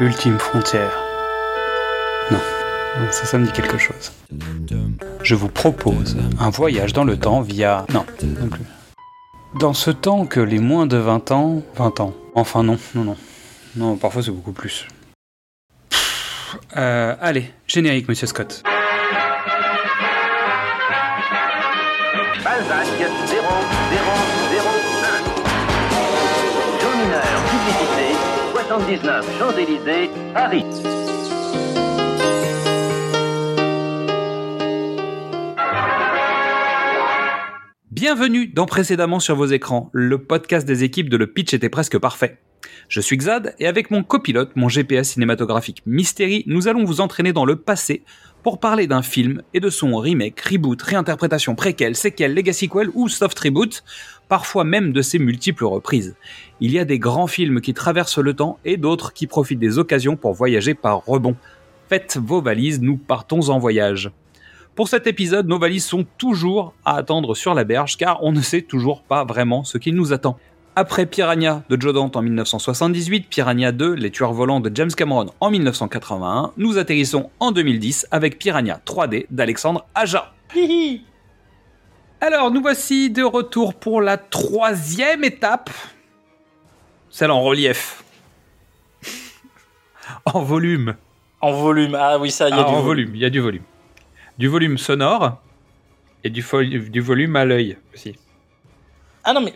l'ultime frontière. Non, ça, ça me dit quelque chose. Je vous propose un voyage dans le temps via... Non, non plus. Dans ce temps que les moins de 20 ans... 20 ans. Enfin non, non, non. Non, parfois c'est beaucoup plus. Euh, allez, générique, monsieur Scott. Balzac 0, 0, 79 Champs-Élysées, Paris. Bienvenue dans Précédemment sur vos écrans, le podcast des équipes de Le Pitch était presque parfait. Je suis Xad et avec mon copilote, mon GPS cinématographique Mystery, nous allons vous entraîner dans le passé pour parler d'un film et de son remake, reboot, réinterprétation, préquel, séquel, legacy quel ou soft reboot, parfois même de ses multiples reprises. Il y a des grands films qui traversent le temps et d'autres qui profitent des occasions pour voyager par rebond. Faites vos valises, nous partons en voyage. Pour cet épisode, nos valises sont toujours à attendre sur la berge car on ne sait toujours pas vraiment ce qui nous attend. Après Piranha de Joe Dante en 1978, Piranha 2, Les tueurs volants de James Cameron en 1981, nous atterrissons en 2010 avec Piranha 3D d'Alexandre Aja. Alors, nous voici de retour pour la troisième étape, celle en relief. en volume. En volume, ah oui, ça, il y a Ah, du en volume. volume, il y a du volume. Du volume sonore et du, volume à l'œil aussi. Ah non, mais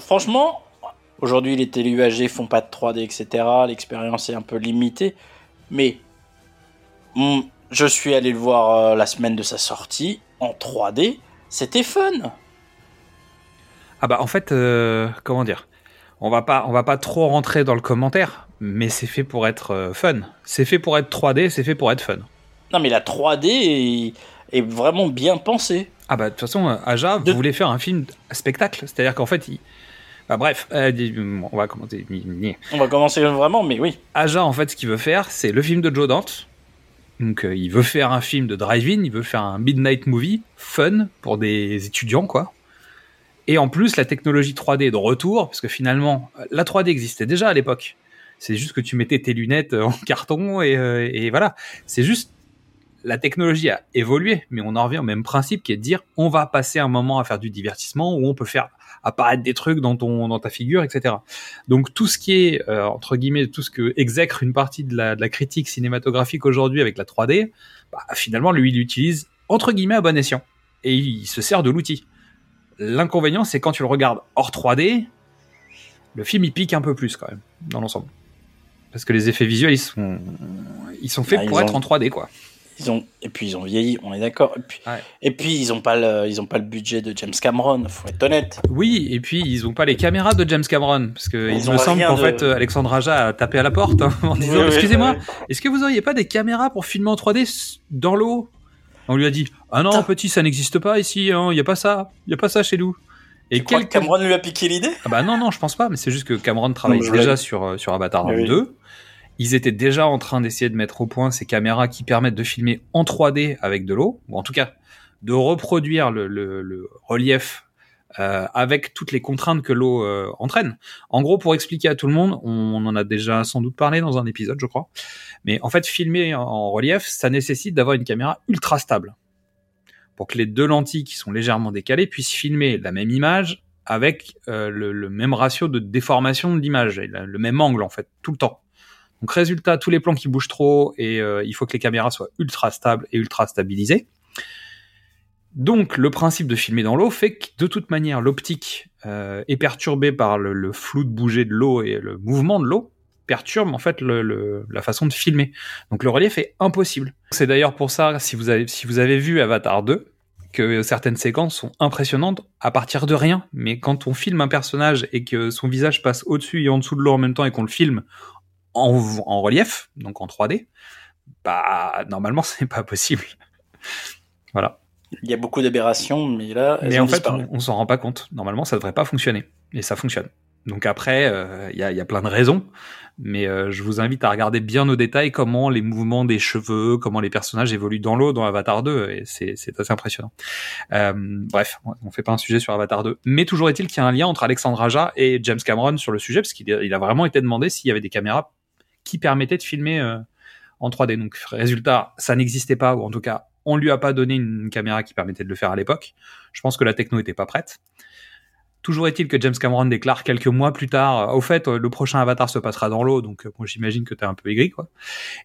franchement, aujourd'hui, les télé-UAG font pas de 3D, etc. L'expérience est un peu limitée. Mais hmm, je suis allé le voir euh, la semaine de sa sortie en 3D. C'était fun. Ah bah en fait, euh, comment dire? On va, pas, on va pas trop rentrer dans le commentaire, mais c'est fait pour être euh, fun. C'est fait pour être 3D, c'est fait pour être fun. Non, mais la 3D est, est vraiment bien pensée. Ah bah de toute façon, euh, Aja De- voulait faire un film spectacle. C'est-à-dire qu'en fait, il... Bah bref, euh, on va commenter. On va commencer vraiment, mais oui. Aja, en fait, ce qu'il veut faire, c'est le film de Joe Dante. Donc, euh, il veut faire un film de drive-in, il veut faire un midnight movie, fun, pour des étudiants, quoi. Et en plus, la technologie 3D est de retour, parce que finalement, la 3D existait déjà à l'époque. C'est juste que tu mettais tes lunettes en carton et, euh, et voilà. C'est juste, la technologie a évolué, mais on en revient au même principe qui est de dire, on va passer un moment à faire du divertissement où on peut faire apparaître des trucs dans ton, dans ta figure, etc. Donc tout ce qui est euh, entre guillemets tout ce que exècre une partie de la, de la critique cinématographique aujourd'hui avec la 3D, bah, finalement lui il l'utilise entre guillemets à bon escient et il se sert de l'outil. L'inconvénient c'est quand tu le regardes hors 3D, le film il pique un peu plus quand même dans l'ensemble parce que les effets visuels ils sont ils sont faits Ah, ils pour ont- être en 3D quoi. Ils ont, et puis ils ont vieilli, on est d'accord. Et puis, Ouais. et puis ils ont pas le, ils ont pas le budget de James Cameron, faut être honnête. Oui, et puis ils ont pas les caméras de James Cameron parce que Ils il ont me semble qu'en de- fait Alexandre Aja a tapé à la porte hein, en disant Oui, oui, excusez-moi, oui. est-ce que vous auriez pas des caméras pour filmer en 3D s- dans l'eau? On lui a dit ah non Putain. petit ça n'existe pas ici, il y a pas ça, il y a pas ça chez nous. Et quel que Cameron lui a piqué l'idée? Ah bah non non je pense pas, mais c'est juste que Cameron travaille Non, déjà sur euh, sur Avatar Oui, oui. 2. Ils étaient déjà en train d'essayer de mettre au point ces caméras qui permettent de filmer en 3D avec de l'eau, ou en tout cas de reproduire le, le- le relief euh, avec toutes les contraintes que l'eau euh, entraîne. En gros, pour expliquer à tout le monde, on en a déjà sans doute parlé dans un épisode, je crois, mais en fait, filmer en- en relief, ça nécessite d'avoir une caméra ultra stable pour que les deux lentilles qui sont légèrement décalées puissent filmer la même image avec euh, le, même ratio de déformation de l'image, le même angle en fait, tout le temps. Donc résultat, tous les plans qui bougent trop et euh, il faut que les caméras soient ultra stables et ultra stabilisées. Donc le principe de filmer dans l'eau fait que de toute manière l'optique euh, est perturbée par le, flou de bouger de l'eau et le mouvement de l'eau perturbe en fait le- la façon de filmer. Donc le relief est impossible. C'est d'ailleurs pour ça si vous avez si vous avez vu Avatar 2 que certaines séquences sont impressionnantes à partir de rien, mais quand on filme un personnage et que son visage passe au-dessus et en dessous de l'eau en même temps et qu'on le filme en, en relief, donc en 3D, bah normalement c'est pas possible. Voilà. Il y a beaucoup d'aberrations, mais là, elles Mais ont en fait, on, on s'en rend pas compte. Normalement, ça devrait pas fonctionner. Et ça fonctionne. Donc après, il y, a, y, a, plein de raisons, mais euh, je vous invite à regarder bien au détail comment les mouvements des cheveux, comment les personnages évoluent dans l'eau dans Avatar 2, et c'est assez impressionnant. Euh, bref, on fait pas un sujet sur Avatar 2, mais toujours est-il qu'il y a un lien entre Alexandre Aja et James Cameron sur le sujet, parce qu'il il a vraiment été demandé s'il y avait des caméras qui permettaient de filmer euh, en 3D. Donc résultat, ça n'existait pas, ou en tout cas, on lui a pas donné une caméra qui permettait de le faire à l'époque. Je pense que la techno était pas prête. Toujours est-il que James Cameron déclare quelques mois plus tard, euh, au fait, euh, le prochain Avatar se passera dans l'eau, donc euh, j'imagine que t'es un peu aigri, quoi.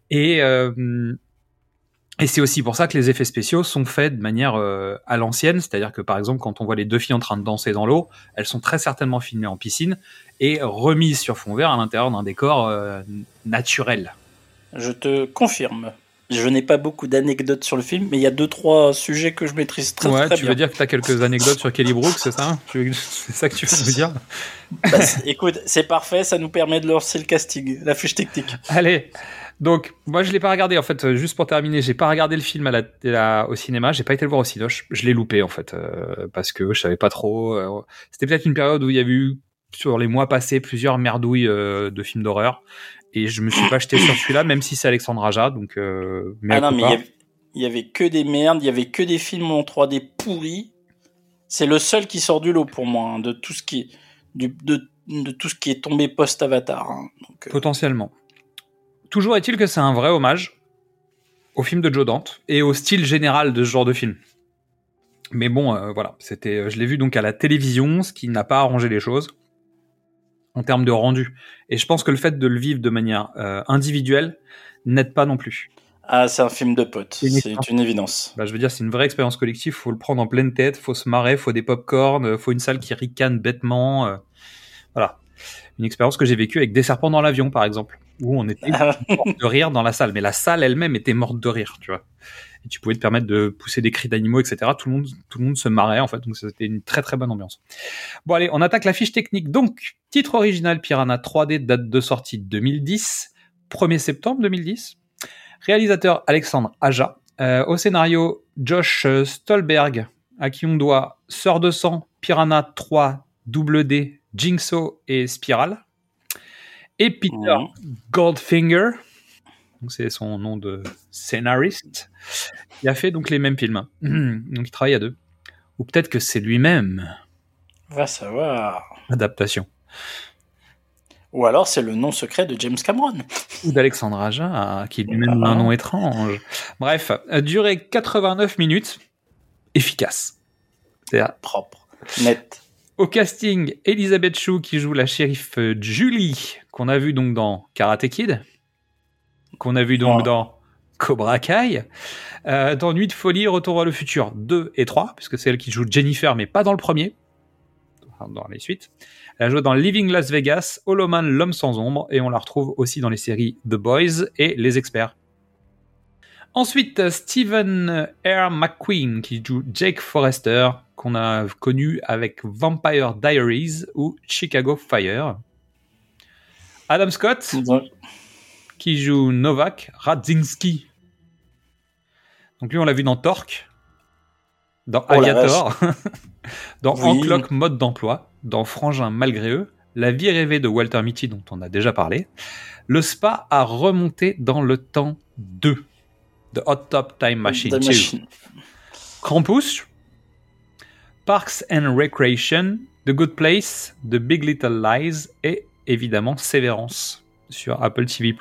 Et et c'est aussi pour ça que les effets spéciaux sont faits de manière à l'ancienne, c'est-à-dire que par exemple quand on voit les deux filles en train de danser dans l'eau, elles sont très certainement filmées en piscine et remises sur fond vert à l'intérieur d'un décor naturel. Je te confirme. Je n'ai pas beaucoup d'anecdotes sur le film, mais il y a deux trois sujets que je maîtrise très, ouais, très tu veux dire que tu as quelques anecdotes sur Kelly Brook, c'est ça C'est ça que tu veux nous dire bah, Écoute, c'est parfait, ça nous permet de lancer le casting, la fiche technique. Allez, donc moi je l'ai pas regardé en fait. Juste pour terminer, j'ai pas regardé le film à la, au cinéma, j'ai pas été le voir au Cinoche. Je l'ai loupé en fait euh, parce que je savais pas trop. Euh, c'était peut-être une période où il y a eu sur les mois passés plusieurs merdouilles euh, de films d'horreur et je me suis pas jeté sur celui-là, même si c'est Alexandre Aja. Donc, euh, mais ah non, mais il y, avait que des merdes, il y avait que des films en 3D pourris. C'est le seul qui sort du lot pour moi, hein, de tout ce qui, du, de, de, tout ce qui est tombé post-Avatar. Hein, euh. Potentiellement. Toujours est-il que c'est un vrai hommage au film de Joe Dante et au style général de ce genre de film. Mais bon, euh, voilà, c'était, je l'ai vu donc à la télévision, ce qui n'a pas arrangé les choses en termes de rendu. Et je pense que le fait de le vivre de manière euh, individuelle n'aide pas non plus. Ah, c'est un film de potes, c'est une, évidence. Bah, je veux dire, c'est une vraie expérience collective, faut le prendre en pleine tête, faut se marrer, faut des pop-corn, faut une salle qui ricane bêtement. Euh, voilà. Une expérience que j'ai vécue avec des serpents dans l'avion, par exemple, où on était mort de rire dans la salle, mais la salle elle-même était morte de rire, tu vois et tu pouvais te permettre de pousser des cris d'animaux, etc. Tout le monde, tout le monde se marrait en fait, donc c'était une très très bonne ambiance. Bon allez, on attaque la fiche technique. Donc titre original Piranha 3D, date de sortie 2010, 1er septembre 2010. Réalisateur Alexandre Aja. Euh, au scénario Josh Stolberg, à qui on doit Sœur de sang, Piranha 3, Double D, Jinxo et Spiral. Et Peter Goldfinger, c'est son nom de scénariste, il a fait donc les mêmes films. Donc il travaille à deux. Ou peut-être que c'est lui-même. Va savoir. Adaptation. Ou alors c'est le nom secret de James Cameron. Ou d'Alexandre Aja, qui lui-même a un nom étrange. Bref, durée 89 minutes, efficace. C'est propre, net. Au casting, Elisabeth Chou qui joue la shérif Julie, qu'on a vu donc dans Karate Kid qu'on a vu donc dans Cobra Kai, euh, dans Nuit de folie, Retour vers le futur 2 et 3, puisque c'est elle qui joue Jennifer, mais pas dans le premier, dans les suites. Elle a joué dans Living Las Vegas, Holoman, L'homme sans ombre, et on la retrouve aussi dans les séries The Boys et Les Experts. Ensuite, Stephen R. McQueen qui joue Jake Forrester, qu'on a connu avec Vampire Diaries ou Chicago Fire. Adam Scott, qui joue Novak Radzinski. Donc lui, on l'a vu dans Torque, dans oh dans oui. mode d'emploi, dans Frangin malgré eux, La vie rêvée de Walter Mitty dont on a déjà parlé. Le spa a remonté dans le temps 2 The Hot Top Time Machine 2. Krampus, Parks and Recreation, The Good Place, The Big Little Lies et évidemment Sévérance sur Apple TV+.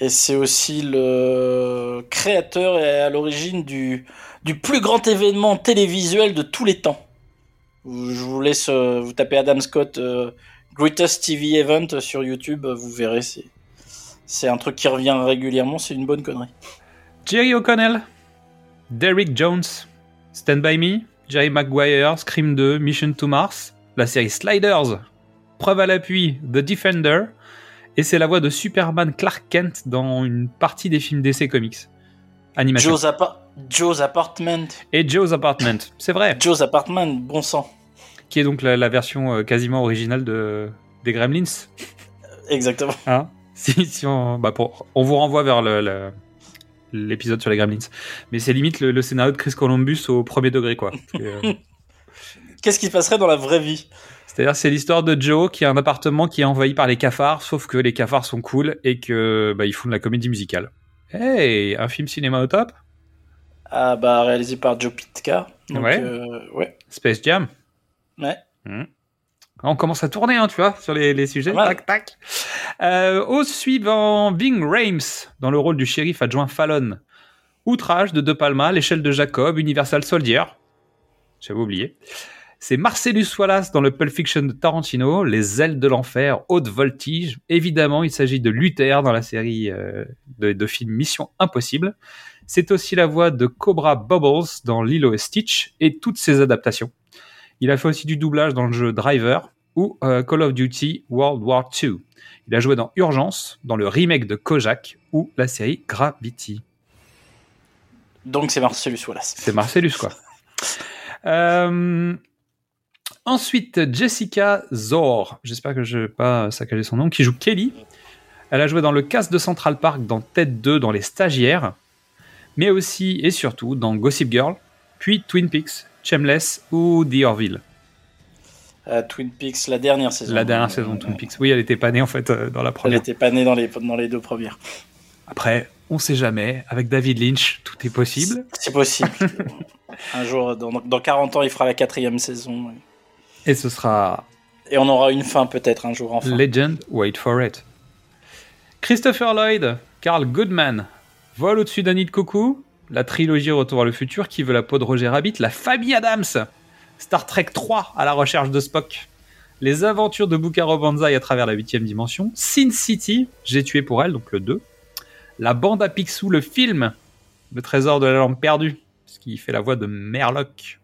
Et c'est aussi le créateur et à l'origine du, du plus grand événement télévisuel de tous les temps. Je vous laisse euh, vous taper Adam Scott euh, Greatest TV Event sur YouTube, vous verrez, c'est, c'est un truc qui revient régulièrement, c'est une bonne connerie. Jerry O'Connell, Derrick Jones, Stand By Me, Jerry Maguire, Scream 2, Mission to Mars, la série Sliders, preuve à l'appui, The Defender, et c'est la voix de Superman Clark Kent dans une partie des films DC Comics. Animation. Joe's, Joe's Apartment. Et Joe's Apartment, c'est vrai. Joe's Apartment, bon sang. Qui est donc la, version euh, quasiment originale de, des Gremlins. Exactement. Hein si, si on, bah pour, on vous renvoie vers le, l'épisode sur les Gremlins. Mais c'est limite le, scénario de Chris Columbus au premier degré, quoi. Qu'est-ce qui se passerait dans la vraie vie? C'est-à-dire, c'est l'histoire de Joe qui a un appartement qui est envahi par les cafards, sauf que les cafards sont cool et que bah, ils font de la comédie musicale. Hey, un film cinéma au top? Ah bah réalisé par Joe Pitka. Donc, Ouais. euh, ouais. Space Jam? Ouais. Hmm. On commence à tourner, hein, tu vois, sur les, les sujets. Ouais. Tac, tac. Euh, au suivant, Ving Rhames, dans le rôle du shérif adjoint Fallon. Outrage de De Palma, l'échelle de Jacob, Universal Soldier. J'avais oublié. C'est Marcellus Wallace dans le Pulp Fiction de Tarantino, Les ailes de l'enfer, Haute Voltige. Évidemment, il s'agit de Luther dans la série euh, de, de films Mission Impossible. C'est aussi la voix de Cobra Bubbles dans Lilo et Stitch et toutes ses adaptations. Il a fait aussi du doublage dans le jeu Driver ou euh, Call of Duty World War II. Il a joué dans Urgence, dans le remake de Kojak ou la série Gravity. Donc c'est Marcellus Wallace. C'est Marcellus, quoi. Euh, ensuite, Jessica Zor, j'espère que je vais pas saccager son nom, qui joue Kelly. Elle a joué dans le cast de Central Park, dans Tête 2, dans Les Stagiaires, mais aussi et surtout dans Gossip Girl, puis Twin Peaks, Shameless ou The Orville. Euh, Twin Peaks, la dernière saison. La dernière saison de Twin. Peaks. Oui, elle était pas née en fait euh, dans la Elle première. n'était pas née dans les, dans les deux premières. Après, on sait jamais. Avec David Lynch, tout est possible. C'est possible. Un jour, dans, dans 40 ans, il fera la quatrième saison. Et ce sera Et on aura une fin peut-être un jour enfin. Legend, wait for it. Christopher Lloyd, Carl Goodman, Vol au-dessus d'un nid de coucou, la trilogie Retour vers le futur, qui veut la peau de Roger Rabbit, la famille Adams, Star Trek 3 à la recherche de Spock, les aventures de Bucaro Banzai à travers la huitième dimension, Sin City, J'ai tué pour elle, donc le 2, la bande à Picsou, le film, Le trésor de la lampe perdue, ce qui fait la voix de Merlock,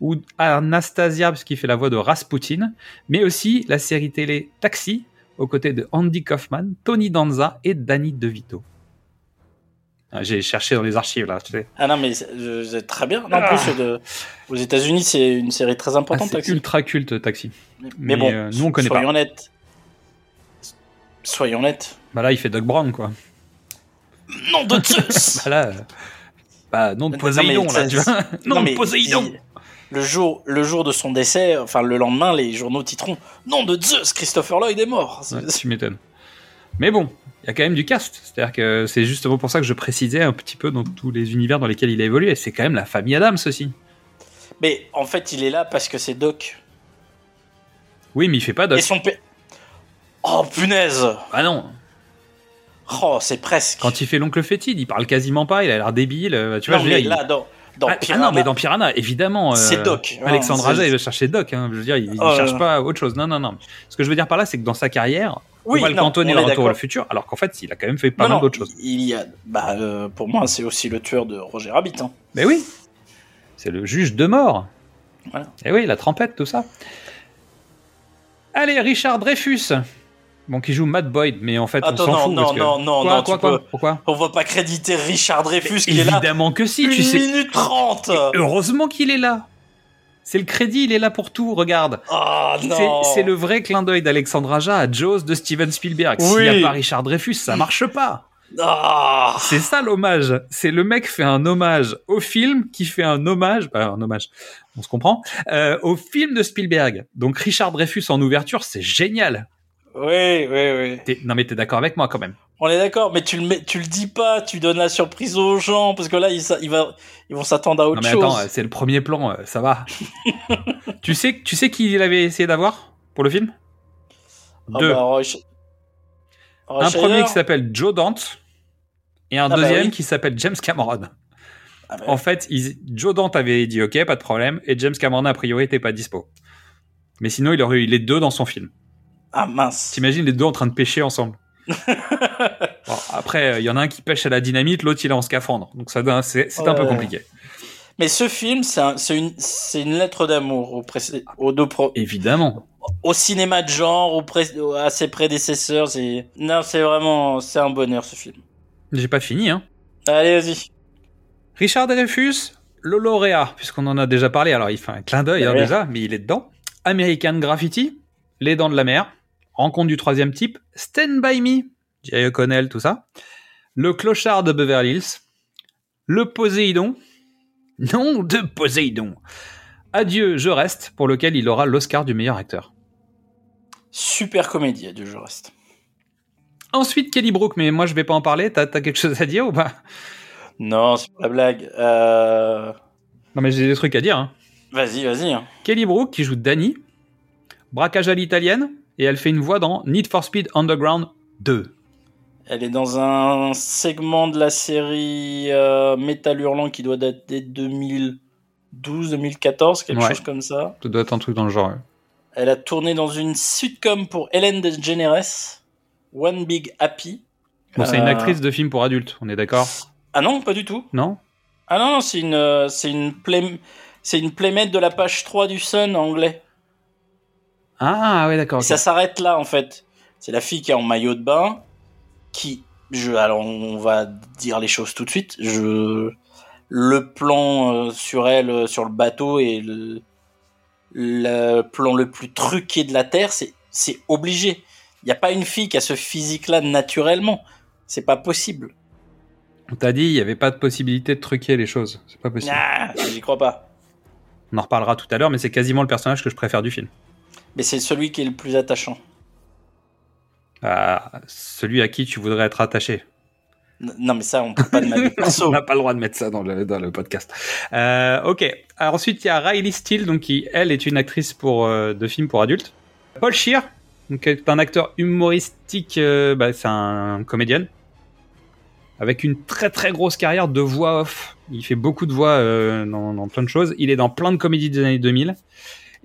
ou Anastasia, ce qui fait la voix de Rasputin, mais aussi la série télé Taxi, aux côtés de Andy Kaufman, Tony Danza et Danny DeVito. Ah, J'ai cherché dans les archives là, tu sais. Ah non, mais c'est c'est très bien. Non, en plus, de, aux États-Unis, c'est une série très Ah, importante. c'est Taxi. ultra culte Taxi. Mais, mais, bon, euh, nous, on connaît soyons pas. honnêtes. Soyons honnêtes. Bah là, il fait Doug Brown quoi. Nom de Zeus Bah là, bah non de Poséidon là, tu vois. Non, mais de Poséidon. Le jour, le jour de son décès, enfin le lendemain, les journaux titreront Nom de Zeus, Christopher Lloyd est mort. Ouais, tu m'étonnes. Mais bon, il y a quand même du cast. C'est-à-dire que c'est justement pour ça que je précisais un petit peu dans tous les univers dans lesquels il a évolué. C'est quand même la famille Adams aussi. Mais en fait, il est là parce que c'est Doc. Oui, mais il fait pas Doc. Et son père. Oh punaise Ah non, Oh, c'est presque. quand il fait l'oncle fétide, il parle quasiment pas, il a l'air débile. euh, Tu vois, non, je mais dire, il- là, dans, dans Ah, ah Piranha, non, mais dans Piranha, évidemment. euh, C'est Doc. Alexandre Aja, il va chercher Doc. Hein. Je veux dire, il, il Oh cherche pas autre chose. Non, non, non. Ce que je veux dire par là, c'est que dans sa carrière, Oui, on va le cantonner on dans Retour vers le futur, alors qu'en fait, il a quand même fait pas Non, mal d'autres choses. Il y a, bah, euh, pour moi, c'est aussi le tueur de Roger Rabbit. hein. Mais oui, c'est le juge de mort. Voilà. Et oui, la trompette, tout ça. Allez, Richard Dreyfus. Bon, qui joue Matt Boyd, mais en fait, Attends, on s'en fout. non, parce que... non, non, quoi, non, quoi, tu quoi peux- Pourquoi On va pas créditer Richard Dreyfus qui est là. Évidemment que si, tu sais. minute trente. Heureusement qu'il est là. C'est le crédit, il est là pour tout, regarde. Ah C'est- non. C'est le vrai clin d'œil d'Alexandre Aja à Jaws de Steven Spielberg. S'il n'y Oui. a pas Richard Dreyfus, ça marche pas. Ah. C'est ça l'hommage. C'est le mec fait un hommage au film qui fait un hommage, bah, un hommage, on se comprend, euh, au film de Spielberg. Donc Richard Dreyfus en ouverture, c'est génial. Oui, oui, oui. Non mais t'es d'accord avec moi quand même. On est d'accord, mais tu le mets, tu le dis pas, tu donnes la surprise aux gens parce que là ils, va- vont s'attendre à autre Non mais chose. attends, c'est le premier plan, euh, ça va. tu sais, tu sais qui il avait essayé d'avoir pour le film? Ah Deux. bah, un premier qui s'appelle Joe Dante et un bah deuxième oui. qui s'appelle James Cameron. Ah bah, En fait, ils- Joe Dante avait dit OK, pas de problème, et James Cameron a priori était pas dispo. Mais sinon, il aurait eu les deux dans son film. Ah mince. T'imagines les deux en train de pêcher ensemble. Bon, après, euh, il y en a un qui pêche à la dynamite, l'autre il est en scaphandre. Donc ça, c'est un peu compliqué. Mais ce film, c'est un- c'est une, lettre d'amour aux deux pro- Évidemment. au cinéma de genre, au pré- à ses prédécesseurs. Non, c'est vraiment, c'est un bonheur ce film. J'ai pas fini, hein. Allez, vas-y. Richard Dreyfus, le lauréat, puisqu'on en a déjà parlé. Alors, il fait un clin d'œil hein, déjà, mais il est dedans. American Graffiti, Les Dents de la Mer, Rencontre du troisième type, Stand By Me, Jerry O'Connell, tout ça. Le Clochard de Beverly Hills, Le Poséidon, non de Poséidon. Adieu, je reste, pour lequel il aura l'Oscar du meilleur acteur. super comédie, du jeu reste. Ensuite, Kelly Brook, mais moi je vais pas en parler. T'as as quelque chose à dire ou pas? Non, c'est pas la blague. Euh... Non, mais j'ai des trucs à dire. Hein. Vas-y, vas-y. hein. Kelly Brook qui joue Danny, braquage à l'italienne, et elle fait une voix dans Need for Speed Underground 2. Elle est dans un segment de la série euh, Metal Hurlant qui doit dater de 2012-2014, quelque Ouais. chose comme ça. Ça doit être un truc dans le genre. ouais. Elle a tourné dans une sitcom pour Ellen DeGeneres, One Big Happy. Bon, c'est une Euh, actrice de film pour adultes, on est d'accord? Ah non, pas du tout. Non? Ah non, c'est une, euh, c'est une, play- une playmate de la page 3 du Sun en anglais. Ah, ouais, d'accord. Ça s'arrête là, en fait. C'est la fille qui est en maillot de bain, qui, je, alors on va dire les choses tout de suite. Je, le plan euh, sur elle, euh, sur le bateau, et le, le plan le plus truqué de la terre, c'est, c'est obligé. Il n'y a pas une fille qui a ce physique-là naturellement. C'est pas possible. On t'a dit, il n'y avait pas de possibilité de truquer les choses. C'est pas possible. Ah, j'y crois pas. On en reparlera tout à l'heure, mais c'est quasiment le personnage que je préfère du film. Mais c'est celui qui est le plus attachant. Ah, celui à qui tu voudrais être attaché. Non, mais ça, on peut pas demander perso. On n'a pas le droit de mettre ça dans le, dans le podcast. Euh, ok. Alors ensuite, il y a Riley Steele, donc qui, elle, est une actrice pour, euh, de films pour adultes. Paul Shear, donc, qui est un acteur humoristique, euh, bah, c'est un comédien. Avec une très très grosse carrière de voix off. Il fait beaucoup de voix euh, dans, dans plein de choses. Il est dans plein de comédies des années 2000.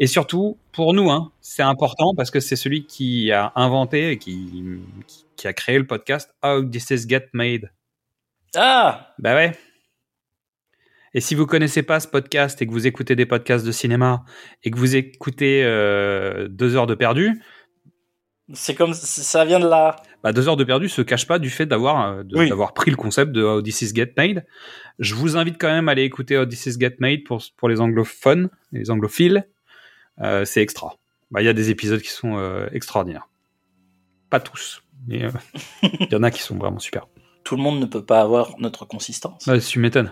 Et surtout, pour nous, hein, c'est important parce que c'est celui qui a inventé et qui, qui, qui a créé le podcast How This Is Get Made. Ah Bah ouais. Et si vous connaissez pas ce podcast et que vous écoutez des podcasts de cinéma et que vous écoutez euh, deux heures de perdu, C'est comme ça vient de là. bah deux heures de perdu se cache pas du fait d'avoir euh, Oui. d'avoir pris le concept de How This Is Get Made. Je vous invite quand même à aller écouter How This Is Get Made pour pour les anglophones, les anglophiles. Euh, c'est extra. Bah il y a des épisodes qui sont euh, extraordinaires. Pas tous, mais euh, il y en a qui sont vraiment super. Tout le monde ne peut pas avoir notre consistance. Bah, tu m'étonnes.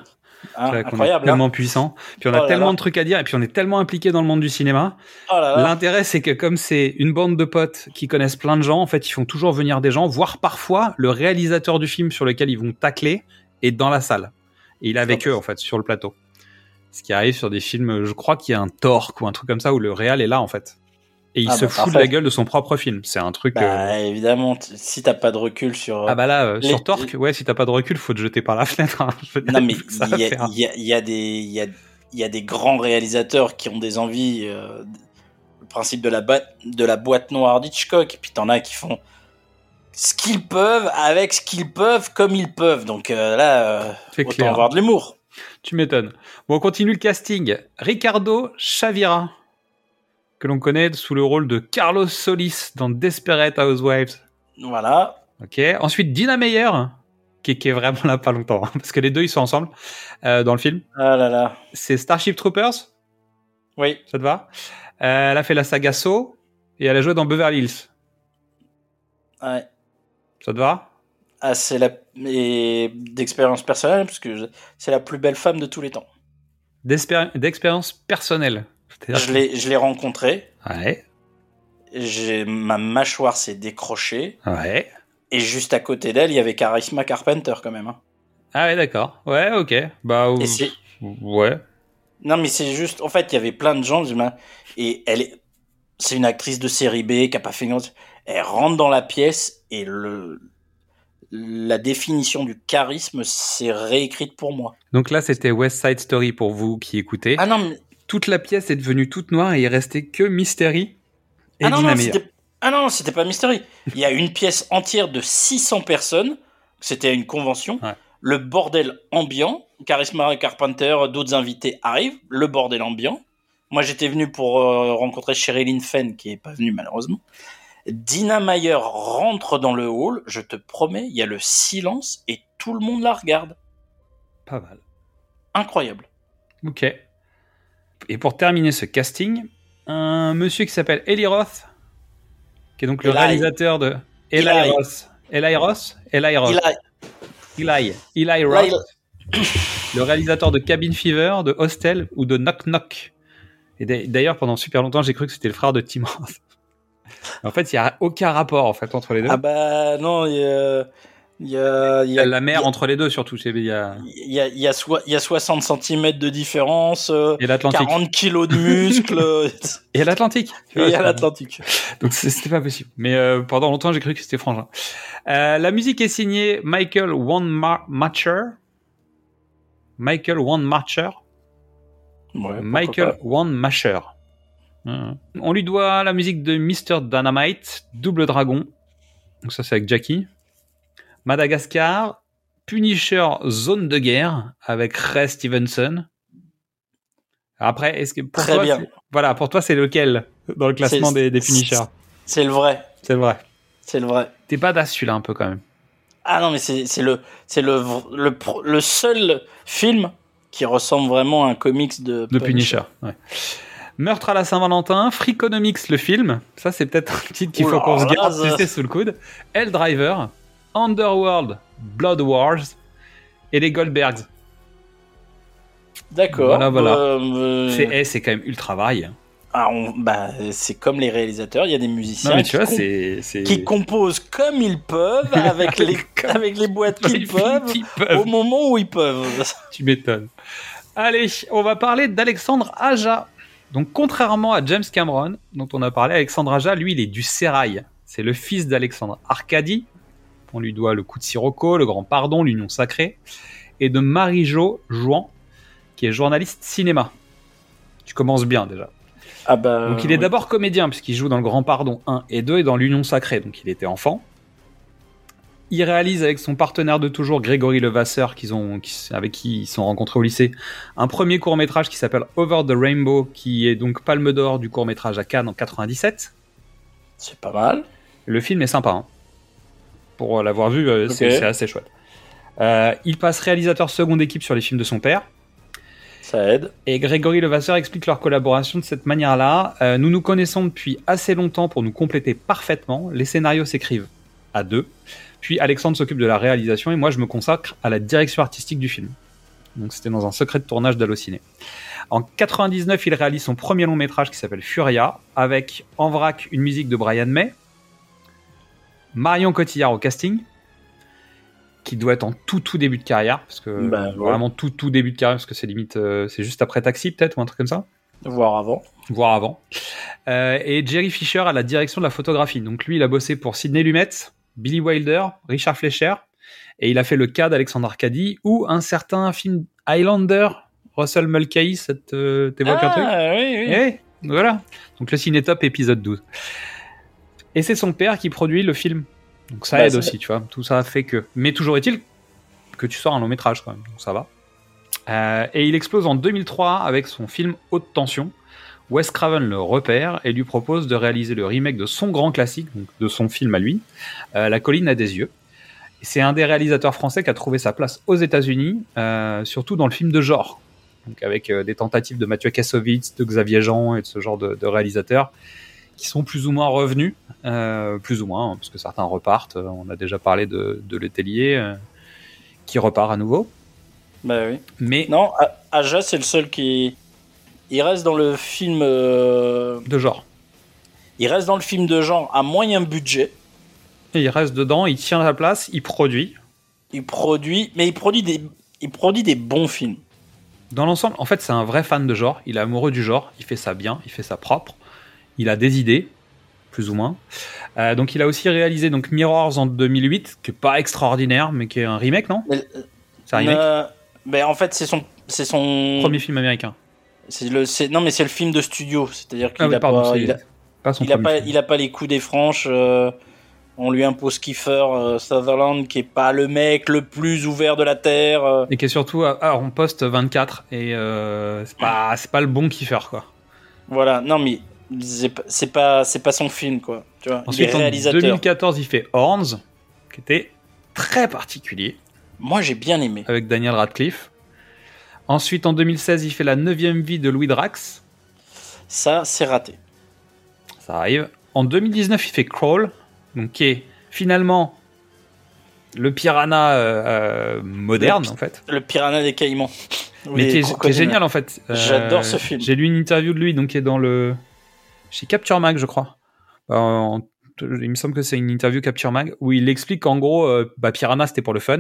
Hein, qu'on est incroyable. hein. tellement puissant, puis on a Oh tellement là. de trucs à dire, et puis on est tellement impliqué dans le monde du cinéma. Oh. L'intérêt, c'est que comme c'est une bande de potes qui connaissent plein de gens, en fait, ils font toujours venir des gens, voire parfois le réalisateur du film sur lequel ils vont tacler est dans la salle. Et il est avec eux, en fait, sur le plateau. Ce qui arrive sur des films, je crois qu'il y a un Torque ou un truc comme ça où le réal est là, en fait. Et il Ah se bah, fout de la gueule de son propre film. C'est un truc. euh, Bah, évidemment, t- si t'as pas de recul sur. Ah bah là, euh, Les- sur Torque, ouais, si t'as pas de recul, faut te jeter par la fenêtre. hein. Non, mais il y, a- faire. il y a, il y a des, il y a, y a des grands réalisateurs qui ont des envies. euh, le principe de la, de la boîte noire d'Hitchcock. Et puis t'en as qui font ce qu'ils peuvent avec ce qu'ils peuvent comme ils peuvent. Donc euh, là, euh, autant clair. avoir de l'humour. Tu m'étonnes. Bon, on continue le casting. Ricardo Chavira, que l'on connaît sous le rôle de Carlos Solis dans Desperate Housewives. Voilà. Ok. Ensuite, Dina Meyer, qui, qui est vraiment là pas longtemps, hein, parce que les deux ils sont ensemble euh, dans le film. Ah là là. C'est Starship Troopers, Oui. ça te va? Euh, Elle a fait la saga Saw et elle a joué dans Beverly Hills. Ouais. Ça te va? Ah, c'est la et d'expérience personnelle parce que je- c'est la plus belle femme de tous les temps. D'expéri- D'expérience personnelle. Je l'ai, je l'ai rencontrée. Ouais, J'ai ma mâchoire s'est décrochée ouais. et juste à côté d'elle, il y avait Charisma Carpenter quand même. hein. Ah ouais, d'accord. Ouais, ok. Bah, c'est ouais. non mais c'est juste, en fait, il y avait plein de gens et elle est, c'est une actrice de série B qui a pas fait une Elle rentre dans la pièce et le la définition du charisme s'est réécrite pour moi. Donc là, c'était West Side Story pour vous qui écoutez. Ah non, mais Toute la pièce est devenue toute noire et il restait que Mystery et Ah non, non. Ah non, c'était pas Mystery. Il y a une pièce entière de 600 personnes. C'était une convention. Ouais. Le bordel ambiant. Charisma Carpenter, d'autres invités arrivent. Le bordel ambiant. Moi, j'étais venu pour euh, rencontrer Sherilyn Fenn, qui est pas venue malheureusement. Dina Meyer rentre dans le hall. Je te promets, il y a le silence et tout le monde la regarde. Pas mal. Incroyable. Ok. Et pour terminer ce casting, un monsieur qui s'appelle Eli Roth, qui est donc le Eli. réalisateur de Eli, Eli. Roth. Eli Roth? Eli Roth. Eli. Eli Roth. le réalisateur de Cabin Fever, de Hostel ou de Knock Knock. Et d'a- d'ailleurs, pendant super longtemps, j'ai cru que c'était le frère de Tim Roth. En fait, il y a aucun rapport en fait entre les deux. Ah bah non, il y a, il y a, il Il y y a a, la mer entre les deux surtout. Il y a, il y a, il y a, soi- il y a 60 cm de différence, euh, il y a l'Atlantique. 40 kilos de muscles, Et il y a l'Atlantique. Et vois, il y a c'est- l'Atlantique. Donc c'est- c'était pas possible. Mais euh, pendant longtemps, j'ai cru que c'était frangin. Euh, la musique est signée Michael Wanmacher. Michael Wanmacher. Ouais, Michael. Wanmacher. On lui doit la musique de Mr. Dynamite, Double Dragon. Donc ça c'est avec Jackie. Madagascar, Punisher Zone de guerre avec Ray Stevenson. Après, est-ce que pour Très toi, bien. voilà, pour toi c'est lequel dans le classement des, des Punishers C'est le vrai, C'est vrai. c'est le vrai. T'es badass celui-là un peu quand même. Ah non, mais c'est le, c'est le, le, le seul film qui ressemble vraiment à un comics de, De Punisher. ouais. Meurtre à la Saint-Valentin, Freakonomics le film. Ça c'est peut-être un titre qu'il faut qu'on se garde tu sais, sous le coude. Hell Driver, Underworld, Blood Wars et les Goldbergs. D'accord. Voilà, voilà. Euh, euh, C'est eh, c'est quand même ultra varié. ah, on- bah, c'est comme les réalisateurs, il y a des musiciens Non mais qui, vois, com- composent comme ils peuvent, avec les, avec les boîtes qu'ils peuvent, peuvent. au moment où ils peuvent. Tu m'étonnes. Allez, on va parler d'Alexandre Aja. Donc, contrairement à James Cameron, dont on a parlé, Alexandre Aja, lui, il est du Sérail. C'est le fils d'Alexandre Arcadie. On lui doit le coup de Sirocco, le grand pardon, l'union sacrée. Et de Marie-Jo Jouan, qui est journaliste cinéma. Tu commences bien déjà. Ah bah, Donc il est oui. d'abord comédien puisqu'il joue dans le Grand Pardon 1 et 2 et dans l'Union Sacrée, donc il était enfant. Il réalise avec son partenaire de toujours Grégory Levasseur, qu'ils ont, qui- avec qui ils sont rencontrés au lycée, un premier court métrage qui s'appelle Over the Rainbow, qui est donc Palme d'Or du court métrage à Cannes en 97. C'est pas mal. Le film est sympa. hein. Pour l'avoir vu, euh, c'est assez chouette. Euh, il passe réalisateur seconde équipe sur les films de son père. Ça aide. Et Grégory Levasseur explique leur collaboration de cette manière-là. Euh, nous nous connaissons depuis assez longtemps pour nous compléter parfaitement. Les scénarios s'écrivent à deux. Puis Alexandre s'occupe de la réalisation et moi je me consacre à la direction artistique du film. Donc c'était dans un secret de tournage d'Allociné. En 99, il réalise son premier long métrage qui s'appelle Furia, avec en vrac une musique de Brian May, Marion Cotillard au casting, qui doit être en tout tout début de carrière, parce que Bah, ouais. vraiment tout tout début de carrière, parce que c'est limite, euh, c'est juste après Taxi peut-être ou un truc comme ça Voir avant. voire avant. Euh, et Jerry Fisher à la direction de la photographie. Donc lui, il a bossé pour Sidney Lumet, Billy Wilder, Richard Fleischer, et il a fait le cas d'Alexandre Arcadie ou un certain film Highlander, Russell Mulcahy, ça te- t'évoque un truc? Ah, oui, oui. Eh, voilà. Donc le Cinétop épisode 12. Et c'est son père qui produit le film. Donc ça Bah, aide aussi, tu vois. Tout ça fait que. Mais toujours est-il que tu sors un long métrage quand même. Donc ça va. Euh, et il explose en 2003 avec son film Haute Tension. Wes Craven le repère et lui propose de réaliser le remake de son grand classique, donc de son film à lui, euh, La colline a des yeux. C'est un des réalisateurs français qui a trouvé sa place aux États-Unis, euh, surtout dans le film de genre. Donc avec euh, des tentatives de Mathieu Kassovitz, de Xavier Jean et de ce genre de, de réalisateurs qui sont plus ou moins revenus, plus ou moins, hein, parce que certains repartent. On a déjà parlé de, de Letellier qui repart à nouveau. Bah oui. Mais Non, Aja, c'est le seul qui. Il reste dans le film. euh, de genre. Il reste dans le film de genre à moyen budget. Et il reste dedans, il tient la place, il produit. Il produit, mais il produit des, il produit des bons films. Dans l'ensemble, en fait, c'est un vrai fan de genre. Il est amoureux du genre. Il fait ça bien. Il fait ça propre. Il a des idées, plus ou moins. Euh, donc, il a aussi réalisé donc Mirrors en 2008, qui est pas extraordinaire, mais qui est un remake, non? C'est un remake? euh, mais en fait, c'est son, c'est son. Premier film américain. C'est le, c'est- non, mais c'est le film de studio. C'est-à-dire qu'il Ah oui, a pardon, pas, il a, pas il a pas, film. il a pas les coups des franches. euh, on lui impose Kiefer euh, Sutherland, qui est pas le mec le plus ouvert de la terre. euh. Et qui est surtout à- ah, en poste 24 et c'est pas c'est pas le bon kiffer quoi. Voilà. Non, mais c'est pas, c'est pas, c'est pas son film, quoi. Tu vois. Ensuite il est en réalisateur. 2014 il fait Horns qui était très particulier Moi, j'ai bien aimé. avec Daniel Radcliffe. Ensuite en 2016 il fait la 9 vie de Louis Drax, Ça, c'est raté. ça arrive. En 2019 il fait Crawl donc qui est finalement le piranha euh, euh, moderne Le en fait. Le Piranha des Caïmans. Mais qui est, qui est crocodiles. génial en fait. Euh, J'adore ce film. J'ai lu une interview de lui, donc qui est dans le chez Capture Mag, je crois. En- il me semble que c'est une interview Capture Mag où il explique qu'en gros, bah, Piranha c'était pour le fun.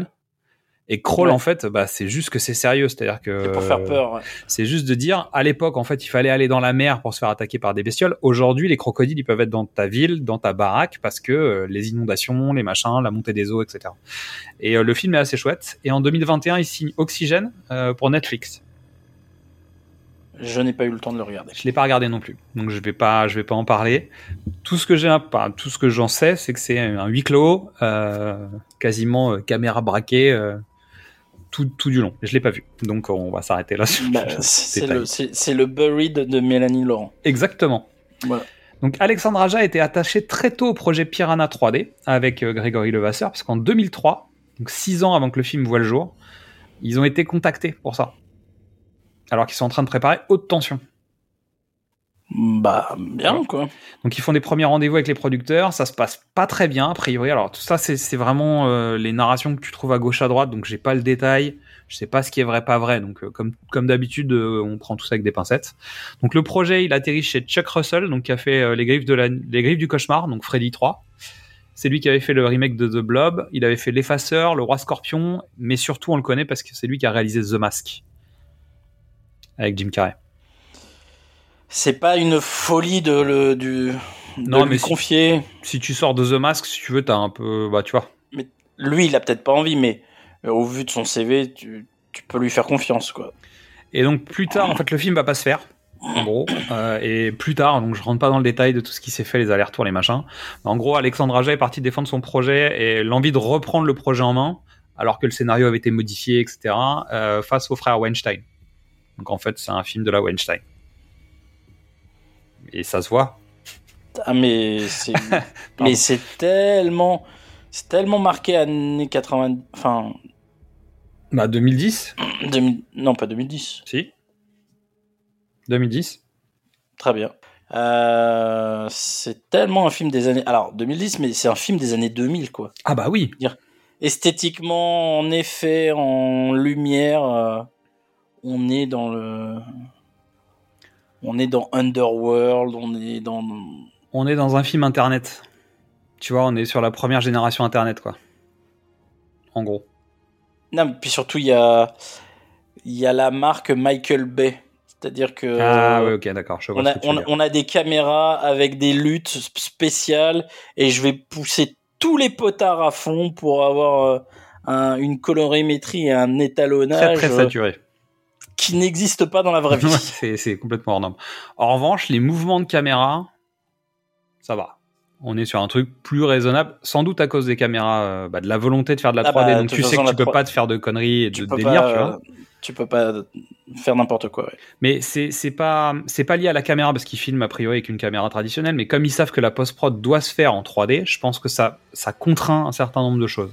Et Crawl, Ouais. en fait, bah, c'est juste que c'est sérieux. C'est-à-dire que. C'est pour faire peur. ouais. C'est juste de dire, à l'époque, en fait, il fallait aller dans la mer pour se faire attaquer par des bestioles. Aujourd'hui, les crocodiles, ils peuvent être dans ta ville, dans ta baraque, parce que euh, les inondations, les machins, la montée des eaux, etc. Et euh, le film est assez chouette. Et en 2021, il signe Oxygène euh, pour Netflix. Je n'ai pas eu le temps de le regarder. Je l'ai pas regardé non plus, donc je vais pas, je vais pas en parler. Tout ce que j'ai, pas, tout ce que j'en sais, c'est que c'est un huis clos, euh, quasiment euh, caméra braquée, euh, tout, tout du long. Je l'ai pas vu, donc on va s'arrêter là. Bah, le, c'est le Buried de Mélanie Laurent. Exactement. Voilà. Donc Alexandre Aja était attaché très tôt au projet Piranha 3D avec euh, Grégory Levasseur, parce qu'en 2003, donc six ans avant que le film voit le jour, ils ont été contactés pour ça. Alors qu'ils sont en train de préparer haute tension. Bah, bien, quoi. Donc ils font des premiers rendez-vous avec les producteurs, ça se passe pas très bien a priori. Alors tout ça c'est c'est vraiment euh, les narrations que tu trouves à gauche à droite, donc j'ai pas le détail, je sais pas ce qui est vrai pas vrai. Donc euh, comme comme d'habitude euh, on prend tout ça avec des pincettes. Donc le projet il atterrit chez Chuck Russell, donc qui a fait les griffes de la les griffes du cauchemar, donc Freddy 3. C'est lui qui avait fait le remake de The Blob, il avait fait l'effaceur, le roi scorpion, mais surtout on le connaît parce que c'est lui qui a réalisé The Mask avec Jim Carrey. C'est pas une folie de, le, du, de Non, lui mais confier. Si tu sors de The Mask, si tu veux, t'as un peu bah tu vois. Lui, il a peut-être pas envie, mais euh, au vu de son CV, tu, tu peux lui faire confiance, quoi. Et donc plus tard, en fait, le film va pas se faire. En gros, Euh, et plus tard, donc je rentre pas dans le détail de tout ce qui s'est fait, les allers-retours, les machins. En gros, Alexandre Aja est parti défendre son projet et l'envie de reprendre le projet en main, alors que le scénario avait été modifié, etc., euh, face au frère Weinstein. Donc en fait, c'est un film de la Weinstein. Et ça se voit. Ah, mais c'est, mais c'est tellement, c'est tellement marqué années 80, enfin, Bah 2010, 2000 non, pas 2010. si. 2010. Très bien. Euh, c'est tellement un film des années, alors 2010, mais c'est un film des années 2000, quoi. Ah bah oui. Esthétiquement, en effet, en lumière, euh, on est dans le, on est dans Underworld, on est dans, On est dans un film internet. Tu vois, on est sur la première génération internet, quoi. En gros. Non, mais puis surtout, il y a, il y a la marque Michael Bay. C'est-à-dire que ah ouais, ok, d'accord. On, on, on a des caméras avec des luttes sp- spéciales et je vais pousser tous les potards à fond pour avoir euh, un- une colorimétrie et un très étalonnage très euh, saturé. Qui n'existe pas dans la vraie vie. Ouais, c'est complètement hors norme. En revanche, les mouvements de caméra, ça va. On est sur un truc plus raisonnable, sans doute à cause des caméras, euh, bah, de la volonté de faire de la Ah 3D. bah, de donc tu sais que tu peux 3D pas te faire de conneries et de délire, pas, tu vois. tu peux pas faire n'importe quoi. ouais. Mais c'est c'est pas c'est pas lié à la caméra parce qu'ils filment a priori avec une caméra traditionnelle. Mais comme ils savent que la post prod doit se faire en 3D, je pense que ça ça contraint un certain nombre de choses.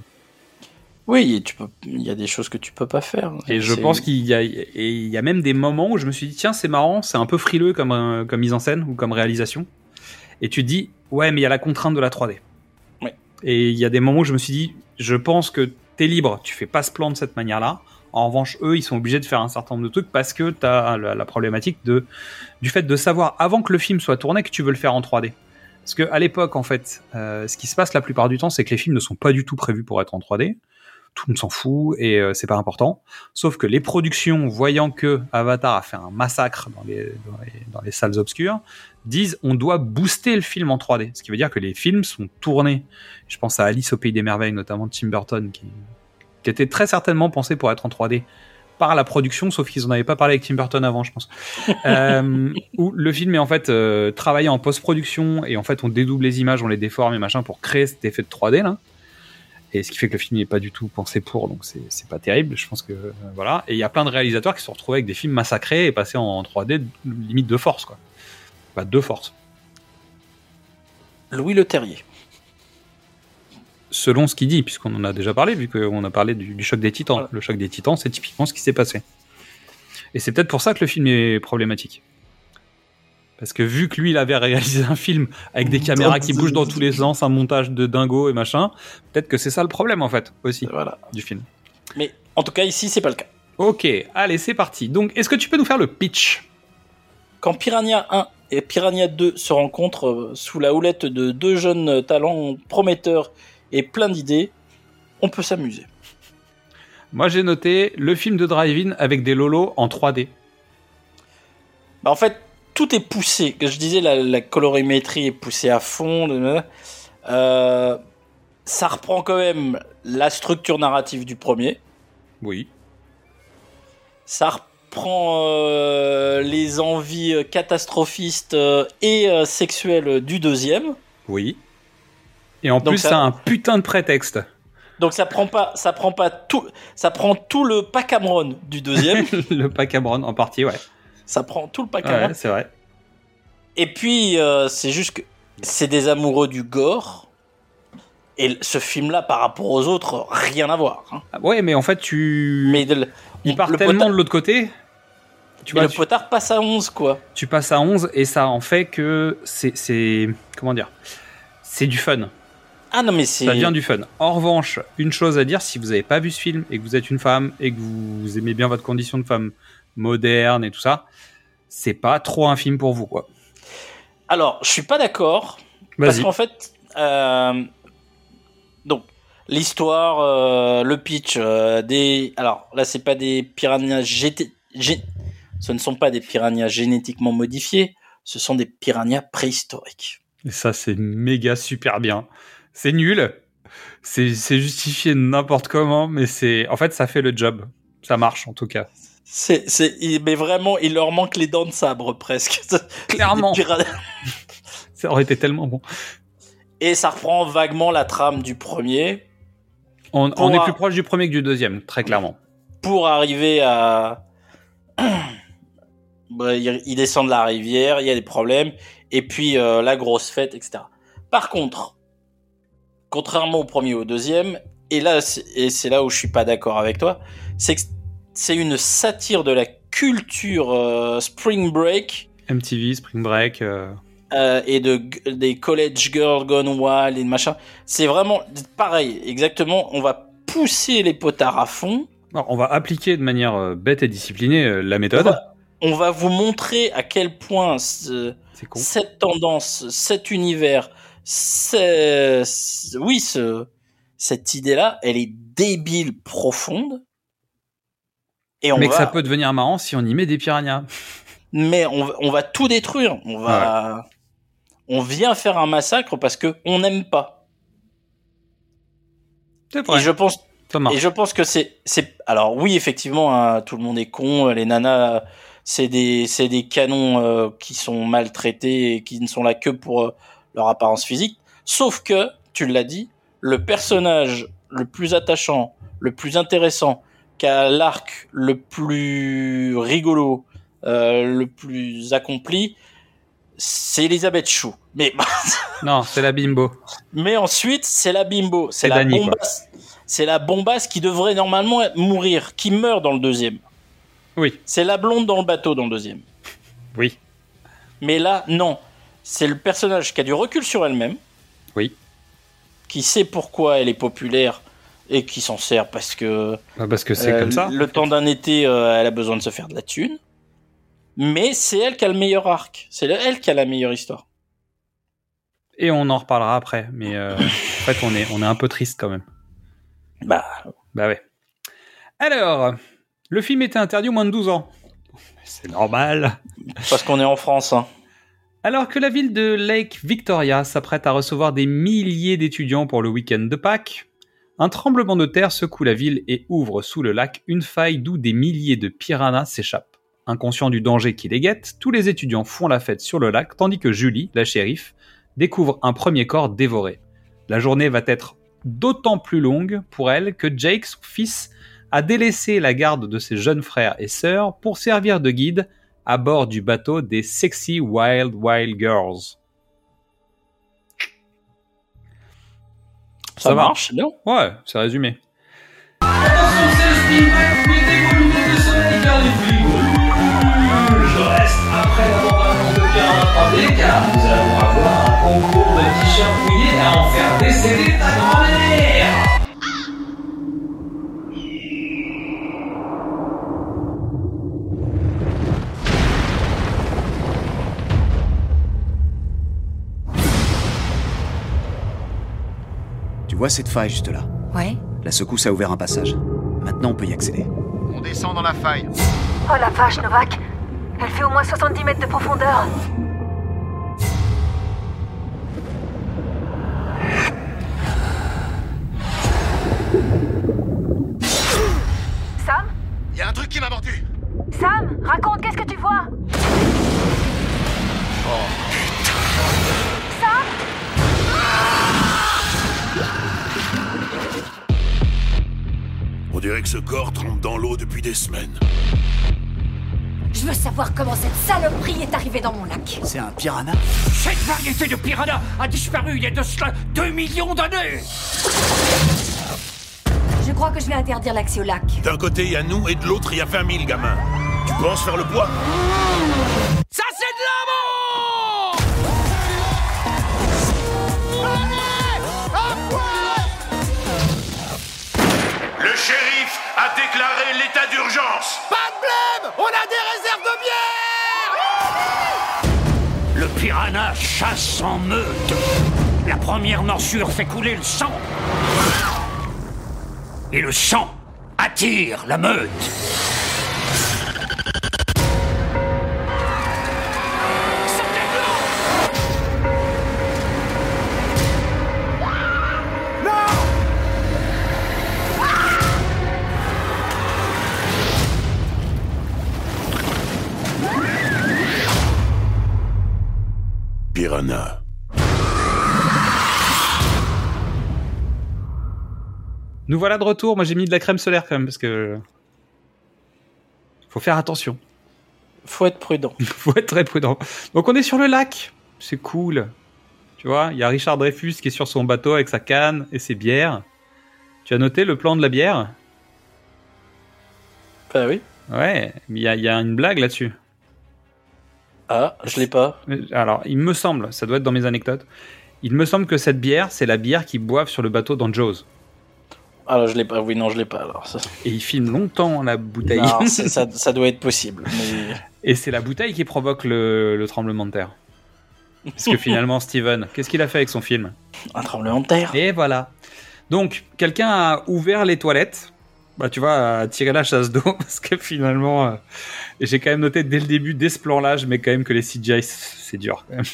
Oui, tu peux, il y a des choses que tu peux pas faire. Et je pense qu'il y a, et il y a même des moments où je me suis dit, tiens, c'est marrant, c'est un peu frileux comme, euh, comme mise en scène ou comme réalisation. Et tu te dis, ouais, mais il y a la contrainte de la 3D. Ouais. Et il y a des moments où je me suis dit, je pense que t'es libre, tu fais pas ce plan de cette manière-là. En revanche, eux, ils sont obligés de faire un certain nombre de trucs parce que t'as la, la problématique de, du fait de savoir avant que le film soit tourné que tu veux le faire en 3D. Parce que à l'époque, en fait, euh, ce qui se passe la plupart du temps, c'est que les films ne sont pas du tout prévus pour être en 3D. Tout le monde s'en fout et euh, c'est pas important. Sauf que les productions, voyant que Avatar a fait un massacre dans les, dans les, dans les salles obscures, disent on doit booster le film en 3D. Ce qui veut dire que les films sont tournés. Je pense à Alice au Pays des Merveilles, notamment Tim Burton, qui, qui était très certainement pensé pour être en 3D par la production, sauf qu'ils en avaient pas parlé avec Tim Burton avant, je pense. euh, où le film est en fait euh, travaillé en post-production et en fait on dédouble les images, on les déforme et machin pour créer cet effet de 3D là. Et ce qui fait que le film n'est pas du tout pensé pour, donc c'est pas terrible. Je pense que euh, voilà. Et il y a plein de réalisateurs qui se sont retrouvés avec des films massacrés et passés en 3D limite de force quoi. Pas de force. Louis Le Terrier. Selon ce qu'il dit, puisqu'on en a déjà parlé, vu qu'on a parlé du, du choc des titans. Voilà. Le choc des titans, c'est typiquement ce qui s'est passé. Et c'est peut-être pour ça que le film est problématique. Parce que vu que lui, il avait réalisé un film avec des caméras qui bougent dans tous les sens, un montage de dingo et machin, peut-être que c'est ça le problème en fait aussi Voilà. du film. Mais en tout cas, ici, c'est pas le cas. Ok, allez, c'est parti. Donc, est-ce que tu peux nous faire le pitch? Quand Piranha 1 et Piranha 2 se rencontrent euh, sous la houlette de deux jeunes talents prometteurs et plein d'idées, on peut s'amuser. Moi, j'ai noté le film de drive-in avec des lolos en 3D. Bah, en fait, tout est poussé. Que je disais, la, la colorimétrie est poussée à fond. Euh, ça reprend quand même la structure narrative du premier. Oui. Ça reprend euh, les envies catastrophistes euh, et euh, sexuelles du deuxième. Oui. Et en Donc plus, ça- ça a un putain de prétexte. Donc ça prend pas, ça prend pas tout, ça prend tout le pack Cameron du deuxième. le pack Cameron en partie, ouais. Ça prend tout le pack. Ouais, c'est vrai. Et puis, euh, c'est juste que c'est des amoureux du gore. Et ce film-là, par rapport aux autres, rien à voir. hein. Ah, Ouais, mais en fait, tu. Mais de- il part le tellement potard- de l'autre côté. Tu vois, le tu, potard passe à 11, quoi. tu passes à 11 et ça en fait que c'est. c'est- Comment dire C'est du fun. Ah non, mais c'est. Ça vient du fun. En revanche, une chose à dire, si vous n'avez pas vu ce film et que vous êtes une femme et que vous aimez bien votre condition de femme moderne et tout ça, c'est pas trop un film pour vous, quoi. Alors, je suis pas d'accord. Parce qu'en fait, euh, donc, l'histoire, euh, le pitch, euh, des. Alors, là, c'est pas des piranhas GT. gé- Ce ne sont pas des piranhas génétiquement modifiés, ce sont des piranhas préhistoriques. Et ça, c'est méga super bien. C'est nul. C'est c'est justifié n'importe comment, mais c'est. En fait, ça fait le job. Ça marche, en tout cas. C'est, c'est, mais vraiment, il leur manque les dents de sabre presque. Clairement. Ça aurait été tellement bon. Et ça reprend vaguement la trame du premier On, est plus proche du premier que du deuxième, très clairement. pour arriver à. Bah, il descend de la rivière, il y a des problèmes, et puis euh, la grosse fête, etc. Par contre, contrairement au premier et au deuxième, et là, c'est- et c'est là où je suis pas d'accord avec toi, c'est que c'est une satire de la culture euh, Spring Break MTV, Spring Break. euh, euh, et de des college girls gone wild et machin. C'est vraiment pareil, exactement. On va pousser les potards à fond. alors, on va appliquer de manière euh, bête et disciplinée euh, la On méthode. va, on va vous montrer à quel point ce- C'est con. cette tendance, cet univers, c'est- oui, ce, cette idée-là, elle est débile profonde. Et on Mais que ça peut devenir marrant si on y met des piranhas. mais on, va- on va tout détruire. On va, on vient faire un massacre parce que on n'aime pas. C'est Et je pense. Et je pense que c'est, c'est, alors oui, effectivement, hein, tout le monde est con. Les nanas, c'est des, c'est des canons euh, qui sont maltraités et qui ne sont là que pour euh, leur apparence physique. Sauf que, tu l'as dit, le personnage le plus attachant, le plus intéressant, qui a l'arc le plus rigolo, euh, le plus accompli, c'est Elisabeth Chou. Mais Non, c'est la bimbo. mais ensuite, c'est la bimbo, c'est la bombasse, c'est la bombasse qui devrait normalement mourir, qui meurt dans le deuxième. Oui, C'est la blonde dans le bateau dans le deuxième. oui, Mais là, non. C'est le personnage qui a du recul sur elle-même, oui. qui sait pourquoi elle est populaire et qui s'en sert parce que parce que c'est euh, comme ça. le temps d'un été, euh, elle a besoin de se faire de la thune. Mais c'est elle qui a le meilleur arc. C'est elle qui a la meilleure histoire. Et on en reparlera après. Mais euh, en fait, on est, on est un peu triste quand même. Bah, Bah ouais. Alors, le film était interdit aux moins de 12 ans. C'est normal. parce qu'on est en France. Hein. Alors que la ville de Lake Victoria s'apprête à recevoir des milliers d'étudiants pour le week-end de Pâques, un tremblement de terre secoue la ville et ouvre sous le lac une faille d'où des milliers de piranhas s'échappent. Inconscients du danger qui les guette, tous les étudiants font la fête sur le lac tandis que Julie, la shérif, découvre un premier corps dévoré. La journée va être d'autant plus longue pour elle que Jake, son fils, a délaissé la garde de ses jeunes frères et sœurs pour servir de guide à bord du bateau des Sexy Wild Wild Girls. Ça, Ça va. marche, c'est bien. Ouais, c'est résumé. Je reste après la bande-annonce de Pirate 3D car nous allons avoir un concours de t-shirts mouillés à en faire décéder ta Tu vois cette faille juste là Ouais. La secousse a ouvert un passage. Maintenant, on peut y accéder. On descend dans la faille. Oh la vache, Novak Elle fait au moins 70 mètres de profondeur. Ce corps trempe dans l'eau depuis des semaines. Je veux savoir comment cette saloperie est arrivée dans mon lac. C'est un piranha Cette variété de piranha a disparu il y a de cela 2 millions d'années Je crois que je vais interdire l'accès au lac. D'un côté, il y a nous et de l'autre, il y a 20 000 gamins. Tu penses faire le poids? Shérif a déclaré l'état d'urgence. Le piranha chasse en meute. La première morsure fait couler le sang. Et le sang attire la meute. Piranha. Nous voilà de retour. Moi, j'ai mis de la crème solaire quand même parce que faut faire attention. Faut être prudent. faut être très prudent. Donc, on est sur le lac. C'est cool. Tu vois, il y a Richard Dreyfus qui est sur son bateau avec sa canne et ses bières. Tu as noté le plan de la bière? Bah oui. Ouais, mais il y a, il y a une blague là-dessus. Ah, je l'ai pas. Alors, il me semble, ça doit être dans mes anecdotes, il me semble que cette bière, c'est la bière qu'ils boivent sur le bateau dans Jaws. Alors je l'ai pas. Oui, non, je l'ai pas. Alors ça, Et ils filment longtemps la bouteille. non, ça, ça doit être possible. Mais... Et c'est la bouteille qui provoque le, le tremblement de terre. Parce que finalement, Steven, qu'est-ce qu'il a fait avec son film? Un tremblement de terre. Et voilà. Donc, quelqu'un a ouvert les toilettes. Bah, tu vois, a tiré la chasse d'eau. Parce que finalement, euh, j'ai quand même noté dès le début, dès ce plan-là, je mets quand même que les CGI, c'est dur. quand même.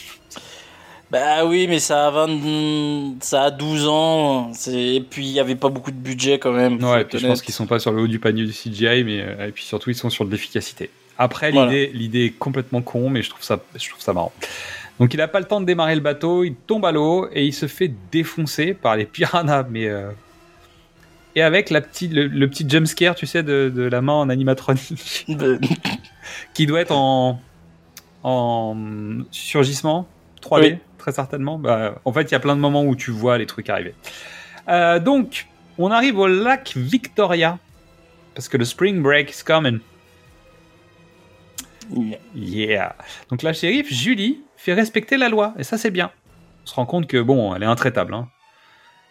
Bah oui, mais ça a 20... ça a 12 ans. Et puis il y avait pas beaucoup de budget quand même. Ouais, je pense qu'ils sont pas sur le haut du panier du CGI, mais euh, et puis surtout ils sont sur de l'efficacité. Après, Voilà. l'idée, est complètement con, mais je trouve ça, je trouve ça marrant. Donc il a pas le temps de démarrer le bateau, il tombe à l'eau et il se fait défoncer par les piranhas, mais euh, et avec la petite, le, le petit jumpscare, tu sais, de, de la main en animatronique, qui doit être en en surgissement 3D, Oui. très certainement. Bah, en fait, il y a plein de moments où tu vois les trucs arriver. Euh, donc, on arrive au lac Victoria. Parce que le spring break is coming. Yeah. Donc la shérif, Julie, fait respecter la loi. Et ça, c'est bien. On se rend compte que, bon, elle est intraitable. hein.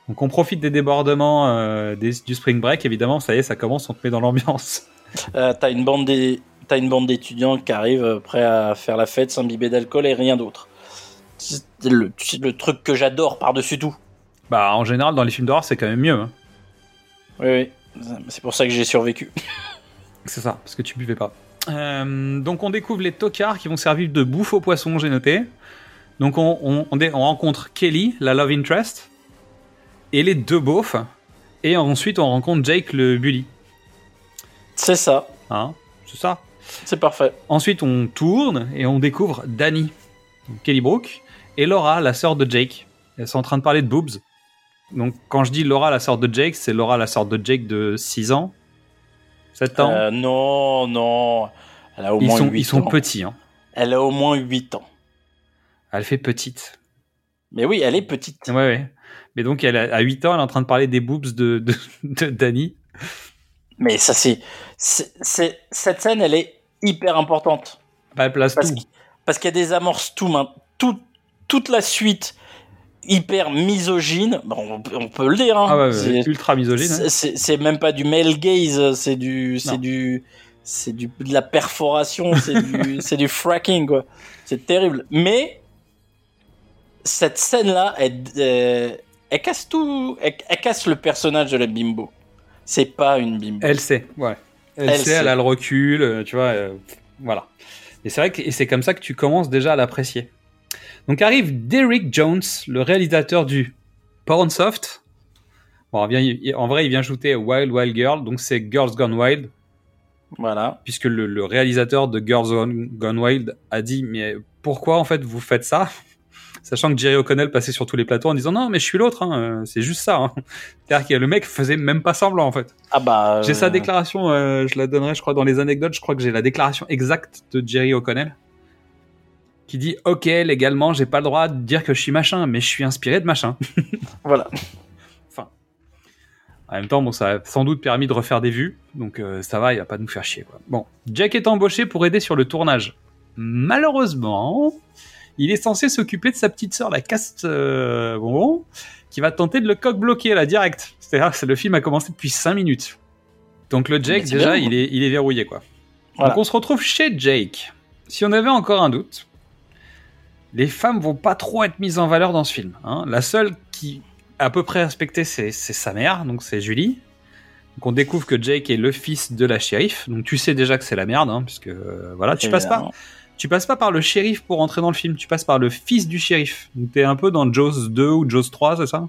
Donc on profite des débordements euh, des- du spring break. Évidemment, ça y est, ça commence, on te met dans l'ambiance. euh, T'as une bande des... T'as une bande d'étudiants qui arrivent euh, prêts à faire la fête, s'imbiber d'alcool et rien d'autre. C'est le, le truc que j'adore par-dessus tout. Bah, en général, dans les films d'horreur, c'est quand même mieux. hein. Oui, oui. C'est pour ça que j'ai survécu. C'est ça, parce que tu buvais pas. Euh, donc on découvre les tocards qui vont servir de bouffe aux poissons, j'ai noté. Donc on, on- on dé- on rencontre Kelly, la love interest, et les deux beaufs. Et ensuite on rencontre Jake, le bully. C'est ça. Hein C'est ça. C'est parfait. Ensuite on tourne et on découvre Danny, Kelly Brook, et Laura, la sœur de Jake. Elles sont en train de parler de boobs. Donc quand je dis Laura, la sœur de Jake, c'est Laura, la sœur de Jake de 6 ans, 7 ans. Euh, non, non. Elle a au ils, moins sont, 8 ils sont ans. petits. Hein. Elle a au moins 8 ans. Elle fait petite. Mais oui, elle est petite. Ouais, ouais. Mais donc, elle a, à 8 ans, elle est en train de parler des boobs de, de, de Danny. Mais ça, c'est. Cette scène, elle est hyper importante. Bah, elle place Parce tout. parce qu'elle désamorce tout, tout. Toute la suite hyper misogyne. Bon, on, peut- on peut le dire. Hein. Ah ouais, C'est- ultra misogyne. hein. c'est- même pas du male gaze, c'est du. C'est du. C'est du, de la perforation, c'est du, c'est du fracking, quoi. C'est terrible. Mais, cette scène-là, elle, euh, elle casse tout. Elle, elle casse le personnage de la bimbo. C'est pas une bimbo. Elle sait, ouais. Elle, Elle sait, sait. elle a le recul, euh, tu vois, euh, voilà. Et c'est vrai que c'est comme ça que tu commences déjà à l'apprécier. Donc arrive Derrick Jones, le réalisateur du Pornsoft. Bon, en vrai, il vient ajouter Wild Wild Girl, donc c'est Girls Gone Wild, Voilà. puisque le, le réalisateur de Girls Gone, Gone Wild a dit mais pourquoi en fait vous faites ça? Sachant que Jerry O'Connell passait sur tous les plateaux en disant non mais je suis l'autre, hein, euh, c'est juste ça. hein. C'est-à-dire que le mec faisait même pas semblant en fait. Ah bah. J'ai euh, sa déclaration, euh, je la donnerai, je crois, dans les anecdotes. Je crois que j'ai la déclaration exacte de Jerry O'Connell qui dit Ok, légalement, j'ai pas le droit de dire que je suis machin, mais je suis inspiré de machin. Voilà. En même temps, bon, ça a sans doute permis de refaire des vues, donc euh, ça va, il va pas nous faire chier. Quoi. Bon, Jack est embauché pour aider sur le tournage. Malheureusement, il est censé s'occuper de sa petite sœur, la caste euh, bonbon, qui va tenter de le coq bloquer là direct. C'est-à-dire que le film a commencé depuis 5 minutes. Donc le Jake, déjà, bien. il est, il est verrouillé, quoi. Voilà. Donc on se retrouve chez Jake. Si on avait encore un doute, les femmes vont pas trop être mises en valeur dans ce film. hein. La seule qui est à peu près respectée, c'est sa mère, donc c'est Julie. Donc on découvre que Jake est le fils de la shérif, donc tu sais déjà que c'est la merde, hein, puisque euh, voilà, tu passes pas. Tu passes pas par le shérif pour entrer dans le film, tu passes par le fils du shérif. Donc t'es un peu dans Jaws 2 ou Jaws 3, c'est ça?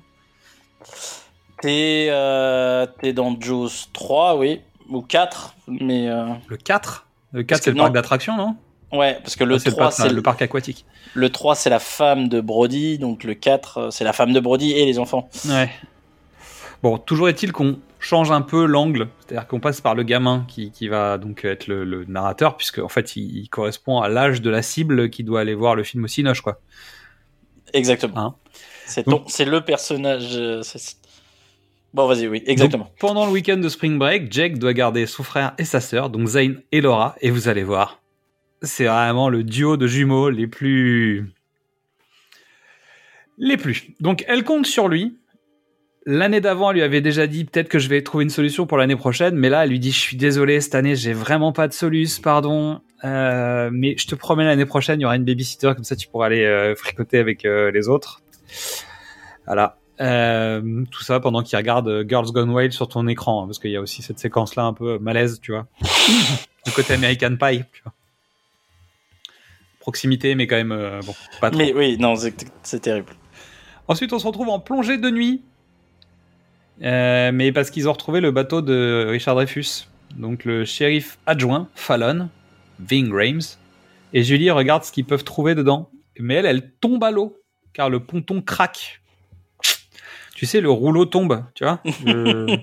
T'es euh, t'es dans Jaws 3, oui. Ou 4. Mais. euh, Le 4 Le 4 Parce c'est le non. parc d'attraction, non? Ouais, parce que le Ah, c'est 3, parc- c'est le le, parc aquatique. le 3, c'est la femme de Brody. Donc le 4, euh, c'est la femme de Brody et les enfants. Ouais. Bon, toujours est-il qu'on change un peu l'angle, c'est-à-dire qu'on passe par le gamin qui, qui va donc être le, le narrateur, puisque en fait il, il correspond à l'âge de la cible qui doit aller voir le film au Cinoche, quoi. Exactement. Hein. c'est le personnage. euh, Bon, vas-y, oui, exactement. Donc, pendant le week-end de Spring Break, Jake doit garder son frère et sa sœur, donc Zane et Laura, et vous allez voir, c'est vraiment le duo de jumeaux les plus... Les plus. Donc elle compte sur lui. L'année d'avant, elle lui avait déjà dit peut-être que je vais trouver une solution pour l'année prochaine, mais là, elle lui dit je suis désolé, cette année, j'ai vraiment pas de solution, pardon, Euh, mais je te promets l'année prochaine, il y aura une babysitter, comme ça tu pourras aller euh, fricoter avec euh, les autres. Voilà. Tout ça pendant qu'il regarde Girls Gone Wild sur ton écran, hein, parce qu'il y a aussi cette séquence-là un peu malaise, tu vois. du côté American Pie, tu vois. Proximité, mais quand même, bon, pas trop. Mais oui, non, c'est terrible. Ensuite, on se retrouve en plongée de nuit. Euh, mais parce qu'ils ont retrouvé le bateau de Richard Dreyfus. Donc le shérif adjoint, Fallon, Ving Rames, et Julie regarde ce qu'ils peuvent trouver dedans. Mais elle, elle tombe à l'eau, car le ponton craque. Tu sais, le rouleau tombe, tu vois Le-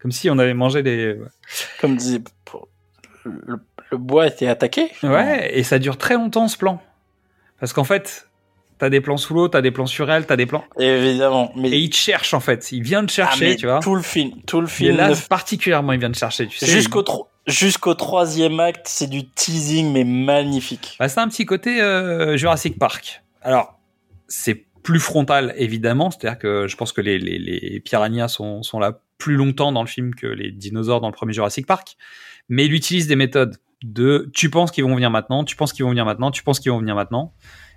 Comme si on avait mangé des... Comme disait. pour- Le, le bois était attaqué Ouais, et ça dure très longtemps ce plan. Parce qu'en fait, t'as des plans sous l'eau, t'as des plans sur elle, t'as des plans... Évidemment. Mais, Et il te cherche en fait, il vient te Ah, chercher, mais tu vois. Tout le film, tout le Et film. là, ne- particulièrement, il vient de chercher, tu sais. Jusqu'au tro- jusqu'au troisième acte, c'est du teasing, mais magnifique. Bah, c'est un petit côté euh, Jurassic Park. Alors, c'est plus frontal, évidemment. C'est-à-dire que je pense que les, les, les piranhas sont, sont là plus longtemps dans le film que les dinosaures dans le premier Jurassic Park. Mais il utilise des méthodes de tu penses qu'ils vont venir maintenant, tu penses qu'ils vont venir maintenant, tu penses qu'ils vont venir maintenant.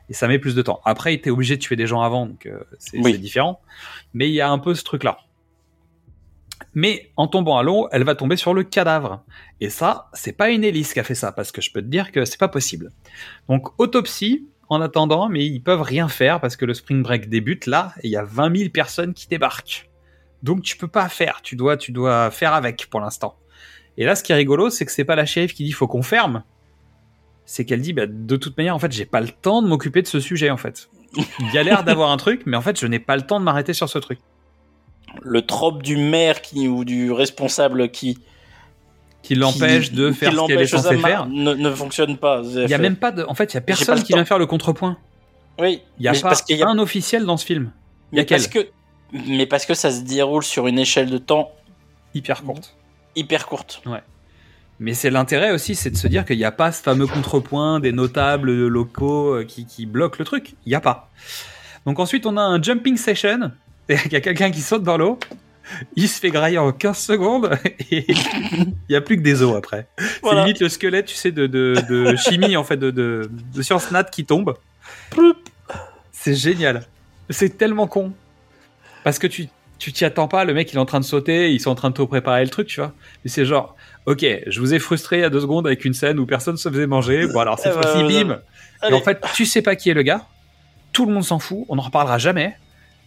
Et ça met plus de temps. Après, il était obligé de tuer des gens avant, donc euh, c'est Oui. c'est différent. Mais il y a un peu ce truc-là. Mais en tombant à l'eau, elle va tomber sur le cadavre. Et ça, c'est pas une hélice qui a fait ça, parce que je peux te dire que c'est pas possible. Donc autopsie en attendant, mais ils peuvent rien faire parce que le spring break débute là et il y a 20 000 personnes qui débarquent. Donc tu peux pas faire, tu dois, tu dois faire avec pour l'instant. Et là, ce qui est rigolo, c'est que c'est pas la shérif qui dit faut qu'on ferme, c'est qu'elle dit bah, de toute manière en fait j'ai pas le temps de m'occuper de ce sujet en fait. Il y a l'air d'avoir un truc, mais en fait je n'ai pas le temps de m'arrêter sur ce truc. Le trope du maire qui, ou du responsable qui. Qui l'empêche de faire ce qu'elle est censée ça, faire. Ne, ne fonctionne pas. Il y a même pas de, en fait il y a personne qui vient faire le contrepoint. Oui. Il y a pas parce qu'il y a- un officiel dans ce film. Il y a mais parce que, mais parce que ça se déroule sur une échelle de temps Hyper courte. hyper courte. Mais c'est l'intérêt aussi, c'est de se dire qu'il n'y a pas ce fameux contrepoint des notables locaux euh, qui, qui bloquent le truc. Il n'y a pas. Donc ensuite, on a un jumping session. Il y a quelqu'un qui saute dans l'eau. Il se fait grailler en 15 secondes et il n'y a plus que des os après. Voilà. C'est limite le squelette, tu sais, de, de, de chimie, en fait, de, de, de science nat qui tombe. C'est génial. C'est tellement con. Parce que tu tu t'y attends pas, le mec il est en train de sauter, ils sont en train de te préparer le truc, tu vois. Mais c'est genre, ok, je vous ai frustré il y a deux secondes avec une scène où personne se faisait manger. Bon alors cette Eh ben, fois-ci, bim. Et en fait, tu sais pas qui est le gars. Tout le monde s'en fout. On n'en reparlera jamais.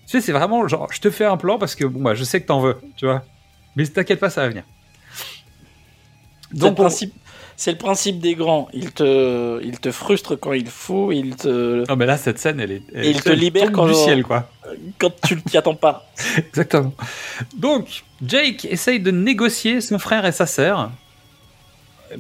Tu sais, c'est vraiment genre, je te fais un plan parce que bon, bah, je sais que t'en veux, tu vois. Mais t'inquiète pas, ça va venir. Le Donc, on- principe, c'est le principe des grands. Ils te, ils te frustrent quand il faut, ils te, Non, mais là, cette scène, elle est. elle Et il te elle libère tombe quand- du ciel, quoi. quand tu ne t'y attends pas. Exactement. Donc, Jake essaye de négocier son frère et sa sœur.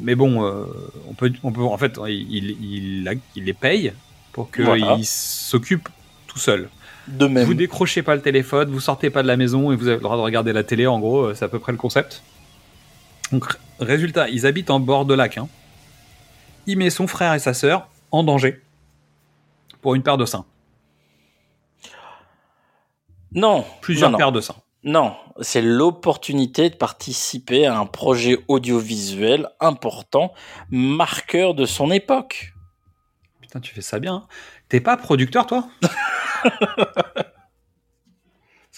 Mais bon, euh, on peut, on peut, en fait, il, il, il, les paye pour qu'ils Voilà. s'occupent tout seuls. De même. Vous décrochez pas le téléphone, vous sortez pas de la maison et vous avez le droit de regarder la télé. En gros, euh, c'est à peu près le concept. Donc, résultat, ils habitent en bord de lac. hein. Il met son frère et sa sœur en danger pour une paire de seins. Non. Plusieurs non, non. paires de seins. Non, c'est l'opportunité de participer à un projet audiovisuel important, marqueur de son époque. Putain, tu fais ça bien. hein. T'es pas producteur, toi?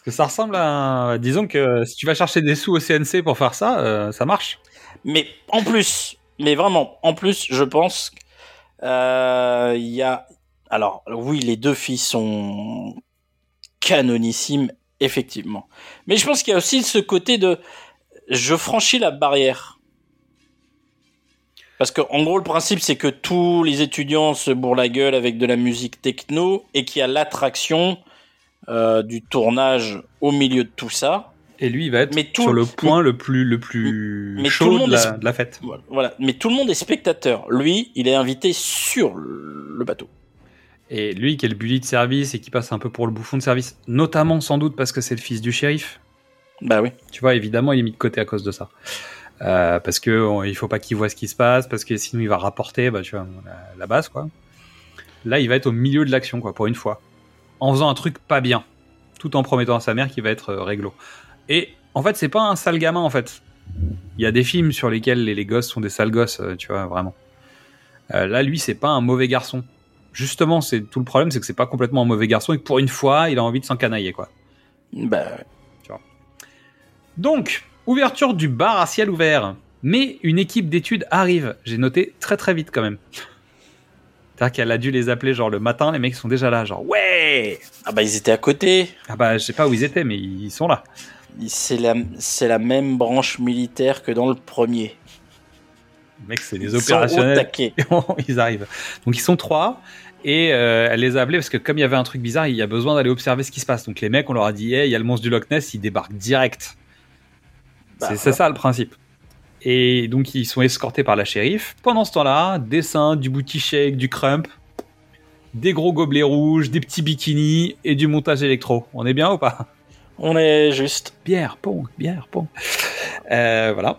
Parce que ça ressemble à. Disons que si tu vas chercher des sous au CNC pour faire ça, euh, ça marche. Mais en plus, mais vraiment, en plus, je pense, euh, il y a, alors oui, les deux filles sont canonissimes, effectivement. Mais je pense qu'il y a aussi ce côté de, je franchis la barrière. Parce que, en gros, le principe, c'est que tous les étudiants se bourrent la gueule avec de la musique techno et qu'il y a l'attraction euh, du tournage au milieu de tout ça. Et lui, il va être Mais tout- sur le point le plus, le plus Mais tout chaud le monde de, la, est- de la fête. Voilà, Voilà. Mais tout le monde est spectateur. Lui, il est invité sur le bateau. Et lui, qui est le bully de service et qui passe un peu pour le bouffon de service, notamment sans doute parce que c'est le fils du shérif. Bah oui. Tu vois, évidemment, il est mis de côté à cause de ça. Euh, parce que on- il faut pas qu'il voit ce qui se passe, parce que sinon il va rapporter, bah, tu vois, la, la base, quoi. Là, il va être au milieu de l'action, quoi, pour une fois. En faisant un truc pas bien. Tout en promettant à sa mère qu'il va être euh, réglo. Et en fait, c'est pas un sale gamin, en fait. Il y a des films sur lesquels les, les gosses sont des sales gosses, euh, tu vois, vraiment. Euh, là, lui, c'est pas un mauvais garçon. Justement, c'est tout le problème, c'est que c'est pas complètement un mauvais garçon et que pour une fois, il a envie de s'encanailler, quoi. Bah ouais. Donc, ouverture du bar à ciel ouvert. Mais une équipe d'études arrive. J'ai noté très très vite quand même. C'est-à-dire qu'elle a dû les appeler genre le matin, les mecs sont déjà là, genre ouais Ah bah ils étaient à côté. Ah bah je sais pas où ils étaient, mais ils sont là. C'est la, c'est la même branche militaire que dans le premier. Mec, c'est des Ils opérationnels. taquet. ils arrivent. Donc ils sont trois. Et euh, elle les a appelés parce que comme il y avait un truc bizarre, il y a besoin d'aller observer ce qui se passe. Donc les mecs, on leur a dit, hey, il y a le monstre du Loch Ness, il débarque direct. Bah, c'est ça le principe. Et donc ils sont escortés par la shérif. Pendant ce temps-là, des seins, du booty shake, du crump, des gros gobelets rouges, des petits bikinis et du montage électro. On est bien ou pas? On est juste. Bière, pong, bière, pong. Euh, voilà.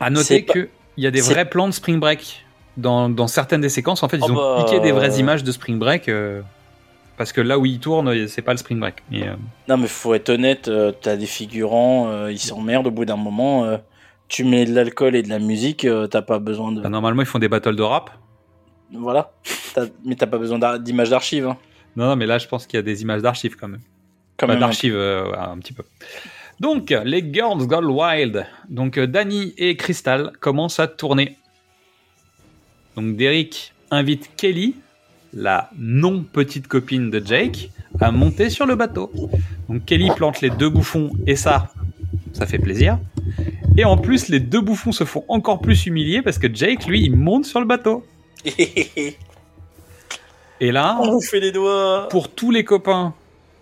À noter pas- que il y a des vrais plans de Spring Break dans, dans certaines des séquences. En fait, ils Oh ont bah, piqué des vraies images de Spring Break euh, parce que là où ils tournent, c'est pas le Spring Break. Mais, euh, Non mais faut être honnête, t'as des figurants, ils s'emmerdent au bout d'un moment. Tu mets de l'alcool et de la musique, euh, t'as pas besoin de. bah, normalement, ils font des battles de rap. Voilà. T'as- mais t'as pas besoin d'images d'archives. Hein. Non, non, mais là, je pense qu'il y a des images d'archives quand même. Quand Pas même. d'archives, euh, un petit peu. Donc, les Girls Gone Wild. Donc, euh, Danny et Crystal commencent à tourner. Donc, Derek invite Kelly, la non petite copine de Jake, à monter sur le bateau. Donc, Kelly plante les deux bouffons et ça, ça fait plaisir. Et en plus, les deux bouffons se font encore plus humilier parce que Jake, lui, il monte sur le bateau. Et là, On vous fait les doigts. pour tous les copains,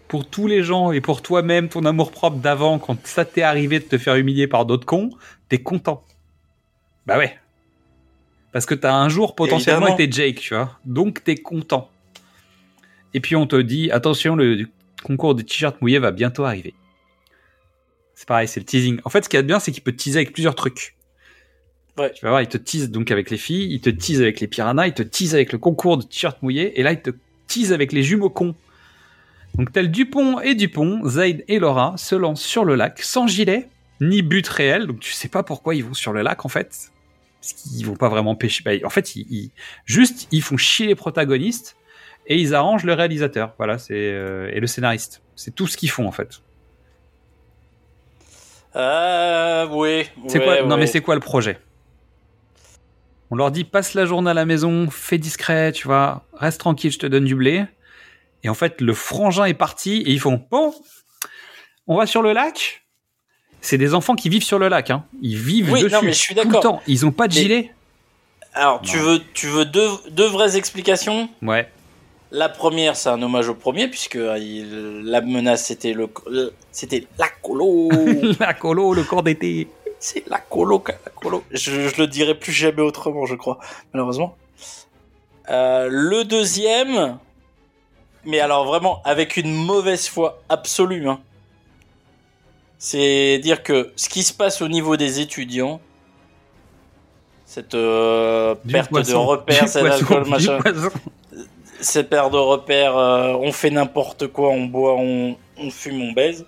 pour tous les gens et pour toi-même, ton amour propre d'avant, quand ça t'est arrivé de te faire humilier par d'autres cons, t'es content. Bah ouais. Parce que t'as un jour potentiellement Évidemment. été Jake, tu vois. Donc t'es content. Et puis on te dit, attention, le concours de t-shirt mouillé va bientôt arriver. C'est pareil, c'est le teasing. En fait, ce qu'il y a de bien, c'est qu'il peut te teaser avec plusieurs trucs. Ouais. Tu vas voir, il te tease donc avec les filles, il te tease avec les piranhas, il te tease avec le concours de t-shirt mouillé, et là, il te tease avec les jumeaux cons. Donc, tel Dupont et Dupont, Zayd et Laura se lancent sur le lac sans gilet, ni but réel, donc tu sais pas pourquoi ils vont sur le lac en fait. Parce qu'ils vont pas vraiment pêcher. Bah, en fait, ils, ils- juste, ils font chier les protagonistes et ils arrangent le réalisateur. Voilà, c'est euh, et le scénariste. C'est tout ce qu'ils font en fait. Euh, oui. C'est ouais, quoi Non mais c'est quoi le projet On leur dit passe la journée à la maison, fais discret, tu vois, reste tranquille, je te donne du blé. Et en fait, le frangin est parti et ils font bon, on va sur le lac. C'est des enfants qui vivent sur le lac, hein. Ils vivent Oui, dessus non, mais je suis tout le temps. Ils ont pas de Mais- gilet. Alors, tu veux, tu veux deux, deux vraies explications? Ouais. La première, c'est un hommage au premier, puisque euh, il- la menace, c'était le, le- c'était la colo. la colo, le corps d'été. c'est la colo, la colo. Je, je le dirai plus jamais autrement, je crois, malheureusement. Euh, le deuxième, mais alors vraiment avec une mauvaise foi absolue. Hein. C'est dire que ce qui se passe au niveau des étudiants, cette euh, perte de repères, cet alcool, machin, cette perte de repères, euh, on fait n'importe quoi, on boit, on, on fume, on baise.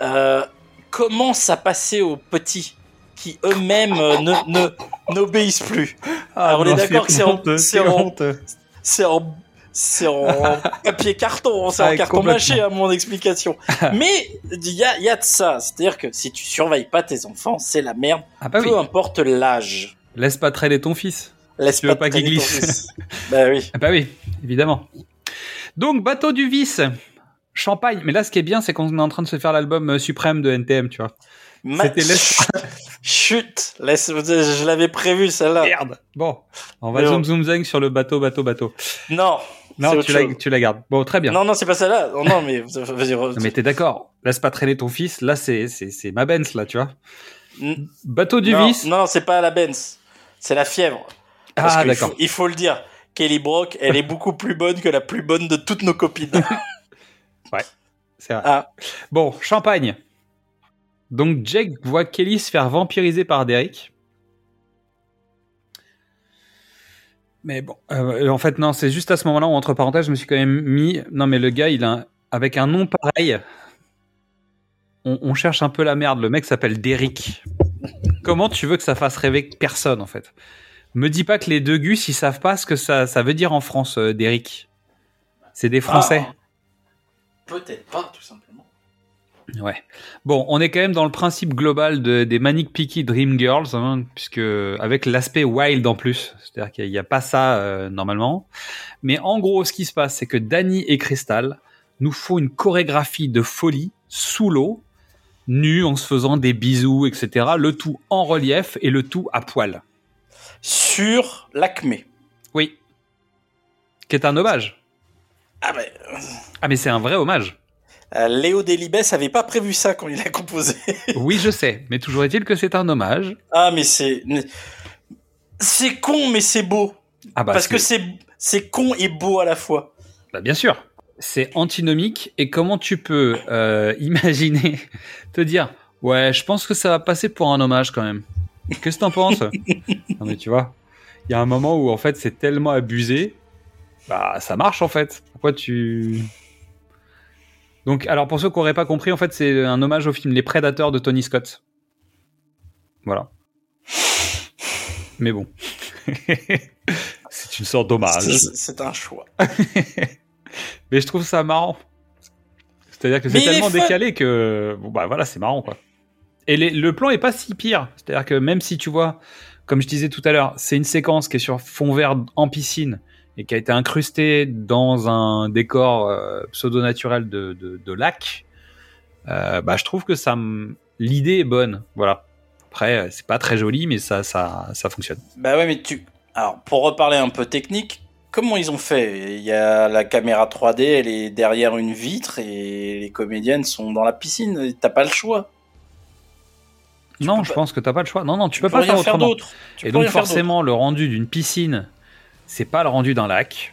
Euh, comment ça passait aux petits qui eux-mêmes euh, ne n'obéissent plus? Alors, on est d'accord que c'est en- c'est en-. C'est en c'est en papier carton, c'est Ah, en carton mâché à mon explication. Mais il y a, y a de ça, c'est-à-dire que si tu surveilles pas tes enfants, c'est la merde, Ah bah peu oui. importe l'âge. Laisse pas traîner ton fils. Laisse Tu veux pas qu'il glisse. bah oui. Ah bah oui, évidemment. Donc, bateau du vice. Champagne. Mais là, ce qui est bien, c'est qu'on est en train de se faire l'album euh, suprême de NTM, tu vois. C'était laisse- Chut, laisse, je l'avais prévu celle-là. Merde. Bon, on va Mais zoom bon. zoom zang sur le bateau, bateau, bateau. Non. Non, tu la, chose. tu la gardes. Bon, très bien. Non, non, c'est pas celle-là. Non, non, mais vas-y. re- mais t'es d'accord. Laisse pas traîner ton fils. Là, c'est, ma Benz, là, tu vois. N- Bateau du non, vice. Non, non, c'est pas la Benz. C'est la fièvre. Parce Ah, d'accord. Il faut le dire. Kelly Brock, elle est beaucoup plus bonne que la plus bonne de toutes nos copines. C'est vrai. Ah. Bon, champagne. Donc, Jake voit Kelly se faire vampiriser par Derek. Mais bon, euh, en fait, non, c'est juste à ce moment-là où, entre parenthèses, je me suis quand même mis. Non, mais le gars, il a. un- Avec un nom pareil, on, on cherche un peu la merde. Le mec s'appelle Derrick. Comment tu veux que ça fasse rêver personne, en fait? Me dis pas que les deux gus, ils savent pas ce que ça, ça veut dire en France, euh, Derrick. C'est des Français. Ah, Peut-être pas, tout simplement. Ouais. Bon, on est quand même dans le principe global de, des Manic Pixie Dream Girls, hein, puisque avec l'aspect wild en plus, c'est-à-dire qu'il n'y a pas ça euh, normalement. Mais en gros, ce qui se passe, c'est que Danny et Crystal nous font une chorégraphie de folie sous l'eau, nus en se faisant des bisous, etc. Le tout en relief et le tout à poil. Sur l'Acmé. Oui. Qui est un hommage. Ah, mais. Ah, mais c'est un vrai hommage. euh, Léo Delibes avait pas prévu ça quand il a composé. Oui, je sais. Mais toujours est-il que c'est un hommage. ah, mais c'est. C'est con, mais c'est beau. Ah bah, Parce que c'est c'est con et beau à la fois. Bah, bien sûr. C'est antinomique. Et comment tu peux euh, imaginer te dire Ouais, je pense que ça va passer pour un hommage quand même. Qu'est-ce que t'en penses? Non, mais tu vois, il y a un moment où en fait c'est tellement abusé. Bah, ça marche en fait. Pourquoi tu. Donc, alors pour ceux qui n'auraient pas compris, en fait, c'est un hommage au film Les Prédateurs de Tony Scott. Voilà. Mais bon. c'est une sorte d'hommage. C'est- un choix. Mais je trouve ça marrant. C'est-à-dire que c'est tellement décalé que bon bah voilà, c'est marrant quoi. Et le plan est pas si pire. C'est-à-dire que même si tu vois, comme je disais tout à l'heure, c'est une séquence qui est sur fond vert en piscine et qui a été incrustée dans un décor euh, pseudo-naturel de, lac, euh, bah je trouve que ça, l'idée est bonne. Voilà. Après, euh, c'est pas très joli, mais ça, ça, ça fonctionne. Bah ouais, mais tu. Alors, pour reparler un peu technique, comment ils ont fait? Il y a la caméra 3D, elle est derrière une vitre et les comédiennes sont dans la piscine. T'as pas le choix. Non, je pas- pense que t'as pas le choix. Non, non, tu, Tu peux peux pas faire faire autrement. d'autre. Tu Et donc faire forcément, le rendu d'une piscine, c'est pas le rendu d'un lac.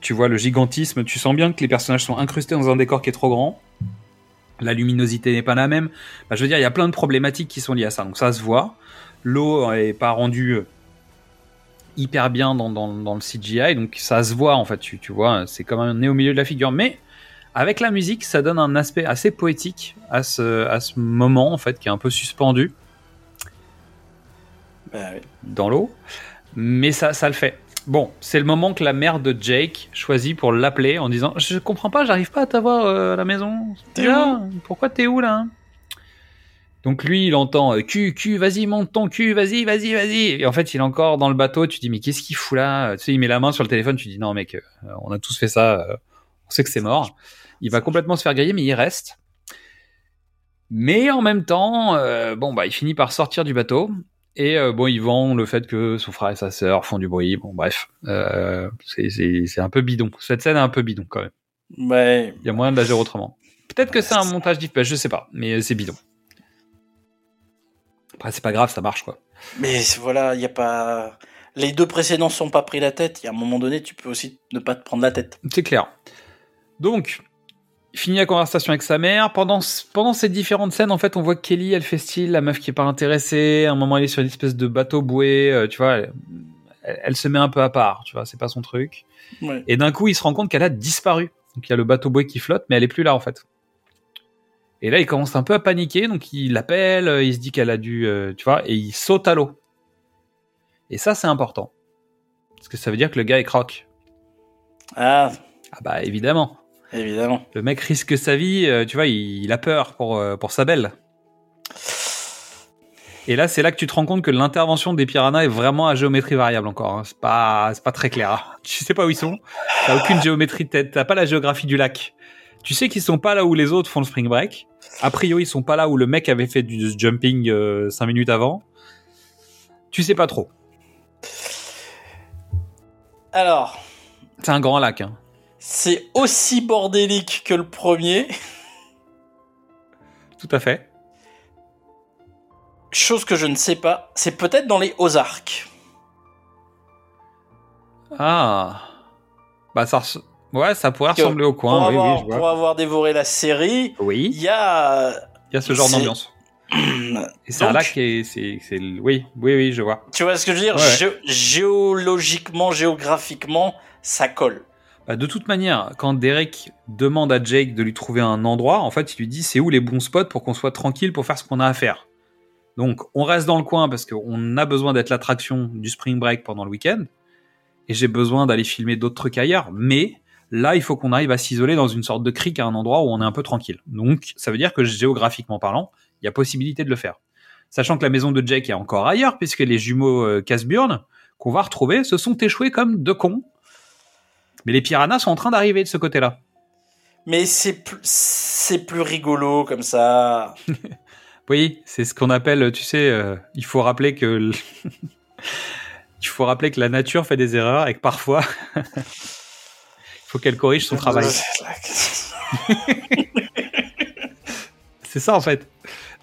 Tu vois le gigantisme, tu sens bien que les personnages sont incrustés dans un décor qui est trop grand. La luminosité n'est pas la même. Bah, je veux dire, il y a plein de problématiques qui sont liées à ça. Donc ça se voit. L'eau est pas rendue euh, hyper bien dans, dans- dans le CGI, donc ça se voit en fait. Tu, tu vois, c'est comme un nez au milieu de la figure. Mais avec la musique, ça donne un aspect assez poétique à ce, à ce moment en fait, qui est un peu suspendu Bah oui. dans l'eau, mais ça, ça le fait. Bon, c'est le moment que la mère de Jake choisit pour l'appeler en disant Je comprends pas, j'arrive pas à t'avoir euh, à la maison. T'es là Pourquoi t'es où là? Donc lui, il entend euh, Cul, cul, vas-y, monte ton cul, vas-y, vas-y, vas-y. Et en fait, il est encore dans le bateau. Tu dis Mais qu'est-ce qu'il fout là? Tu sais, il met la main sur le téléphone. Tu dis Non, mec, euh, on a tous fait ça. euh, on sait que c'est mort. Il va complètement se faire griller, mais il reste. Mais en même temps, euh, bon, bah, il finit par sortir du bateau. Et euh, bon, ils vend le fait que son frère et sa sœur font du bruit. Bon, bref, euh, c'est- un peu bidon. Cette scène est un peu bidon quand même. Ouais. Il y a moyen de la gérer autrement. Peut-être que c'est un montage diff, je sais pas, mais c'est bidon. Après, c'est pas grave, ça marche quoi. Mais voilà, il y a pas. Les deux précédents sont pas pris la tête. Il y a un moment donné, tu peux aussi ne pas te prendre la tête. C'est clair. Donc, finit la conversation avec sa mère. Pendant, pendant ces différentes scènes, en fait, on voit Kelly, elle fait style, la meuf qui est pas intéressée. À un moment, elle est sur une espèce de bateau boué, euh, tu vois. Elle, elle- elle se met un peu à part, tu vois, c'est pas son truc. Ouais. Et d'un coup, il se rend compte qu'elle a disparu. Donc, il y a le bateau boué qui flotte, mais elle est plus là, en fait. Et là, il commence un peu à paniquer, donc il l'appelle, euh, il se dit qu'elle a dû, euh, tu vois, et il saute à l'eau. Et ça, c'est important. Parce que ça veut dire que le gars est croque. Ah, Ah bah, évidemment. Évidemment. Le mec risque sa vie, euh, tu vois, il, il a peur pour, euh, pour sa belle. Et là, c'est là que tu te rends compte que l'intervention des piranhas est vraiment à géométrie variable encore. hein. C'est pas, c'est pas très clair. hein. Tu sais pas où ils sont. T'as aucune géométrie de tête. T'as pas la géographie du lac. Tu sais qu'ils sont pas là où les autres font le spring break. A priori, ils sont pas là où le mec avait fait du jumping 5 minutes avant. Tu sais pas trop. Alors, C'est un grand lac. Hein. C'est aussi bordélique que le premier. Tout à fait. Chose que je ne sais pas, c'est peut-être dans les Ozarks. Ah. Bah ça, ouais, ça pourrait ressembler au Pour, coin. Oui, avoir, oui, je vois. pour avoir dévoré la série, Oui. il y a. Il y a ce genre d'ambiance. Et c'est un lac et c'est, c'est, oui, oui, oui, je vois. Tu vois ce que je veux dire? Ouais, ouais. Gé- Géologiquement, géographiquement, ça colle. Bah, de toute manière, quand Derek demande à Jake de lui trouver un endroit, en fait, il lui dit c'est où les bons spots pour qu'on soit tranquille pour faire ce qu'on a à faire? Donc, on reste dans le coin parce qu'on a besoin d'être l'attraction du spring break pendant le week-end. Et j'ai besoin d'aller filmer d'autres trucs ailleurs. Mais là, il faut qu'on arrive à s'isoler dans une sorte de crique à un endroit où on est un peu tranquille. Donc, ça veut dire que géographiquement parlant, il y a possibilité de le faire. Sachant que la maison de Jake est encore ailleurs, puisque les jumeaux euh, Casburn qu'on va retrouver se sont échoués comme deux cons. Mais les piranhas sont en train d'arriver de ce côté-là. Mais c'est plus, c'est plus rigolo comme ça. Oui, c'est ce qu'on appelle, tu sais, euh, il faut rappeler que il faut rappeler que la nature fait des erreurs et que parfois il faut qu'elle corrige son travail. C'est ça en fait.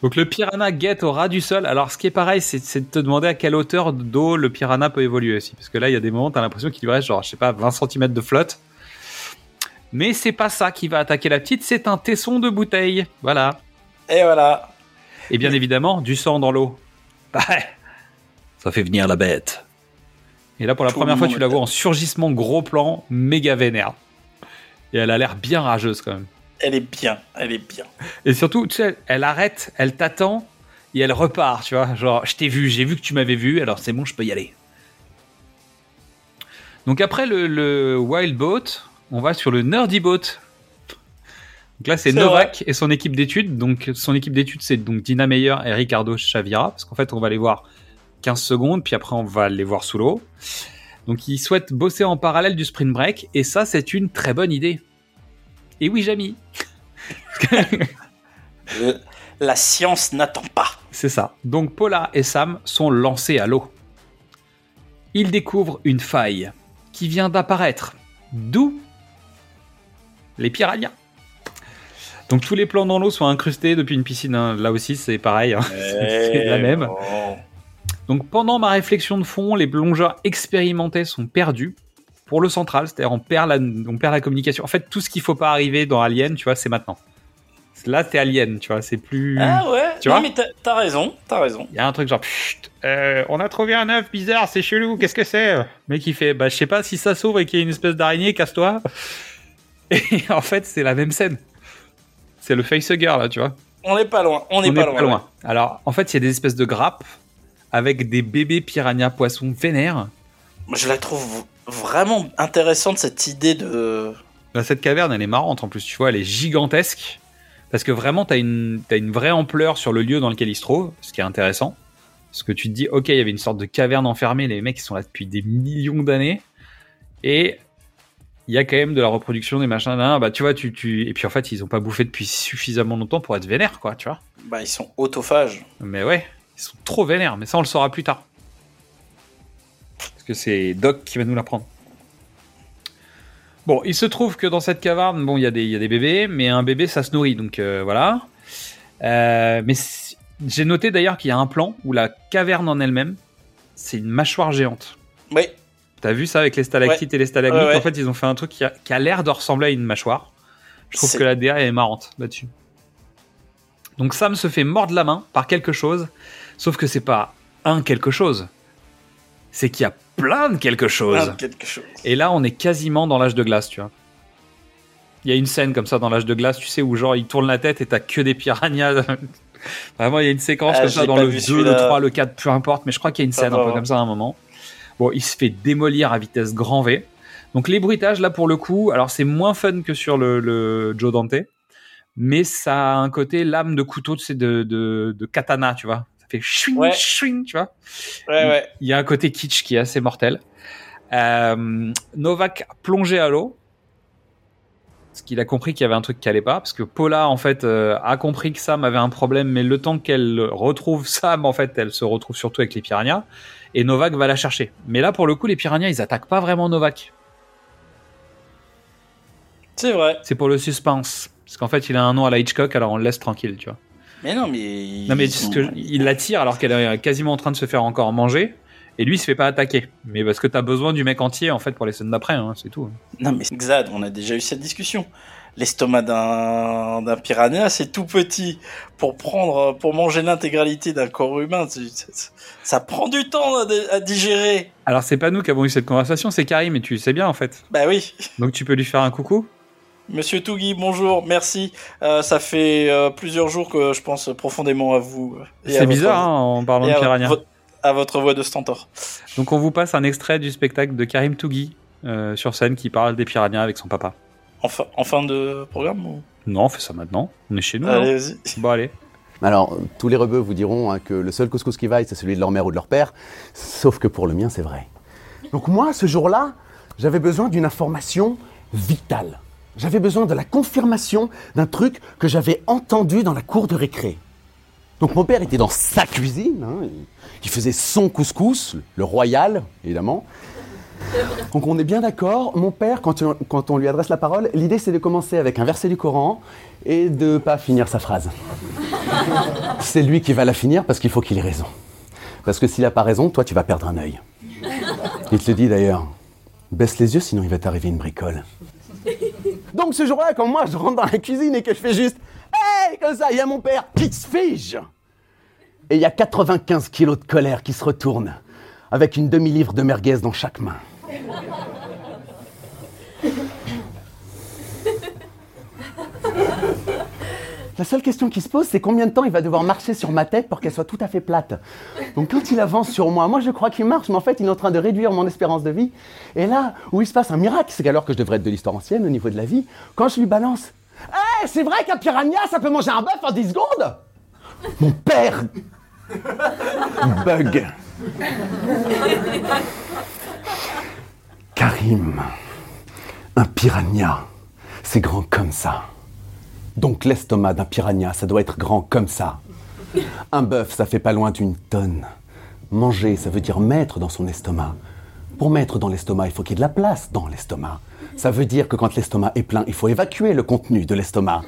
Donc le piranha guette au ras du sol. Alors ce qui est pareil, c'est de te demander à quelle hauteur d'eau le piranha peut évoluer aussi. Parce que là, il y a des moments, t'as l'impression qu'il lui reste genre, je sais pas, 20 cm de flotte. Mais c'est pas ça qui va attaquer la petite, c'est un tesson de bouteille. Voilà. Et voilà. Et bien évidemment, du sang dans l'eau. Bah, ça fait venir la bête. Et là, pour la Tout première fois, tu la vois en surgissement gros plan, méga vénère. Et elle a l'air bien rageuse quand même. Elle est bien, elle est bien. Et surtout, tu sais, elle arrête, elle t'attend et elle repart, tu vois. Genre, je t'ai vu, j'ai vu que tu m'avais vu, alors c'est bon, je peux y aller. Donc après le, le Wild Boat, on va sur le Nerdy Boat. Donc là, c'est C'est Novak et son équipe d'études. Donc son équipe d'études, c'est donc Dina Meyer et Ricardo Chavira. Parce qu'en fait, on va les voir 15 secondes, puis après, on va les voir sous l'eau. Donc ils souhaitent bosser en parallèle du sprint break. Et ça, c'est une très bonne idée. Et oui, Jamy. La science n'attend pas. C'est ça. Donc Paula et Sam sont lancés à l'eau. Ils découvrent une faille qui vient d'apparaître. D'où les piranhas. Donc tous les plans dans l'eau sont incrustés depuis une piscine. hein. Là aussi, c'est pareil. hein. c'est la même. bon. Donc pendant ma réflexion de fond, les plongeurs expérimentés sont perdus pour le central, c'est-à-dire on perd la, on perd la communication. En fait, tout ce qu'il faut pas arriver dans Alien, tu vois, c'est maintenant. Là, t'es Alien, tu vois, c'est plus. Ah ouais, Tu non, vois mais t'as- raison, t'as raison. Il y a un truc genre, euh, on a trouvé un œuf bizarre, c'est chelou, qu'est-ce que c'est? Mec, il fait, bah, je sais pas si ça s'ouvre et qu'il y a une espèce d'araignée, casse-toi. Et en fait, c'est la même scène. C'est le facehugger, là, tu vois. On n'est pas loin, on n'est pas, est loin. Alors, en fait, il y a des espèces de grappes avec des bébés piranha poissons vénères. Moi, Je la trouve vraiment intéressante cette idée de. Bah, cette caverne, elle est marrante en plus, tu vois, elle est gigantesque. Parce que vraiment, t'as une, une vraie ampleur sur le lieu dans lequel il se trouve, ce qui est intéressant. Parce que tu te dis, ok, il y avait une sorte de caverne enfermée, les mecs ils sont là depuis des millions d'années. Et il y a quand même de la reproduction des machins. nan. Bah, tu vois, tu, tu... Et puis en fait, ils ont pas bouffé depuis suffisamment longtemps pour être vénères, quoi, tu vois. Bah, ils sont autophages. Mais ouais, ils sont trop vénères, mais ça on le saura plus tard. Que c'est Doc qui va nous l'apprendre. Bon, il se trouve que dans cette caverne, bon, il y, a des- il y a des bébés, mais un bébé ça se nourrit, donc euh, voilà. Euh, mais j'ai noté d'ailleurs qu'il y a un plan où la caverne en elle-même, c'est une mâchoire géante. Oui. T'as vu ça avec les stalactites et les stalagmites Ouais, ouais. En fait, ils ont fait un truc qui a, l'air de ressembler à une mâchoire. Je trouve que la DA est marrante là-dessus. Donc Sam se fait mordre la main par quelque chose, sauf que c'est pas un quelque chose. C'est qu'il y a plein de quelque chose. Quelque chose. Et là, on est quasiment dans l'âge de glace, tu vois. Il y a une scène comme ça dans l'âge de glace, tu sais, où genre il tourne la tête et t'as que des piranhas. Vraiment, il y a une séquence Ah, comme ça dans le vu 2, celui-là. le 3, le 4, peu importe, mais je crois qu'il y a une scène un peu ouais. comme ça à un moment. Bon, il se fait démolir à vitesse grand V. Donc les bruitages, là, pour le coup, alors c'est moins fun que sur le, le Joe Dante, mais ça a un côté lame de couteau, tu sais, de, de, de katana, tu vois. Fait chouing, Ouais. chouing, tu vois. Ouais, ouais. Il y a un côté kitsch qui est assez mortel. Euh, Novak plongé à l'eau. Parce qu'il a compris qu'il y avait un truc qui allait pas. Parce que Paula, en fait, euh, a compris que Sam avait un problème, mais le temps qu'elle retrouve Sam, en fait, elle se retrouve surtout avec les piranhas. Et Novak va la chercher. Mais là, pour le coup, les piranhas, ils attaquent pas vraiment Novak. C'est vrai. C'est pour le suspense. Parce qu'en fait, il a un nom à la Hitchcock, alors on le laisse tranquille, tu vois. Mais non, mais. Non mais sont- que il l'attire alors qu'elle est quasiment en train de se faire encore manger et lui il se fait pas attaquer. Mais parce que t'as besoin du mec entier en fait pour les scènes d'après, hein, c'est tout. Non, mais Xad, on a déjà eu cette discussion. L'estomac d'un d'un piranha, c'est tout petit. Pour prendre, pour manger l'intégralité d'un corps humain, ça prend du temps à, digérer. Alors c'est pas nous qui avons eu cette conversation, c'est Karim et tu le sais bien en fait. Bah oui. Donc tu peux lui faire un coucou? Monsieur Tougui, bonjour, merci. Euh, ça fait euh, plusieurs jours que je pense profondément à vous. et à C'est votre- bizarre hein, en parlant et de à piranha. votre- à votre voix de stentor. Donc on vous passe un extrait du spectacle de Karim Tougui euh, sur scène qui parle des piranhas avec son papa. En, fin- en fin de programme ou... Non, on fait ça maintenant. On est chez nous. Allez, non vas-y. Bon allez. Alors, tous les rebeux vous diront hein, que le seul couscous qui vaille, c'est celui de leur mère ou de leur père, sauf que pour le mien, c'est vrai. Donc moi, ce jour-là, j'avais besoin d'une information vitale. J'avais besoin de la confirmation d'un truc que j'avais entendu dans la cour de récré. Donc mon père était dans sa cuisine, hein, il faisait son couscous, le royal, évidemment. Donc on est bien d'accord, mon père, quand on, quand on lui adresse la parole, l'idée c'est de commencer avec un verset du Coran et de pas finir sa phrase. C'est lui qui va la finir parce qu'il faut qu'il ait raison. Parce que s'il a pas raison, toi tu vas perdre un œil. Il te le dit d'ailleurs, baisse les yeux sinon il va t'arriver une bricole. Donc ce jour-là, quand moi je rentre dans la cuisine et que je fais juste Hey Comme ça, il y a mon père qui se fige Et il y a 95 kilos de colère qui se retournent, avec une demi-livre de merguez dans chaque main. La seule question qui se pose, c'est combien de temps il va devoir marcher sur ma tête pour qu'elle soit tout à fait plate. Donc quand il avance sur moi, moi je crois qu'il marche, mais en fait il est en train de réduire mon espérance de vie. Et là où il se passe un miracle, c'est qu'alors que je devrais être de l'histoire ancienne au niveau de la vie, quand je lui balance Hey, c'est vrai qu'un piranha, ça peut manger un bœuf en 10 secondes Mon père bug. Karim, un piranha, c'est grand comme ça. Donc l'estomac d'un piranha, ça doit être grand comme ça. Un bœuf, ça fait pas loin d'une tonne. Manger, ça veut dire mettre dans son estomac. Pour mettre dans l'estomac, il faut qu'il y ait de la place dans l'estomac. Ça veut dire que quand l'estomac est plein, il faut évacuer le contenu de l'estomac.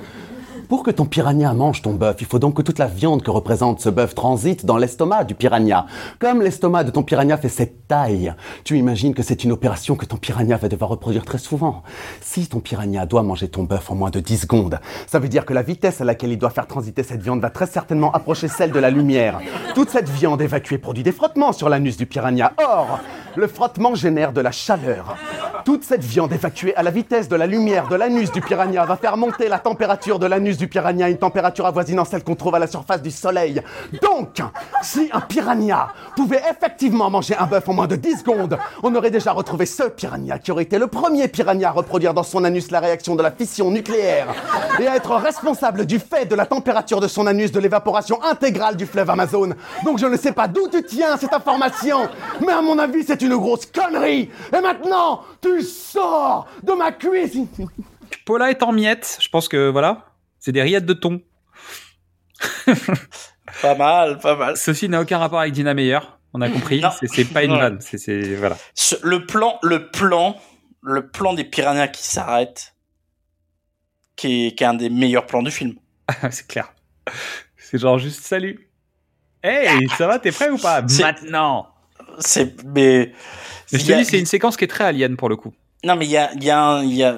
Pour que ton piranha mange ton bœuf, il faut donc que toute la viande que représente ce bœuf transite dans l'estomac du piranha. Comme l'estomac de ton piranha fait cette taille, tu imagines que c'est une opération que ton piranha va devoir reproduire très souvent. Si ton piranha doit manger ton bœuf en moins de 10 secondes, ça veut dire que la vitesse à laquelle il doit faire transiter cette viande va très certainement approcher celle de la lumière. Toute cette viande évacuée produit des frottements sur l'anus du piranha. Or, le frottement génère de la chaleur. Toute cette viande évacuée à la vitesse de la lumière de l'anus du piranha va faire monter la température de l'anus du piranha a une température avoisinant celle qu'on trouve à la surface du soleil. Donc, si un piranha pouvait effectivement manger un bœuf en moins de 10 secondes, on aurait déjà retrouvé ce piranha qui aurait été le premier piranha à reproduire dans son anus la réaction de la fission nucléaire et à être responsable du fait de la température de son anus de l'évaporation intégrale du fleuve Amazon. Donc je ne sais pas d'où tu tiens cette information, mais à mon avis c'est une grosse connerie. Et maintenant, tu sors de ma cuisine. Paula est en miettes. Je pense que voilà, c'est des rillettes de thon. Pas mal, pas mal. Ceci n'a aucun rapport avec Dina Meyer. On a compris. C'est- pas une vanne. C'est- voilà. Le plan, le plan, le plan des piranhas qui s'arrêtent, qui est, qui est un des meilleurs plans du film. c'est clair. C'est genre juste salut. Hey, ça va, t'es prêt ou pas? Maintenant. C'est, mais, je te dis, c'est une séquence qui est très alien pour le coup. non mais il y a, il y a, il y a,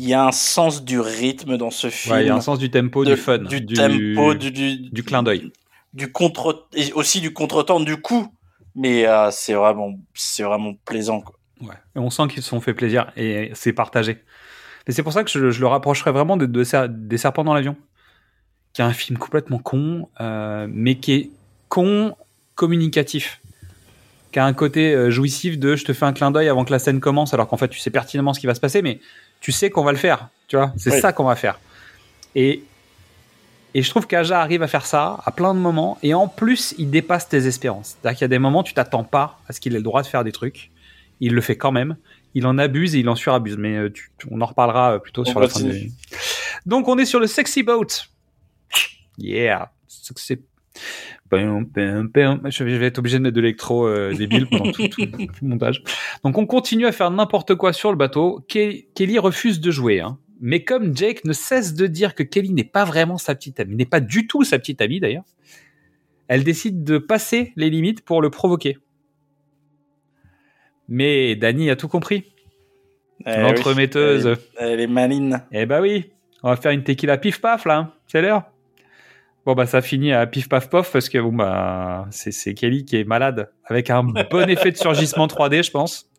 il y a un sens du rythme dans ce film. Ouais, il y a un sens du tempo, de- du fun, du, tempo, du, du, du clin d'œil. du contre, et aussi du contretemps du coup. Mais euh, c'est vraiment, c'est vraiment plaisant. Quoi. Ouais. Et on sent qu'ils se sont fait plaisir et c'est partagé. Et c'est pour ça que je, je le rapprocherais vraiment de, de Ser- des Serpents dans l'avion, qui est un film complètement con, euh, mais qui est con communicatif, qui a un côté euh, jouissif de je te fais un clin d'œil avant que la scène commence, alors qu'en fait tu sais pertinemment ce qui va se passer, mais tu sais qu'on va le faire, tu vois, c'est Oui. ça qu'on va faire. Et et je trouve qu'Aja arrive à faire ça à plein de moments, et en plus, il dépasse tes espérances. C'est-à-dire qu'il y a des moments, tu t'attends pas à ce qu'il ait le droit de faire des trucs. Il le fait quand même. Il en abuse et il en surabuse. Mais euh, tu- on en reparlera euh, plutôt On sur la fin du... Donc, on est sur le sexy boat. Yeah. Sexy. Je vais être obligé de mettre de l'électro euh, débile pendant tout, tout- tout le montage. Donc on continue à faire n'importe quoi sur le bateau. Ke- Kelly refuse de jouer. hein. Mais comme Jake ne cesse de dire que Kelly n'est pas vraiment sa petite amie, n'est pas du tout sa petite amie d'ailleurs, elle décide de passer les limites pour le provoquer. Mais Danny a tout compris. Eh L'entremetteuse. oui, elle, elle est maline. Eh bah oui, on va faire une tequila pif paf là, hein. c'est l'heure. Bon bah ça finit à pif paf pof parce que bon bah c'est Kelly qui est malade avec un bon effet de surgissement 3D je pense.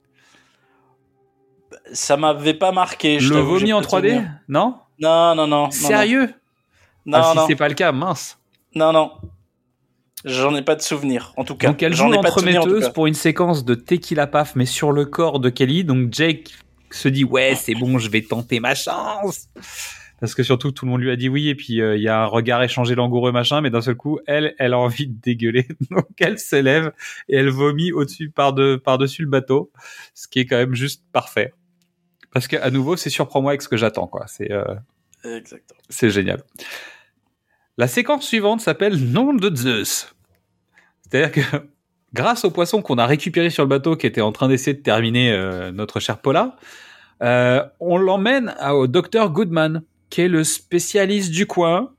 Ça m'avait pas marqué. je Le vomi en pas de 3D souvenir. Non? Non, non, non. Sérieux? Non, Ah, si non. c'est pas le cas, mince. Non, non. J'en ai pas de souvenir, en tout cas. Donc elle joue l'entremetteuse pour une séquence de tequila paf mais sur le corps de Kelly. Donc Jake se dit ouais c'est bon je vais tenter ma chance. Parce que surtout tout le monde lui a dit oui et puis euh, il y a un regard échangé langoureux machin mais d'un seul coup elle elle a envie de dégueuler donc elle se lève et elle vomit au-dessus par de par dessus le bateau ce qui est quand même juste parfait parce que à nouveau c'est surprends-moi avec ce que j'attends quoi c'est euh, Exactement. c'est génial. La séquence suivante s'appelle Nom de Zeus. C'est-à-dire que grâce au poisson qu'on a récupéré sur le bateau qui était en train d'essayer de terminer euh, notre cher Paula, euh, on l'emmène au docteur Goodman, qui est le spécialiste du coin.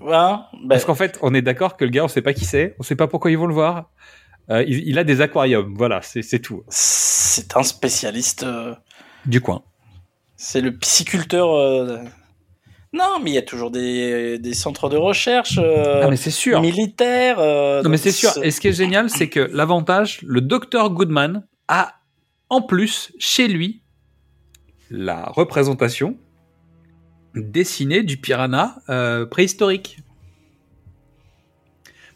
Ben, Parce qu'en fait, on est d'accord que le gars, on sait pas qui c'est, on sait pas pourquoi ils vont le voir. Euh, il, il a des aquariums, voilà, c'est tout. c'est un spécialiste. euh, Du coin. C'est le pisciculteur. euh, Non, mais il y a toujours des, des centres de recherche Ah mais c'est sûr. militaires. Non mais c'est sûr. Et ce qui est génial, c'est que l'avantage, le docteur Goodman a en plus chez lui la représentation dessinée du piranha euh, préhistorique.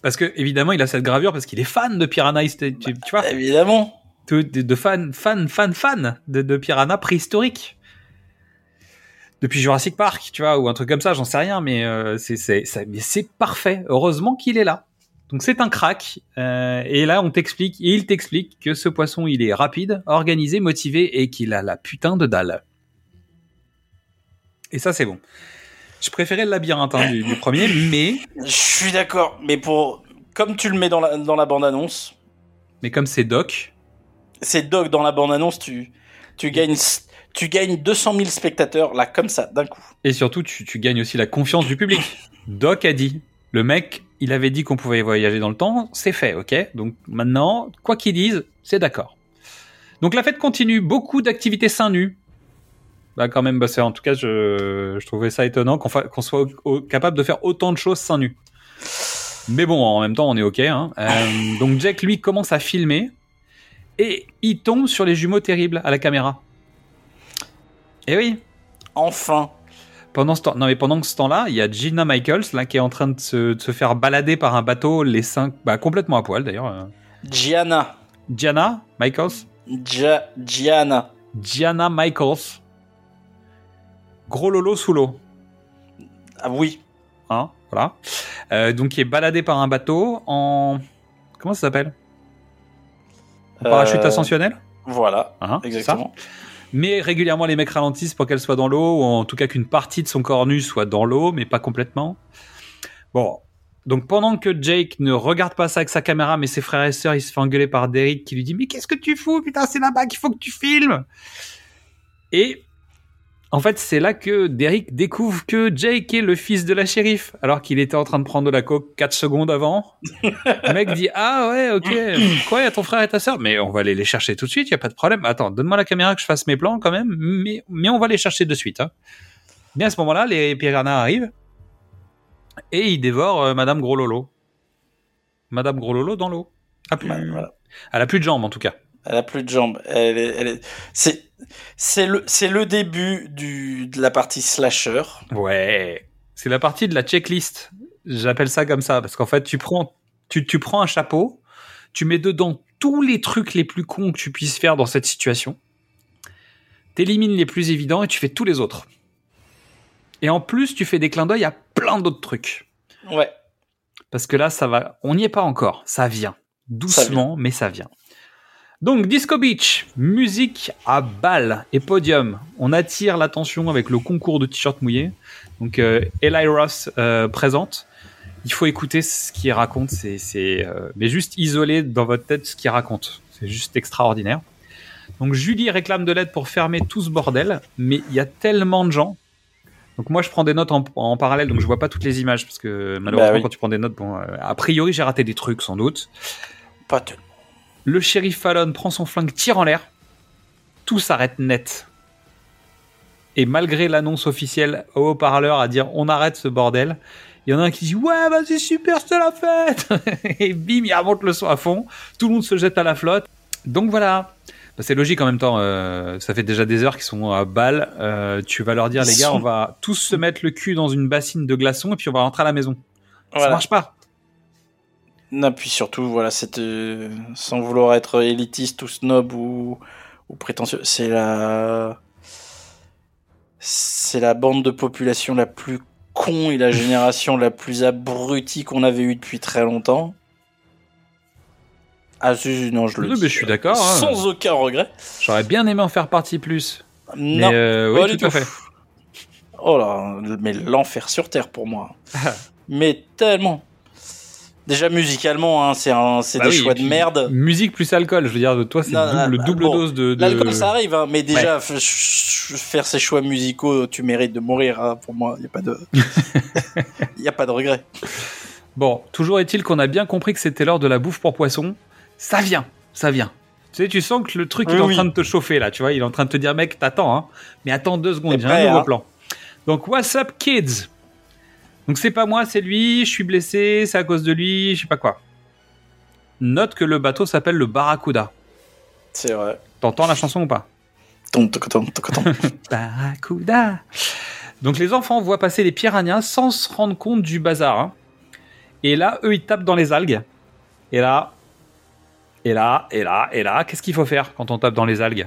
Parce que évidemment, il a cette gravure parce qu'il est fan de piranha, tu, tu vois, Évidemment. de, de, fan, fan, fan, fan de, de piranha préhistorique. Depuis Jurassic Park, tu vois, ou un truc comme ça, j'en sais rien, mais euh, c'est parfait. Heureusement qu'il est là. Donc c'est un crack. euh, et là, on t'explique, et il t'explique que ce poisson, il est rapide, organisé, motivé et qu'il a la putain de dalle. Et ça, c'est bon. Je préférais le labyrinthe hein, du, du premier, mais Je suis d'accord, mais pour comme tu le mets dans la, dans la bande-annonce, mais comme c'est Doc, c'est Doc dans la bande-annonce, tu, tu, gagnes, tu gagnes 200 000 spectateurs, là, comme ça, d'un coup. Et surtout, tu, tu gagnes aussi la confiance du public. Doc a dit, le mec, il avait dit qu'on pouvait voyager dans le temps, c'est fait, ok? Donc maintenant, quoi qu'il dise, c'est d'accord. Donc la fête continue, beaucoup d'activités seins nus. Bah quand même, bah c'est en tout cas, je, je trouvais ça étonnant qu'on fa- soit au- capable de faire autant de choses seins nus. Mais bon, en même temps, on est ok. Hein. Euh, donc Jack, lui, commence à filmer et il tombe sur les jumeaux terribles à la caméra. Et oui, Enfin. Pendant ce temps, non mais pendant ce temps-là, il y a Gina Michaels là qui est en train de se, de se faire balader par un bateau, les seins bah, complètement à poil d'ailleurs. euh. Gianna. Gianna Michaels Gia- Gianna. Gianna Michaels. Gros lolo sous l'eau. Ah oui. Hein, voilà. Euh, donc, qui est baladé par un bateau en. Comment ça s'appelle? En Parachute Euh, ascensionnel? Voilà. Hein, exactement. ça Mais régulièrement, les mecs ralentissent pour qu'elle soit dans l'eau, ou en tout cas qu'une partie de son corps nu soit dans l'eau, mais pas complètement. Bon. Donc, pendant que Jake ne regarde pas ça avec sa caméra, mais ses frères et sœurs, il se fait engueuler par Derek qui lui dit Mais qu'est-ce que tu fous? Putain, c'est là-bas qu'il faut que tu filmes Et en fait, c'est là que Derek découvre que Jake est le fils de la shérif, alors qu'il était en train de prendre de la coke 4 secondes avant. Le mec dit Ah ouais, ok, quoi, y a ton frère et ta sœur? Mais on va aller les chercher tout de suite, y a pas de problème. Attends, donne-moi la caméra que je fasse mes plans quand même, mais, mais on va les chercher de suite. Hein. Bien à ce moment-là, les piranhas arrivent et ils dévorent euh, Madame Grololo. Madame Grololo dans l'eau. Ah, plus... Elle a plus de jambes en tout cas. Elle a plus de jambes. Elle est, elle est- C'est, c'est le, c'est le début du, de la partie slasher. Ouais. C'est la partie de la checklist. J'appelle ça comme ça parce qu'en fait, tu prends, tu, tu prends un chapeau, tu mets dedans tous les trucs les plus cons que tu puisses faire dans cette situation. T'élimines les plus évidents et tu fais tous les autres. Et en plus, tu fais des clins d'œil à plein d'autres trucs. Ouais. Parce que là, ça va. On n'y est pas encore. Ça vient. Doucement, mais ça vient. Donc, Disco Beach, musique à balles et podium. On attire l'attention avec le concours de t-shirts mouillés. Donc, euh, Eli Ross euh, présente. Il faut écouter ce qu'il raconte. C'est, c'est, euh, mais juste isoler dans votre tête ce qu'il raconte. C'est juste extraordinaire. Donc, Julie réclame de l'aide pour fermer tout ce bordel. Mais il y a tellement de gens donc moi je prends des notes en, en parallèle, donc je vois pas toutes les images parce que malheureusement Bah oui. quand tu prends des notes, bon, euh, a priori j'ai raté des trucs sans doute. Pas tellement. Le shérif Fallon prend son flingue, tire en l'air, tout s'arrête net. Et malgré l'annonce officielle au haut-parleur à dire on arrête ce bordel, il y en a un qui dit ouais vas-y super c'est la fête et bim il remonte le son à fond, tout le monde se jette à la flotte. Donc voilà. Bah, c'est logique en même temps, euh, ça fait déjà des heures qu'ils sont à balle. euh, tu vas leur dire, Ils les gars, sont- on va tous se mettre le cul dans une bassine de glaçons et puis on va rentrer à la maison. Ça marche pas. Non, puis surtout, voilà, c'est euh, sans vouloir être élitiste ou snob ou, ou prétentieux, c'est la c'est la bande de population la plus con et la génération la plus abrutie qu'on avait eue depuis très longtemps. Ah non, je le Oui, dis. mais je suis d'accord, hein. Sans aucun regret. J'aurais bien aimé en faire partie plus. Non, Mais euh, oui, du tout à tout. fait. Oh là, mais l'enfer sur terre pour moi. mais tellement. Déjà musicalement, hein, c'est un, c'est Bah des oui, choix de merde. Musique plus alcool, je veux dire, toi, c'est double, double bon, dose de. de- L'alcool, ça arrive, hein, mais déjà, Ouais. faire ces choix musicaux, tu mérites de mourir. hein, pour moi, il n'y a pas de, il y a pas de regret. Bon, toujours est-il qu'on a bien compris que c'était l'heure de la bouffe pour poisson. Ça vient, ça vient. Tu sais, tu sens que le truc il est en oui. train de te chauffer là, tu vois, il est en train de te dire, mec, t'attends, hein. Mais attends deux secondes, j'ai un nouveau plan. Donc, what's up, kids? Donc, c'est pas moi, c'est lui, je suis blessé, c'est à cause de lui, je sais pas quoi. Note que le bateau s'appelle le Barracuda. C'est vrai. T'entends la chanson ou pas? Barracuda. Donc les enfants voient passer les piranhas sans se rendre compte du bazar. hein. Et là, eux, ils tapent dans les algues. Et là, et là, et là, et là, qu'est-ce qu'il faut faire quand on tape dans les algues?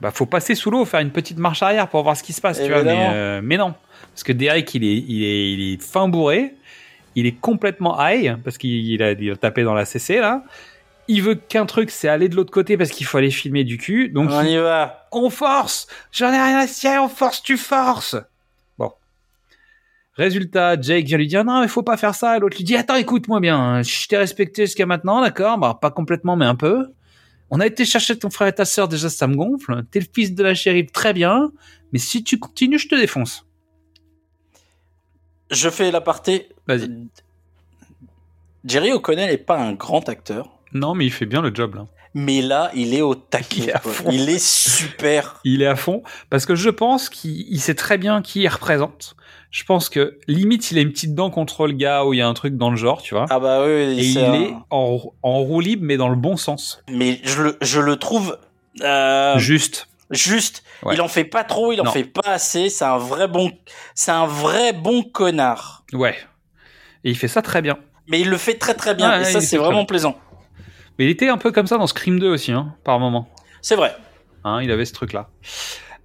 Bah, faut passer sous l'eau, faire une petite marche arrière pour voir ce qui se passe, tu vois. Mais, euh, mais non, parce que Derek, il est, il est, il est fin bourré. Il est complètement high parce qu'il a, il a tapé dans la CC là. Il veut qu'un truc, c'est aller de l'autre côté parce qu'il faut aller filmer du cul. Donc On il- y va. on force J'en ai rien à cirer, on force, tu forces Bon. Résultat, Jake vient lui dire non, il faut pas faire ça. Et l'autre lui dit attends, écoute-moi bien, hein, je t'ai respecté jusqu'à maintenant, d'accord? Bah, pas complètement, mais un peu. On a été chercher ton frère et ta sœur, déjà ça me gonfle. T'es le fils de la shérif, très bien. Mais si tu continues, je te défonce. Je fais l'aparté. Vas-y. Jerry O'Connell n'est pas un grand acteur, Non, mais il fait bien le job là. mais là, il est au taquet. Il est à quoi. fond. Il est super. Il est à fond parce que je pense qu'il il sait très bien qui il représente. Je pense que limite il a une petite dent contre le gars où il y a un truc dans le genre, tu vois. Ah bah oui, Et il un- est en, en roue libre, mais dans le bon sens. Mais je le, je le trouve euh, Juste. Juste, Ouais. il en fait pas trop, il en fait pas assez. C'est un vrai bon, c'est un vrai bon connard. Ouais. Et il fait ça très bien. Mais il le fait très très bien. Et ça, c'est vraiment plaisant. Mais il était un peu comme ça dans Scream 2 aussi, hein, par moment. C'est vrai. Hein, il avait ce truc-là.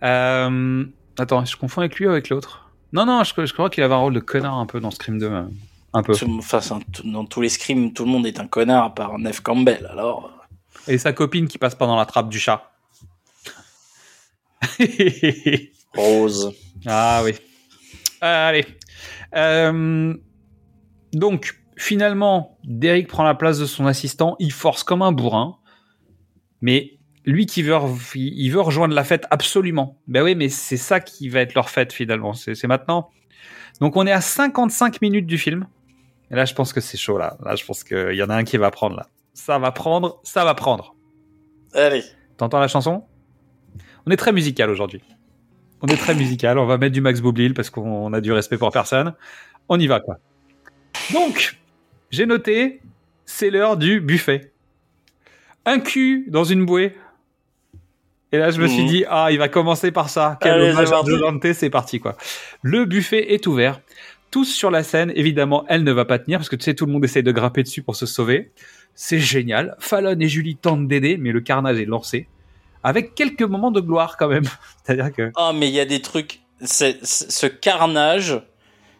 Euh... Attends, je confonds avec lui ou avec l'autre? Non, non, je, je crois qu'il avait un rôle de connard un peu dans Scream 2. euh, Un peu. Enfin, dans tous les scrims, tout le monde est un connard à part Neve Campbell. Alors, Et sa copine qui passe pas dans la trappe du chat. Rose. Ah oui. Allez. Euh, donc, finalement, Derek prend la place de son assistant. Il force comme un bourrin. Mais lui qui veut, il veut rejoindre la fête absolument. Ben oui, mais c'est ça qui va être leur fête finalement. C'est c'est maintenant. Donc, on est à 55 minutes du film. Et là, je pense que c'est chaud là. Là, je pense qu'il y en a un qui va prendre là. Ça va prendre, ça va prendre. Allez. T'entends la chanson? On est très musical aujourd'hui. On est très musical. On va mettre du Max Boublil parce qu'on a du respect pour personne. On y va, quoi. Donc, j'ai noté, c'est l'heure du buffet. Un cul dans une bouée. Et là, je me suis Mhm. dit, ah, il va commencer par ça. Quel Allez, hommage à c'est parti, quoi. Le buffet est ouvert. Tous sur la scène, évidemment, elle ne va pas tenir parce que tu sais, tout le monde essaye de grimper dessus pour se sauver. C'est génial. Fallon et Julie tentent d'aider, mais le carnage est lancé. Avec quelques moments de gloire quand même. C'est-à-dire que. Ah, mais il y a des trucs. ce carnage,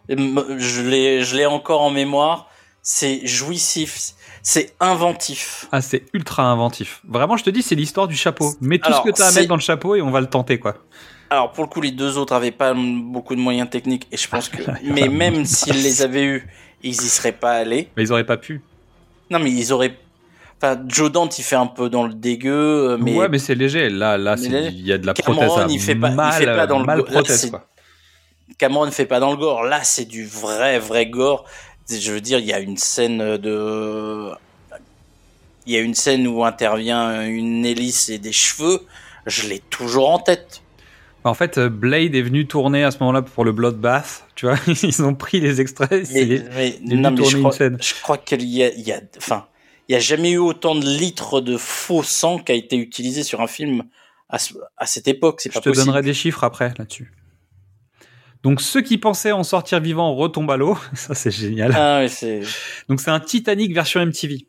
je l'ai, je l'ai encore en mémoire. C'est jouissif. C'est inventif. Ah, c'est ultra inventif. Vraiment, je te dis, c'est l'histoire du chapeau. Mets tout Alors, ce que tu as à mettre dans le chapeau et on va le tenter, quoi. Alors pour le coup, les deux autres avaient pas beaucoup de moyens techniques et je pense que. mais même s'ils les avaient eus, ils y seraient pas allés. Mais ils auraient pas pu. Non, mais ils auraient. Enfin, Joe Dante, il fait un peu dans le dégueu, euh, mais. Ouais, mais c'est léger. Là, là, il y a de la Cameron, prothèse. il fait pas- il mal, fait pas dans le mal prothèse, quoi. Cameron ne fait pas dans le gore. Là, c'est du vrai, vrai gore. Je veux dire, il y a une scène de. Il y a une scène où intervient une hélice et des cheveux. Je l'ai toujours en tête. En fait, euh, Blade est venu tourner à ce moment-là pour le Bloodbath. Tu vois, ils ont pris les extraits. Mais, mais- il non, mais je crois, scène. je crois qu'il y a, il y a, enfin, il y a jamais eu autant de litres de faux sang qui a été utilisé sur un film à, ce- à cette époque. C'est Je pas te possible. donnerai des chiffres après là-dessus. Donc ceux qui pensaient en sortir vivants retombent à l'eau. Ça c'est génial. Ah c'est. Donc c'est un Titanic version MTV.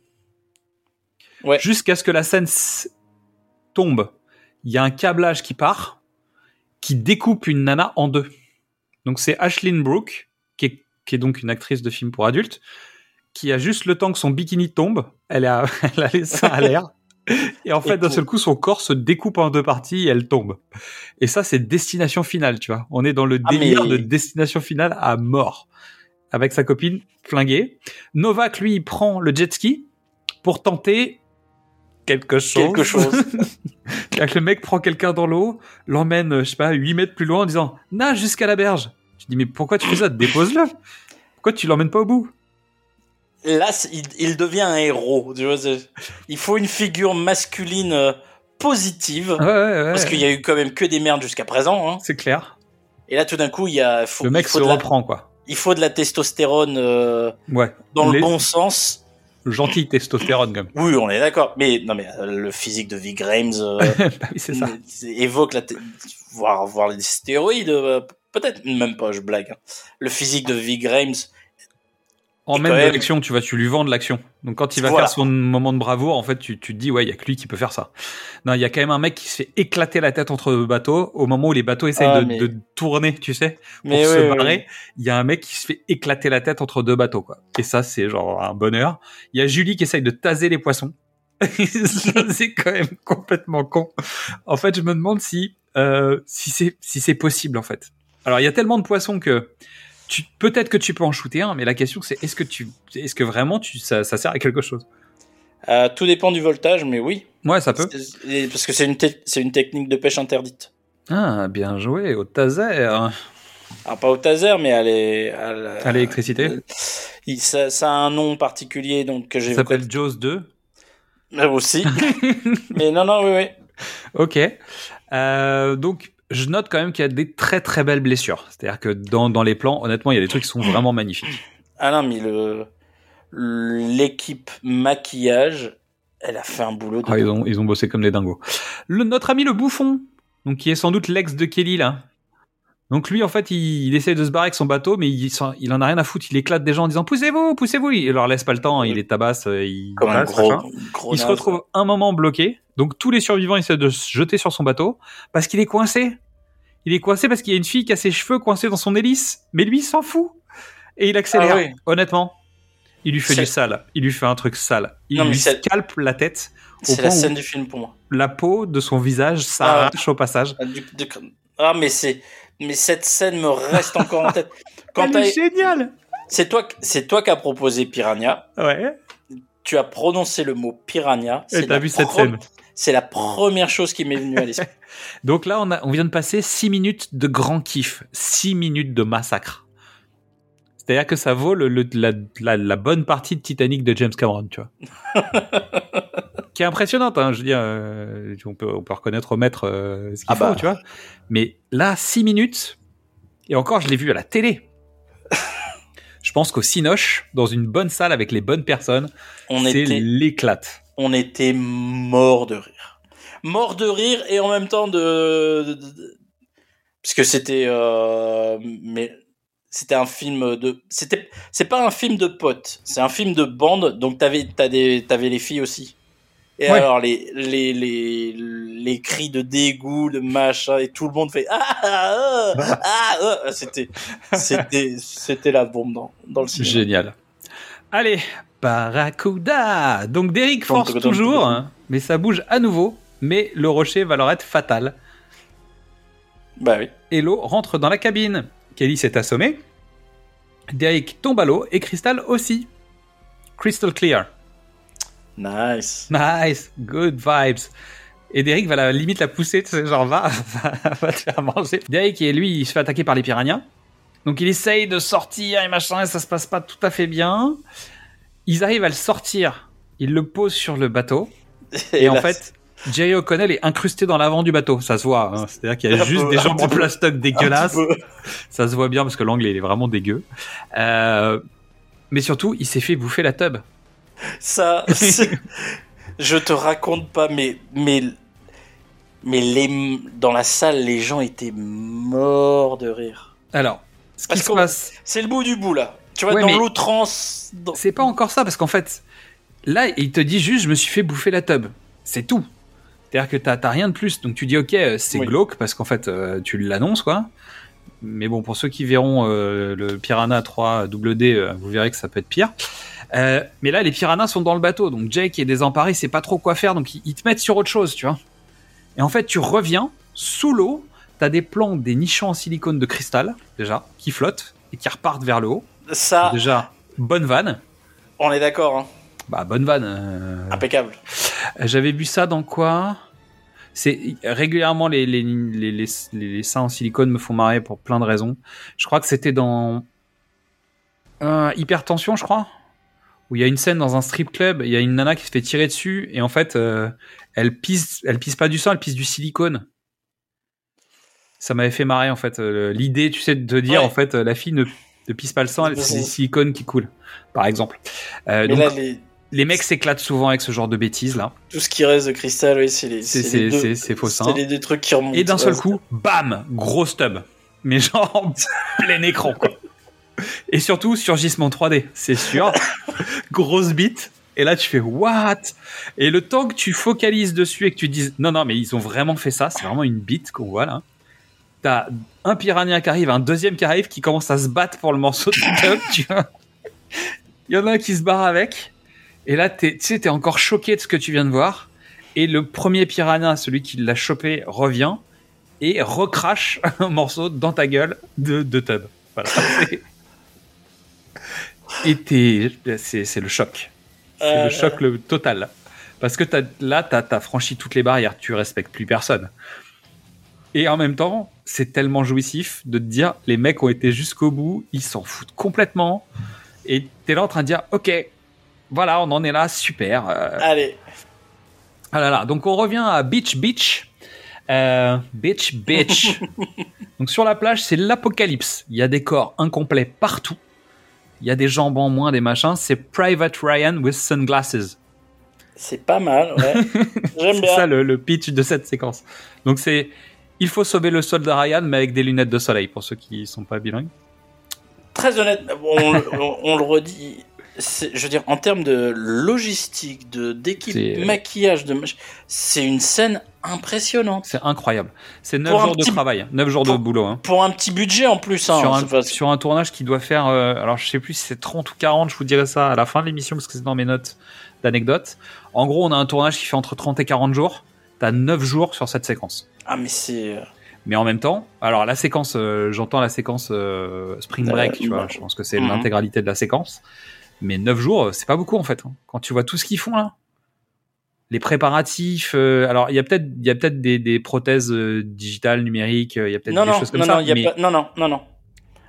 Ouais. Jusqu'à ce que la scène tombe, il y a un câblage qui part, qui découpe une nana en deux. Donc c'est Ashlyn Brooke, qui est, qui est donc une actrice de film pour adultes, qui a juste le temps que son bikini tombe, elle a, elle a les seins à l'air, et en fait d'un seul coup son corps se découpe en deux parties et elle tombe. Et ça c'est destination finale, tu vois. On est dans le Ah, délire mais- de destination finale à mort, avec sa copine flinguée. Novak lui il prend le jet ski pour tenter quelque chose. Quelque chose. Que le mec prend quelqu'un dans l'eau, l'emmène, je sais pas, 8 mètres plus loin en disant nage jusqu'à la berge. Je dis mais pourquoi tu fais ça? Dépose-le. Pourquoi tu l'emmènes pas au bout? Là, il, il devient un héros. tu vois, c'est- il faut une figure masculine euh, positive. Ouais, ouais, ouais. Parce qu'il y a eu quand même que des merdes jusqu'à présent. hein. C'est clair. Et là, tout d'un coup, il y a. Faut, Le mec il faut se de la- reprend quoi. il faut de la testostérone euh, Ouais. dans Les- le bon sens. Gentil testostérone comme. Oui, on est d'accord. Mais non, mais euh, le physique de Grimes euh, bah oui, c'est ça. évoque la, té- voir voir les stéroïdes. Peut-être même pas, je blague. hein. Le physique de Grimes. Quand de même- l'action, tu vois, tu lui vends de l'action. Donc quand il va Voilà. faire son moment de bravoure, en fait, tu, tu te dis, ouais, il y a que lui qui peut faire ça. Non, il y a quand même un mec qui se fait éclater la tête entre deux bateaux au moment où les bateaux essayent Ah, de, mais- de tourner, tu sais, pour Mais se oui, barrer. oui. Il y a un mec qui se fait éclater la tête entre deux bateaux, quoi. Et ça, c'est genre un bonheur. Il y a Julie qui essaye de taser les poissons. C'est quand même complètement con. En fait, je me demande si, euh, si c'est, si c'est possible, en fait. Alors, il y a tellement de poissons que peut-être que tu peux en shooter un, mais la question c'est est-ce que tu, est-ce que vraiment tu, ça, ça sert à quelque chose? Euh, tout dépend du voltage, mais oui. Ouais, ça peut. Parce que c'est une, c'est une technique de pêche interdite. Ah, bien joué, au taser. Alors pas au taser, mais à l'électricité. Ça, ça a un nom particulier donc que Ça j'ai s'appelle Jaws 2. Euh, aussi. mais non, non, oui, oui. Ok. Euh, donc, je note quand même qu'il y a des très très belles blessures. C'est-à-dire que dans, dans les plans, honnêtement, il y a des trucs qui sont vraiment magnifiques. Ah non, mais le l'équipe maquillage, elle a fait un boulot de. Ah, ils, ont, ils ont bossé comme des dingos. Le, notre ami le bouffon. donc qui est sans doute l'ex de Kelly là. Donc lui, en fait, il, il essaie de se barrer avec son bateau, mais il, il en a rien à foutre. Il éclate des gens en disant poussez-vous, poussez-vous. Il leur laisse pas le temps, il les tabasse, euh, il, Comme un gros, Il se retrouve un moment bloqué. Donc tous les survivants essaient de se jeter sur son bateau parce qu'il est coincé. Il est coincé parce qu'il y a une fille qui a ses cheveux coincés dans son hélice. Mais lui, il s'en fout. Et il accélère. Ah ouais. Honnêtement, il lui fait du sale. Il lui fait un truc sale. Il Non, lui scalpe la tête C'est la point scène du film pour moi. la peau de son visage s'arrache au passage. Ah, du- du- Ah, mais c'est, mais cette scène me reste encore en tête. Quand Elle est t'as- géniale. c'est toi, c'est toi qui as proposé Piranha. Ouais. Tu as prononcé le mot Piranha. Et t'as vu cette scène. C'est la première chose qui m'est venue à l'esprit. Donc là, on, a, on vient de passer 6 minutes de grand kiff, 6 minutes de massacre. C'est-à-dire que ça vaut le, le- la, la- la bonne partie de Titanic de James Cameron, tu vois. Qui est impressionnante, hein, je veux dire, euh, on, peut, on peut reconnaître au maître euh, ce qu'il Ah faut, bah. tu vois. Mais là, 6 minutes, et encore, je l'ai vu à la télé. Je pense qu'au Cinoche, dans une bonne salle avec les bonnes personnes, On c'est était, l'éclate. On était mort de rire. Mort de rire et en même temps de, de- de- parce que c'était, euh, mais c'était un film de, c'était, c'est pas un film de potes, c'est un film de bande. Donc t'avais, t'as des, t'avais les filles aussi. Et Ouais. alors les, les, les, les cris de dégoût, de machin, et tout le monde fait ah ah ah, ah, ah. c'était, c'était, c'était la bombe dans, dans le cinéma. Génial. Allez, Barracuda Donc Derek force toujours, hein, mais ça bouge à nouveau, mais le rocher va leur être fatal. Bah oui. Et l'eau rentre dans la cabine. Kelly s'est assommée. Derek tombe à l'eau et Crystal aussi. Crystal clear. Nice. Nice, good vibes. Et Derek va la limite la pousser, tu sais, genre va, va, va te faire manger. Derek et lui, il se fait attaquer par les piranhas. Donc il essaye de sortir et machin, et ça se passe pas tout à fait bien. Ils arrivent à le sortir. Ils le posent sur le bateau. Et, en fait, Jerry O'Connell est incrusté dans l'avant du bateau. Ça se voit. hein. C'est-à-dire qu'il y a Un juste peu, des jambes en plastoc dégueulasses. Ça se voit bien parce que l'angle il est vraiment dégueu. Euh, mais surtout, il s'est fait bouffer la tub. Ça, je te raconte pas, mais mais mais les dans la salle, les gens étaient morts de rire. Alors, ce qui se passe, C'est le bout du bout là. Tu vois Ouais, dans l'outrance. dans- c'est pas encore ça parce qu'en fait, là, il te dit juste, je me suis fait bouffer la tub. C'est tout. C'est-à-dire que t'as rien de plus. Donc tu dis, ok, c'est Oui. glauque parce qu'en fait, euh, tu l'annonces, quoi. Mais bon, pour ceux qui verront euh, le Piranha 3 WD, euh, vous verrez que ça peut être pire. Euh, mais là, les piranhas sont dans le bateau. Donc Jake est désemparé, il sait pas trop quoi faire. Donc ils te mettent sur autre chose, tu vois. Et en fait, tu reviens sous l'eau. T'as des plans, des nichons en silicone de cristal, déjà, qui flottent et qui repartent vers le haut. Ça, Déjà, bonne vanne. on est d'accord. Hein. Bah, bonne vanne. euh, Impeccable. J'avais vu ça dans quoi? C'est régulièrement les, les, les, les, seins en silicone me font marrer pour plein de raisons. Je crois que c'était dans euh, Hypertension, je crois, où il y a une scène dans un strip club, il y a une nana qui se fait tirer dessus et en fait euh, elle pisse, elle pisse pas du sang, elle pisse du silicone. Ça m'avait fait marrer en fait euh, l'idée, tu sais, de dire Ouais. en fait la fille ne, ne pisse pas le sang, c'est silicone qui coule, par exemple. Euh, donc, là, les- les mecs s'éclatent souvent avec ce genre de bêtises là. tout ce qui reste de cristal, oui, c'est les. C'est- faux C'est seins. les deux trucs qui remontent. Et d'un seul coup, bam, gros stub. Mais genre en plein écran quoi. Et surtout surgissement 3D, c'est sûr. Grosse bite. Et là tu fais what? Et le temps que tu focalises dessus et que tu dises non non mais ils ont vraiment fait ça, c'est vraiment une bite qu'on voit là. T'as un piranha qui arrive, un deuxième qui arrive qui commence à se battre pour le morceau de stub, tu vois. Il y en a un qui se barre avec. Et là, tu sais, t'es encore choqué de ce que tu viens de voir. Et le premier piranha, celui qui l'a chopé, revient et recrache un morceau dans ta gueule de, de tub. Voilà. Et c'est le choc. C'est Euh, le choc le total. Parce que t'as- là, t'as as franchi toutes les barrières, tu respectes plus personne. Et en même temps, c'est tellement jouissif de te dire, les mecs ont été jusqu'au bout, ils s'en foutent complètement. Et t'es là en train de dire, ok, voilà, on en est là, super. euh, Allez. ah là là, donc on revient à Beach Beach. Euh, beach Beach. donc sur la plage, c'est l'apocalypse. Il y a des corps incomplets partout. Il y a des jambes en moins, des machins. C'est Private Ryan with sunglasses. C'est pas mal, ouais. J'aime C'est bien. ça le, le pitch de cette séquence. Donc c'est Il faut sauver le soldat Ryan, mais avec des lunettes de soleil, pour ceux qui sont pas bilingues. Très honnête, on, on- on le redit. Je veux dire, en termes de logistique, de d'équipe, C'est- maquillage, de c'est une scène impressionnante. C'est incroyable. C'est 9 Pour un jours de travail, 9 jours de boulot. hein. Pour un petit budget en plus. Hein, sur, c'est un, pas- sur un tournage qui doit faire, euh, alors je sais plus si c'est 30 ou 40, je vous dirai ça à la fin de l'émission parce que c'est dans mes notes d'anecdotes. En gros, on a un tournage qui fait entre 30 et 40 jours. T'as 9 jours sur cette séquence. Ah, mais c'est. euh, Mais en même temps, alors la séquence, euh, j'entends la séquence euh, Spring Break, Euh, tu vois, bah, je pense que c'est mhm. l'intégralité de la séquence. Mais 9 jours, c'est pas beaucoup en fait. hein. Quand tu vois tout ce qu'ils font là, les préparatifs. alors il y a peut-être, il y a peut-être des, des prothèses digitales, numériques, il y a peut-être des non, choses comme non, ça. non, mais pas- non, non, non, non.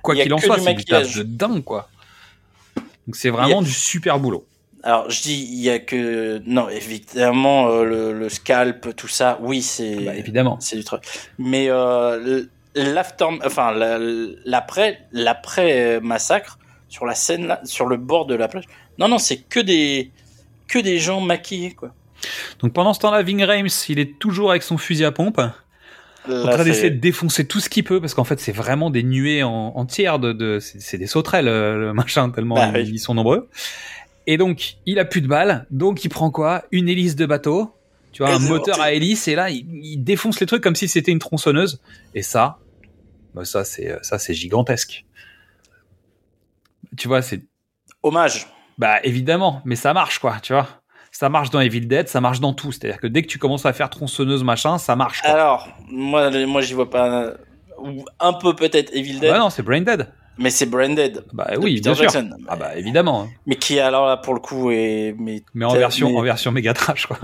quoi qu'il en soit, c'est du taf de dingue quoi. Donc c'est vraiment a- du super boulot. Alors, je dis, il y a que. Non, évidemment, euh, le, le scalp, tout ça, oui, c'est. Bah, évidemment. C'est du truc. Mais euh, l'after. Enfin, la- l'après l'après massacre, sur la scène, là, sur le bord de la plage. Non, non, c'est que des. Que des gens maquillés, quoi. Donc pendant ce temps-là, Ving Rhames, il est toujours avec son fusil à pompe. en train d'essayer de défoncer tout ce qu'il peut parce qu'en fait c'est vraiment des nuées en, entières de, de c'est des sauterelles euh, le machin tellement Bah ils, oui. ils sont nombreux et donc il a plus de balles donc il prend quoi? Une hélice de bateau tu vois Et un moteur mortel. à hélice et là il, il défonce les trucs comme si c'était une tronçonneuse et ça bah ça c'est ça c'est gigantesque tu vois c'est Hommage. bah évidemment, mais ça marche quoi, tu vois. Ça marche dans Evil Dead, ça marche dans tout. C'est-à-dire que dès que tu commences à faire tronçonneuse machin, ça marche. Quoi. Alors, moi, moi j'y vois pas. Un peu peut-être Evil Dead, bah non, c'est Brain Dead. Mais c'est Branded. Bah oui, Peter bien sûr. Jackson. Ah bah évidemment. hein. Mais qui alors là pour le coup est mais, Mais en version, mais- en version méga trash quoi.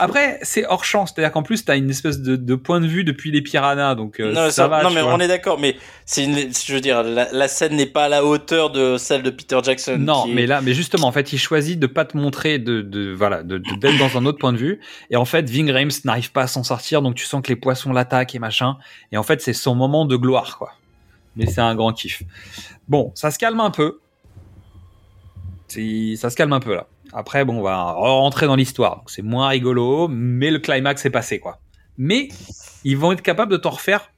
Après, c'est hors champ, c'est-à-dire qu'en plus t'as une espèce de, de point de vue depuis les piranhas, donc euh, non, ça, ça- va. non tu mais vois. on est d'accord, mais c'est une, je veux dire, la, la scène n'est pas à la hauteur de celle de Peter Jackson. Non, est- mais là, mais justement, en fait, il choisit de pas te montrer, de, de voilà, de de- d'être dans un autre point de vue. Et en fait, Ving Rhames n'arrive pas à s'en sortir, donc tu sens que les poissons l'attaquent et machin. Et en fait, c'est son moment de gloire, quoi. Mais c'est un grand kiff. Bon, ça se calme un peu. Ça se calme un peu là. Après, bon, on va rentrer dans l'histoire. C'est moins rigolo, mais le climax est passé, quoi. Mais ils vont être capables de t'en refaire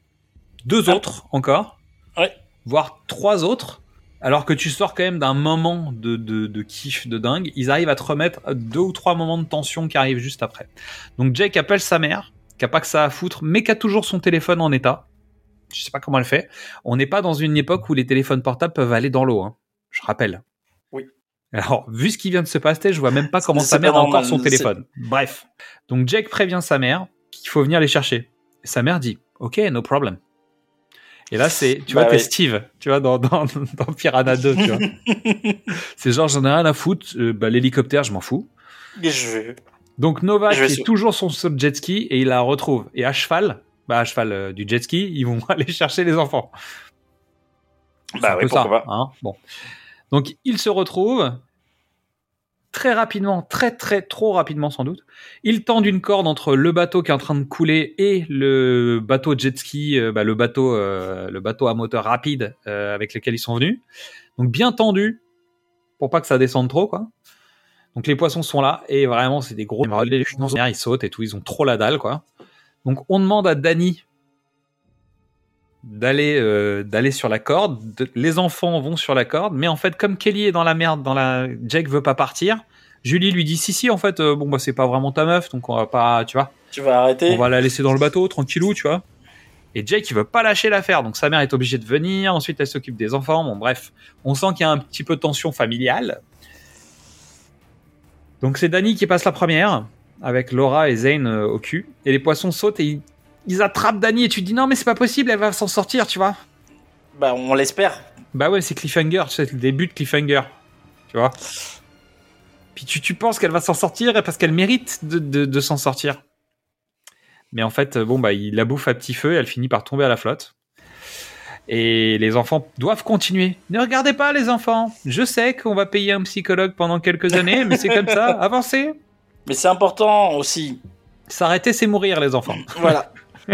deux autres encore, Ouais. voire trois autres alors que tu sors quand même d'un moment de, de, de kiff de dingue, ils arrivent à te remettre deux ou trois moments de tension qui arrivent juste après. Donc Jake appelle sa mère, qui a pas que ça à foutre, mais qui a toujours son téléphone en état. Je sais pas comment elle fait. On n'est pas dans une époque où les téléphones portables peuvent aller dans l'eau, hein. je rappelle. Oui. Alors, vu ce qui vient de se passer, je vois même pas comment sa mère a encore son téléphone. Bref. Donc Jake prévient sa mère qu'il faut venir les chercher. Et sa mère dit, ok, no problem. Et là, c'est, tu Bah vois, t'es ouais. Steve, tu vois, dans, dans, dans Piranha 2, tu vois. c'est genre, j'en ai rien à foutre, euh, bah, l'hélicoptère, je m'en fous. Je- Donc Nova, Je vais qui sur- est toujours son jet ski, et il la retrouve. Et à cheval, bah, à cheval euh, du jet ski, ils vont aller chercher les enfants. Bah oui, peu ça, pourquoi pas. hein. Bon. Donc, ils se retrouvent très rapidement, très très trop rapidement sans doute. Ils tendent une corde entre le bateau qui est en train de couler et le bateau jet ski, euh, bah, le bateau, euh, le bateau à moteur rapide euh, avec lequel ils sont venus. Donc bien tendu pour pas que ça descende trop, quoi. Donc les poissons sont là et vraiment c'est des gros. Ils sautent et tout, ils ont trop la dalle, quoi. Donc on demande à Danny d'aller euh, d'aller sur la corde. De- les enfants vont sur la corde, mais en fait comme Kelly est dans la merde, dans la Jake veut pas partir. Julie lui dit si si en fait euh, bon bah c'est pas vraiment ta meuf donc on va pas tu vois. Tu vas arrêter. On va la laisser dans le bateau tranquillou tu vois. Et Jake il veut pas lâcher l'affaire. Donc sa mère est obligée de venir. Ensuite elle s'occupe des enfants. Bon bref on sent qu'il y a un petit peu de tension familiale. Donc c'est Danny qui passe la première avec Laura et Zane euh, au cul et les poissons sautent et ils, ils attrapent Danny et tu te dis non mais c'est pas possible elle va s'en sortir tu vois Bah on l'espère. bah ouais, c'est Cliffhanger, c'est le début de Cliffhanger. Tu vois Puis tu, tu penses qu'elle va s'en sortir parce qu'elle mérite de, de, de s'en sortir. Mais en fait, bon, bah, il la bouffe à petit feu et elle finit par tomber à la flotte. Et les enfants doivent continuer. Ne regardez pas, les enfants. Je sais qu'on va payer un psychologue pendant quelques années, mais c'est comme ça. Avancez. Mais c'est important aussi. S'arrêter, c'est mourir, les enfants. Voilà.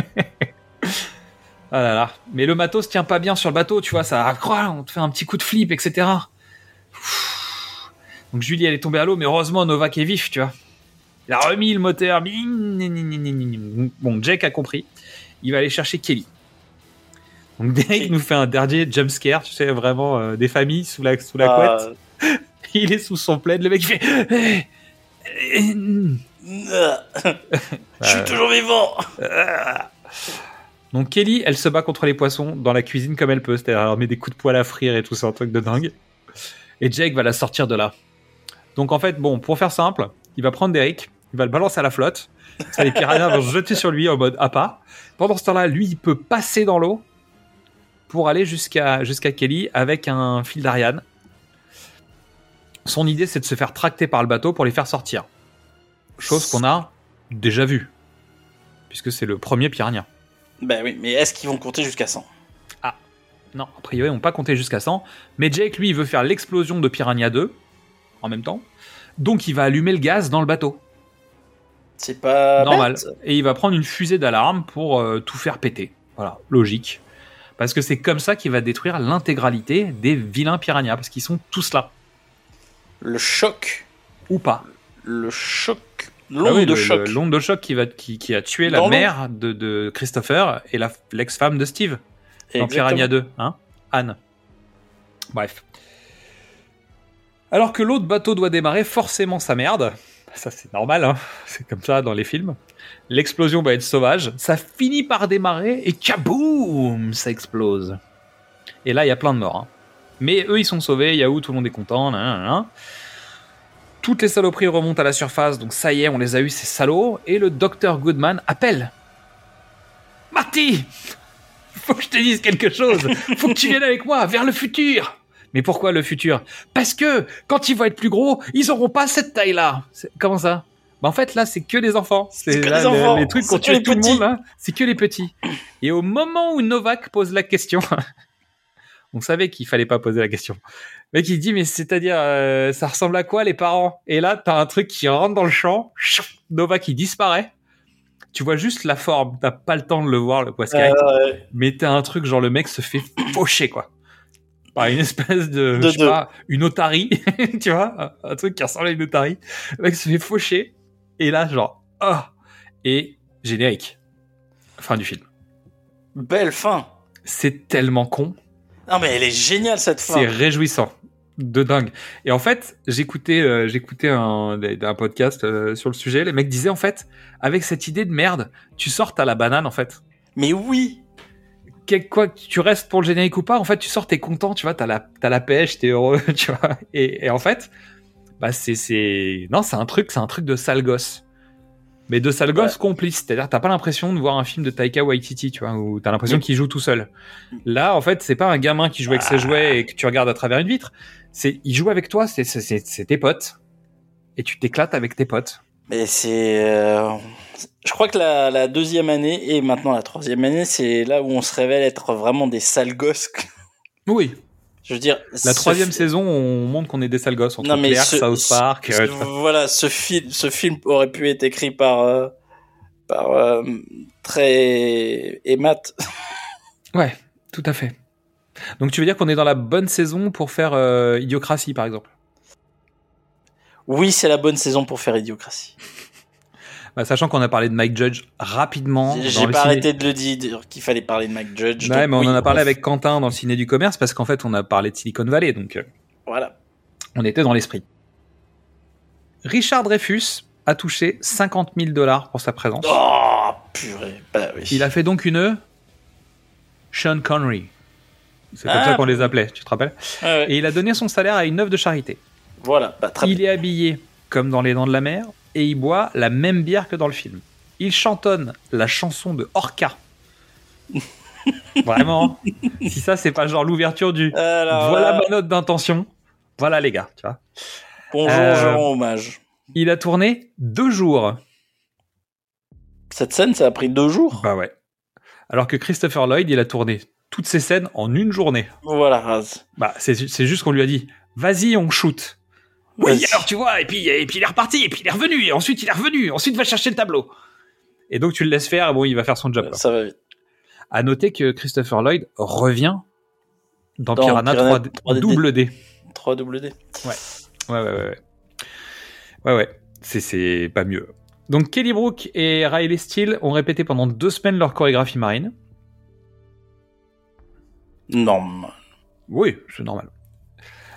Ah là là. Mais le matos tient pas bien sur le bateau, tu vois, ça croit, on te fait un petit coup de flip, etc. Donc Julie, elle est tombée à l'eau, mais heureusement, Novak est vif, tu vois. Il a remis le moteur. Bon, Jake a compris. il va aller chercher Kelly. Donc Derek nous fait un dernier jump scare, tu sais, vraiment euh, des familles sous la, sous la Ah, couette. Il est sous son plaid, le mec il fait... Je suis toujours vivant. Ah. Donc Kelly, elle se bat contre les poissons dans la cuisine comme elle peut, c'est-à-dire elle met des coups de poêle à frire et tout ça, un truc de dingue. Et Jake va la sortir de là. Donc en fait, bon, pour faire simple, il va prendre Derek, il va le balancer à la flotte. Ça, les piranhas vont se jeter sur lui en mode appât. Pendant ce temps-là, lui, il peut passer dans l'eau pour aller jusqu'à jusqu'à Kelly avec un fil d'Ariane. Son idée, c'est de se faire tracter par le bateau pour les faire sortir. Chose qu'on a déjà vue, puisque c'est le premier piranha. Ben oui, mais est-ce qu'ils vont compter jusqu'à 100 Non, a priori, on n'a pas compté jusqu'à 100. Mais Jake, lui, il veut faire l'explosion de Piranha 2 en même temps. Donc, il va allumer le gaz dans le bateau. C'est pas Normal. bête. Et il va prendre une fusée d'alarme pour euh, tout faire péter. Voilà, logique. Parce que c'est comme ça qu'il va détruire l'intégralité des vilains piranhas. Parce qu'ils sont tous là. Le choc. Ou pas. Le choc. Ah L'onde oui, de le- choc. L'onde de choc qui, va, qui, qui a tué la Dans mère de, de Christopher et la- l'ex-femme de Steve. Dans. Piranha 2, hein Anne. Bref. Alors que l'autre bateau doit démarrer, forcément ça merde. Ça c'est normal, hein c'est comme ça dans les films. L'explosion va être sauvage, ça finit par démarrer et kaboum Ça explose. Et là il y a plein de morts. hein. Mais eux ils sont sauvés, Yahoo, tout le monde est content. Toutes les saloperies remontent à la surface, donc ça y est, on les a eu ces salauds. Et le docteur Goodman appelle. Marty faut que je te dise quelque chose. Faut que tu viennes avec moi vers le futur. Mais pourquoi le futur? Parce que quand ils vont être plus gros, ils auront pas cette taille-là. Comment ça? Bah en fait là c'est que les enfants. C'est les le- enfants. les trucs qu'on tue les tout le monde là, c'est que les petits. Et au moment où Novak pose la question, on savait qu'il fallait pas poser la question. Le mec il dit mais c'est-à-dire euh, ça ressemble à quoi les parents? Et là t'as un truc qui rentre dans le champ, Novak il disparaît. Tu vois juste la forme, t'as pas le temps de le voir le poisson Euh, ouais. mais t'as un truc genre le mec se fait faucher quoi par une espèce de, De- je sais de- pas une otarie tu vois un, un truc qui ressemble à une otarie le mec se fait faucher et là genre ah et générique fin du film Belle fin. c'est tellement con Non mais elle est géniale cette fin. c'est réjouissant de dingue et en fait j'écoutais euh, j'écoutais un, un podcast euh, sur le sujet les mecs disaient en fait avec cette idée de merde tu sortes à la banane en fait Mais oui. quel- quoi tu restes pour le générique ou pas, en fait, tu sors, t'es content, tu vois, t'as la, t'as la pêche, t'es heureux, tu vois. Et, et en fait, bah, c'est, c'est, non, c'est un truc, c'est un truc de sale gosse. Mais de sale gosse complice. C'est-à-dire, t'as pas l'impression de voir un film de Taika Waititi, tu vois, où t'as l'impression Oui. qu'il joue tout seul. Là, en fait, c'est pas un gamin qui joue avec ses jouets et que tu regardes à travers une vitre. C'est, il joue avec toi, c'est, c'est tes potes. Et tu t'éclates avec tes potes. Mais c'est. euh, Je crois que la, la deuxième année et maintenant la troisième année, c'est là où on se révèle être vraiment des sales gosses. Oui. Je veux dire. La troisième fi- saison, on montre qu'on est des sales gosses entre Non, mais Claire, ce- South Park. ce- euh, voilà, ce film, ce film aurait pu être écrit par euh, par euh, très et Matt. Ouais, tout à fait. Donc tu veux dire qu'on est dans la bonne saison pour faire Idiocratie, par exemple? Oui, c'est la bonne saison pour faire Idiocratie. Bah, Sachant qu'on a parlé de Mike Judge rapidement. J'ai pas ciné- arrêté de le dire qu'il fallait parler de Mike Judge. Ouais, donc mais on oui, en a parlé avec Quentin dans le ciné du commerce parce qu'en fait on a parlé de Silicon Valley, donc euh, Voilà. on était dans l'esprit. Richard Dreyfus a touché 50 000 dollars pour sa présence. Oh purée. Bah oui. Il a fait donc une Sean Connery. C'est comme Ah. ça qu'on les appelait, tu te rappelles ouais. Et il a donné son salaire à une œuvre de charité. Voilà. Bah, très Il est habillé comme dans Les Dents de la Mer et il boit la même bière que dans le film. Il chantonne la chanson de Orca. Vraiment. si ça, c'est pas genre l'ouverture du Alors voilà là- ma note d'intention. Voilà les gars, tu vois. Bonjour, Euh, je rends hommage. Il a tourné deux jours. Cette scène, ça a pris deux jours. Bah ouais. Alors que Christopher Lloyd, il a tourné toutes ces scènes en une journée. Voilà. Bah, c'est c'est juste qu'on lui a dit, vas-y, on shoot. Oui, alors tu vois, et puis, et puis il est reparti, et puis il est revenu, et ensuite il est revenu, ensuite va chercher le tableau. Et donc tu le laisses faire, et bon, il va faire son job. quoi. Ça va vite. À noter que Christopher Lloyd revient dans, Dans Piranha, Piranha 3D, 3D. double D. 3WD. Ouais, ouais, ouais, ouais. Ouais, ouais. C'est, c'est pas mieux. Donc Kelly Brook et Riley Steele ont répété pendant deux semaines leur chorégraphie marine. Non. Oui, c'est normal.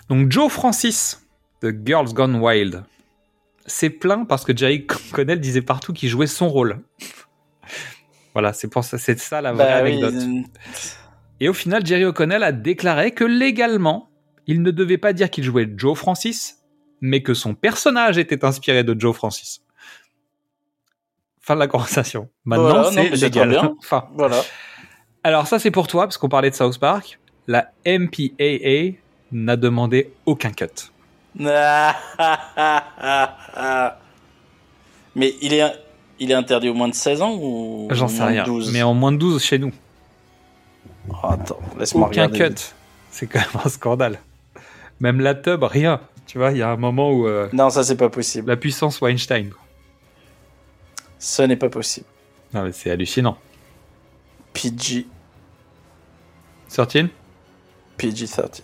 Donc Joe Francis de Girls Gone Wild s'est plaint parce que Jerry Connell disait partout qu'il jouait son rôle. voilà, c'est pour ça, c'est ça la vraie Bah anecdote. euh, Et au final, Jerry O'Connell a déclaré que légalement, il ne devait pas dire qu'il jouait Joe Francis, mais que son personnage était inspiré de Joe Francis. Fin de la conversation. Maintenant, Voilà, c'est c'est légal. bien. Enfin, Voilà. alors ça, c'est pour toi, parce qu'on parlait de South Park. La MPAA n'a demandé aucun cut. Mais il est, il est interdit au moins de 16 ans ou J'en sais rien. 12 Mais en moins de 12 chez nous. Oh, attends, laisse-moi Aucun regarder. cut. C'est quand même un scandale. Même la tub, rien. Tu vois, il y a un moment où euh, Non, ça c'est pas possible. la puissance Weinstein. Ce n'est pas possible. Non, mais c'est hallucinant. PG, 13 PG-13.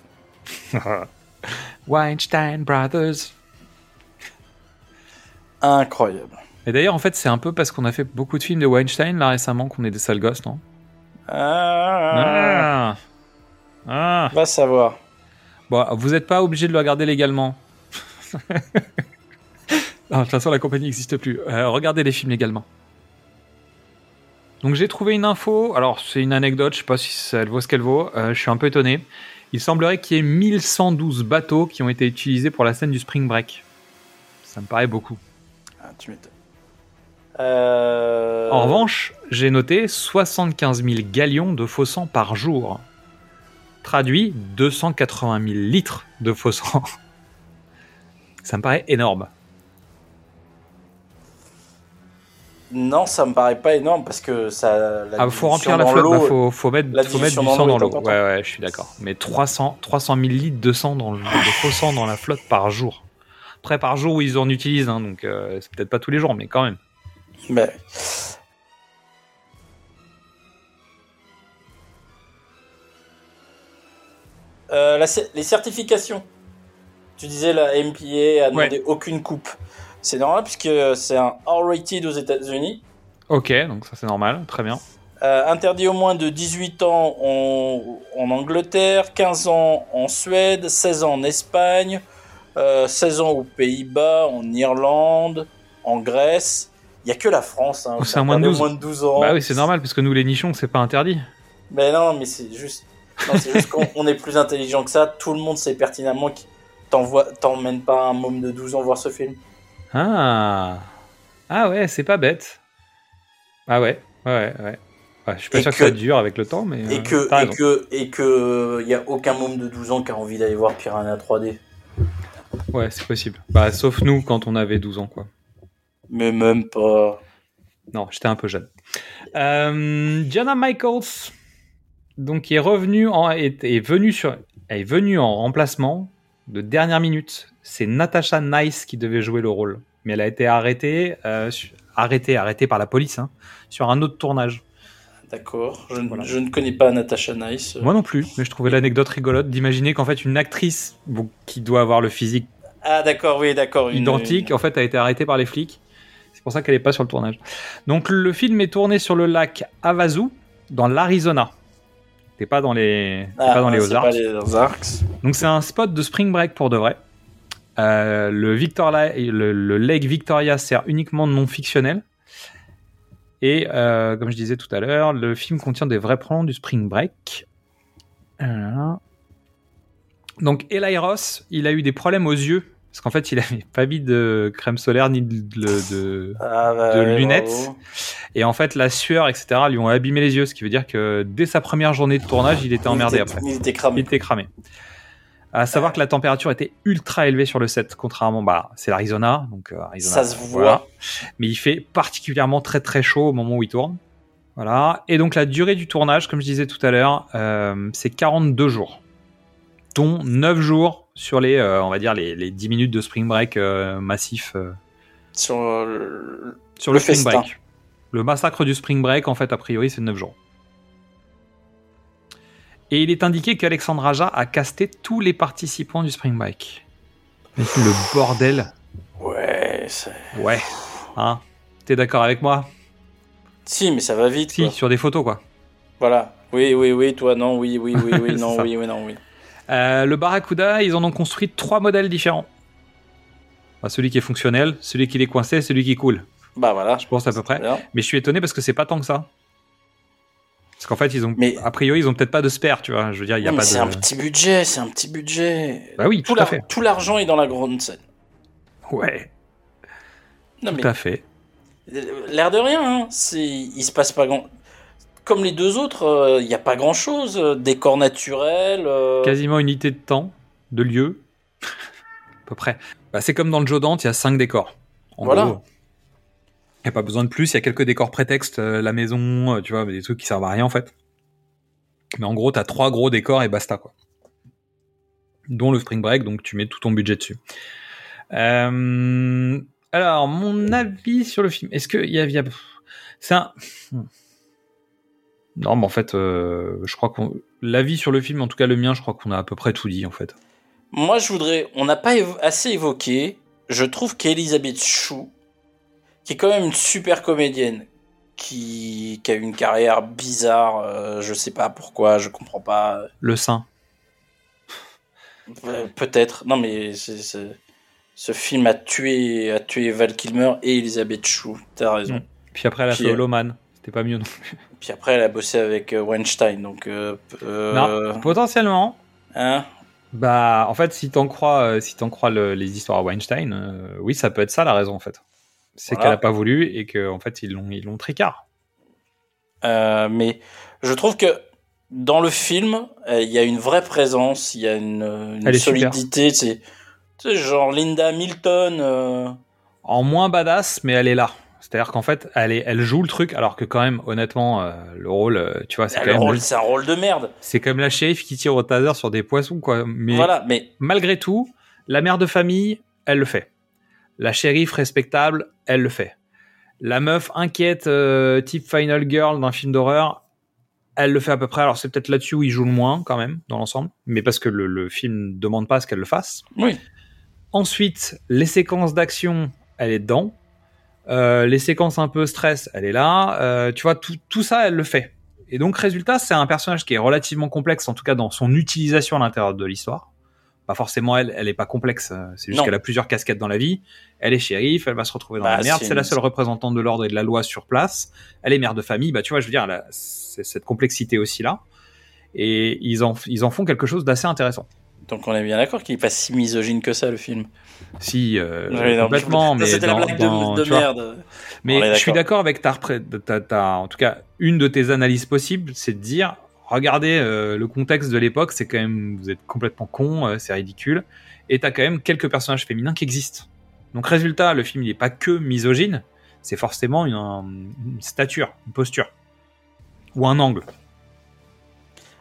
Weinstein Brothers. Incroyable. Et d'ailleurs, en fait, c'est un peu parce qu'on a fait beaucoup de films de Weinstein là récemment qu'on est des sales gosses, non? Ah, Ah. Ah. Va savoir. Bon, vous n'êtes pas obligé de le regarder légalement. Non, de toute façon, la compagnie n'existe plus. Euh, regardez les films légalement. Donc j'ai trouvé une info. Alors c'est une anecdote. Je sais pas si ça- elle vaut ce qu'elle vaut. Euh, je suis un peu étonné. Il semblerait qu'il y ait 1112 bateaux qui ont été utilisés pour la scène du Spring Break. Ça me paraît beaucoup. Ah, tu m'étonnes. Euh... En revanche, j'ai noté 75 000 galions de faux sang par jour. Traduit 280 000 litres de faux sang. Ça me paraît énorme. Non, ça me paraît pas énorme parce que ça. La Ah, faut remplir la flotte, bah, faut, faut mettre, faut mettre du sang dans l'eau. Ouais, ouais, je suis d'accord. Mais 300, 300 000 litres de sang dans le, de faux sang dans la flotte par jour. Après, par jour, où ils en utilisent, hein, donc euh, c'est peut-être pas tous les jours, mais quand même. Bah, Euh, la cer- les certifications. Tu disais la MPA a demandé aucune coupe. C'est normal puisque c'est un R-rated aux États-Unis. Ok, donc ça c'est normal, très bien. Euh, interdit au moins de 18 ans en, en Angleterre, 15 ans en Suède, 16 ans en Espagne, euh, 16 ans aux Pays-Bas, en Irlande, en Grèce. Il n'y a que la France. Hein, Oh, c'est un moins de interdit 12. au moins de 12 ans. Bah oui, c'est normal, parce que nous les nichons, c'est pas interdit. Mais non, mais c'est juste. Non, c'est juste qu'on on est plus intelligent que ça. Tout le monde sait pertinemment que t'emmènes pas un môme de 12 ans voir ce film. Ah Ah ouais, c'est pas bête. Ah ouais, ouais, ouais. ouais je suis pas Et sûr que... que- ça dure avec le temps, mais. Et euh, que, et et que, y a aucun môme de 12 ans qui a envie d'aller voir Piranha 3D. Ouais, c'est possible. Bah, sauf nous quand on avait 12 ans, quoi. Mais même pas. Non, j'étais un peu jeune. Euh, Michaels, donc, qui est revenu en, est, est venu sur, est venue en remplacement de dernière minute. C'est Natasha Nice qui devait jouer le rôle, mais elle a été arrêtée, euh, arrêtée, arrêtée par la police, hein, sur un autre tournage. D'accord. Je, ne- je ne connais pas Natasha Nice. Moi non plus, mais je trouvais l'anecdote rigolote d'imaginer qu'en fait une actrice bon, qui doit avoir le physique Ah, d'accord, oui, d'accord. une- identique, en fait, a été arrêtée par les flics. C'est pour ça qu'elle n'est pas sur le tournage. Donc le film est tourné sur le lac Havasu, dans l'Arizona. T'es pas dans les, Ah, pas dans les c'est Ozarks. pas les Ozarks. Donc c'est un spot de spring break pour de vrai. Euh, le, Victoria, le, le Lake Victoria sert uniquement de nom fictionnel. Et euh, comme je disais tout à l'heure, le film contient des vrais plans du spring break. Voilà. Donc Eli Ross, il a eu des problèmes aux yeux. Parce qu'en fait, il avait pas mis de crème solaire ni de, Ah, bah, de lunettes. bravo. Et en fait, la sueur, etc., lui ont abîmé les yeux. Ce qui veut dire que dès sa première journée de tournage, il était Il emmerdé était- après. Il était cramé. Il était cramé. À savoir que la température était ultra élevée sur le set, contrairement, bah, c'est l'Arizona, donc euh, Arizona, Ça se voit. Mais il fait particulièrement très très chaud au moment où il tourne. Voilà. Et donc la durée du tournage, comme je disais tout à l'heure, euh, c'est 42 jours, dont 9 jours sur les, euh, on va dire les, les 10 minutes de spring break euh, massif Sur le, sur le, le spring festin. break. Le massacre du spring break, en fait, a priori, c'est 9 jours. Et il est indiqué qu'Alexandre Raja a casté tous les participants du spring break. Mais Le bordel. Ouais, c'est. Ouais. Hein. T'es d'accord avec moi Si, mais ça va vite. Si, quoi. sur des photos, quoi. Voilà. Oui, oui, oui, toi, non, oui, oui, oui, oui, non, oui, oui, non, oui. Euh, le Barracuda, ils en ont construit trois modèles différents. Celui qui est fonctionnel, celui qui est coincé, celui qui coule. Bah voilà. Je pense à peu près. Bien. Mais je suis étonné parce que c'est pas tant que ça. Parce qu'en fait, ils ont, Mais- a priori, ils ont peut-être pas de spare, tu vois. Je veux dire, il y a pas de. c'est un petit budget, c'est un petit budget. Bah oui, tout, tout à l'ar- fait. tout l'argent est dans la grande scène. Ouais, Non, tout mais à fait. l'air de rien, hein, c'est, il se passe pas grand. Comme les deux autres, euh, il n'y a pas grand chose. Décor naturel. euh, Quasiment unité de temps, de lieu, à peu près. Bah, c'est comme dans le Joe Dante, il y a cinq décors. En Voilà. gros. N'y a pas besoin de plus, il y a quelques décors prétextes, euh, la maison, euh, tu vois, des trucs qui servent à rien en fait. Mais en gros, t'as trois gros décors et basta quoi. Dont le Spring Break, donc tu mets tout ton budget dessus. Euh, alors, mon avis sur le film, est-ce qu'il y a, a- c'est un, non, mais en fait, je crois qu'on, l'avis sur le film, en tout cas le mien, je crois qu'on a à peu près tout dit en fait. Moi, je voudrais. On n'a pas assez évoqué. Je trouve qu'Elisabeth Chou, qui est quand même une super comédienne, qui, qui a eu une carrière bizarre, euh, je sais pas pourquoi, je comprends pas. Le sein. Euh, Peut-être. Non, mais c'est- c'est- ce film a tué, a tué Val Kilmer et Elisabeth Chou. T'as raison. Mm. Puis après, elle a Puis, fait euh. C'était pas mieux non plus. Puis après, elle a bossé avec euh, Weinstein, donc. euh, euh, Non, potentiellement. hein? Bah, en fait, si t'en crois, euh, si t'en crois le- les histoires à Weinstein, euh, oui, ça peut être ça la raison en fait. C'est Voilà. qu'elle a pas voulu et que en fait ils l'ont, ils l'ont tricard. Euh, mais je trouve que dans le film, euh, il y a une vraie présence, il y a une, solidité. C'est genre Linda Hamilton. euh, En moins badass, mais elle est là. C'est-à-dire qu'en fait, elle, est, elle joue le truc, alors que quand même, honnêtement, euh, le rôle, tu vois, c'est le quand, même rôle, c'est un rôle de merde. c'est même la shérif qui tire au taser sur des poissons, quoi. Mais Voilà, mais malgré tout, la mère de famille, elle le fait. La shérif respectable, elle le fait. La meuf inquiète, euh, type Final Girl d'un film d'horreur, elle le fait à peu près. Alors c'est peut-être là-dessus où il joue le moins quand même dans l'ensemble, mais parce que le, le film ne demande pas à ce qu'elle le fasse. oui. Ensuite, les séquences d'action, elle est dedans. Euh, les séquences un peu stress, elle est là. Euh, tu vois, tout, tout ça, elle le fait. Et donc, résultat, c'est un personnage qui est relativement complexe, en tout cas dans son utilisation à l'intérieur de l'histoire. Pas forcément elle, elle est pas complexe. euh, C'est juste qu'elle a plusieurs casquettes dans la vie. Elle est shérif, elle va se retrouver dans Bah, la merde. c'est la seule représentante de l'ordre et de la loi sur place. Elle est mère de famille. Bah, tu vois, je veux dire, elle a- c'est cette complexité aussi là. Et ils en, ils en font quelque chose d'assez intéressant. Donc on est bien d'accord qu'il est pas si misogyne que ça le film. Si, euh, Oui, non, complètement, mais c'était la blague dans- de, de tu vois, merde. Mais je suis d'accord. avec ta, ta, ta- en tout cas, une de tes analyses possibles, c'est de dire, regardez euh, le contexte de l'époque, c'est quand même, vous êtes complètement con, euh, c'est ridicule, et t'as quand même quelques personnages féminins qui existent. Donc résultat, le film il est pas que misogyne, c'est forcément une, une stature, une posture ou un angle.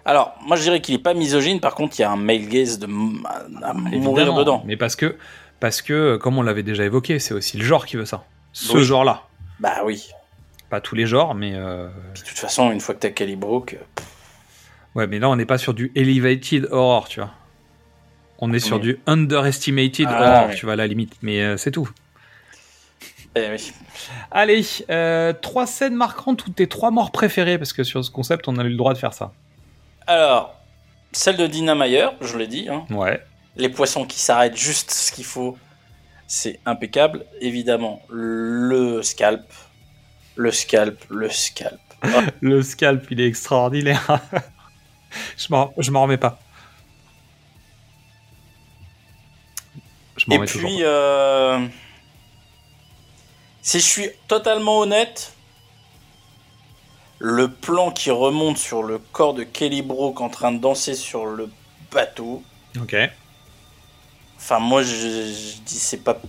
Alors, moi je dirais qu'il est pas misogyne, par contre il y a un male gaze de à, à mourir dedans. Mais parce que, parce que, comme on l'avait déjà évoqué, c'est aussi le genre qui veut ça. Ce Oui. genre-là. Bah oui. Pas tous les genres, mais euh, Puis de toute façon, une fois que t'as Kelly Brook, euh, Ouais, mais là, on n'est pas sur du elevated horror, tu vois. On est sur Oui. du underestimated Ah, horror, oui. tu vois, à la limite. Mais euh, c'est tout. eh oui. Allez, euh, trois scènes marquantes ou tes trois morts préférées, parce que sur ce concept, on a eu le droit de faire ça. Alors, celle de Dina Meyer, je l'ai dit, hein. Ouais. les poissons qui s'arrêtent juste ce qu'il faut, c'est impeccable. Évidemment, le scalp, le scalp, le scalp. Ah, Le scalp, il est extraordinaire. je m'en remets pas. Je Et remets puis, euh, si je suis totalement honnête, le plan qui remonte sur le corps de Kelly Brook en train de danser sur le bateau, Ok. enfin moi je, je dis c'est pas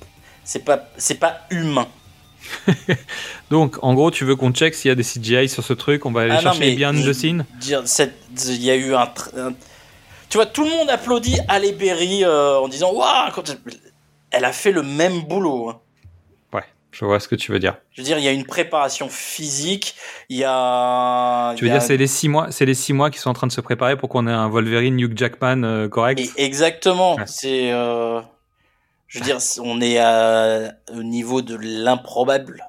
c'est pas c'est pas humain. Donc, en gros, tu veux qu'on check s'il y a des CGI sur ce truc On va aller Ah non, chercher mais les il- the scene il y a eu un, tu vois tout le monde applaudit Halle Berry euh, en disant waouh elle a fait le même boulot hein. Ouais, je vois ce que tu veux dire. je veux dire il y a une préparation physique il y a Tu veux a- dire, c'est les six mois, c'est les six mois qui sont en train de se préparer pour qu'on ait un Wolverine Hugh Jackman euh, correct? Et exactement Ouais. c'est euh, je veux dire on est à, au niveau de l'improbable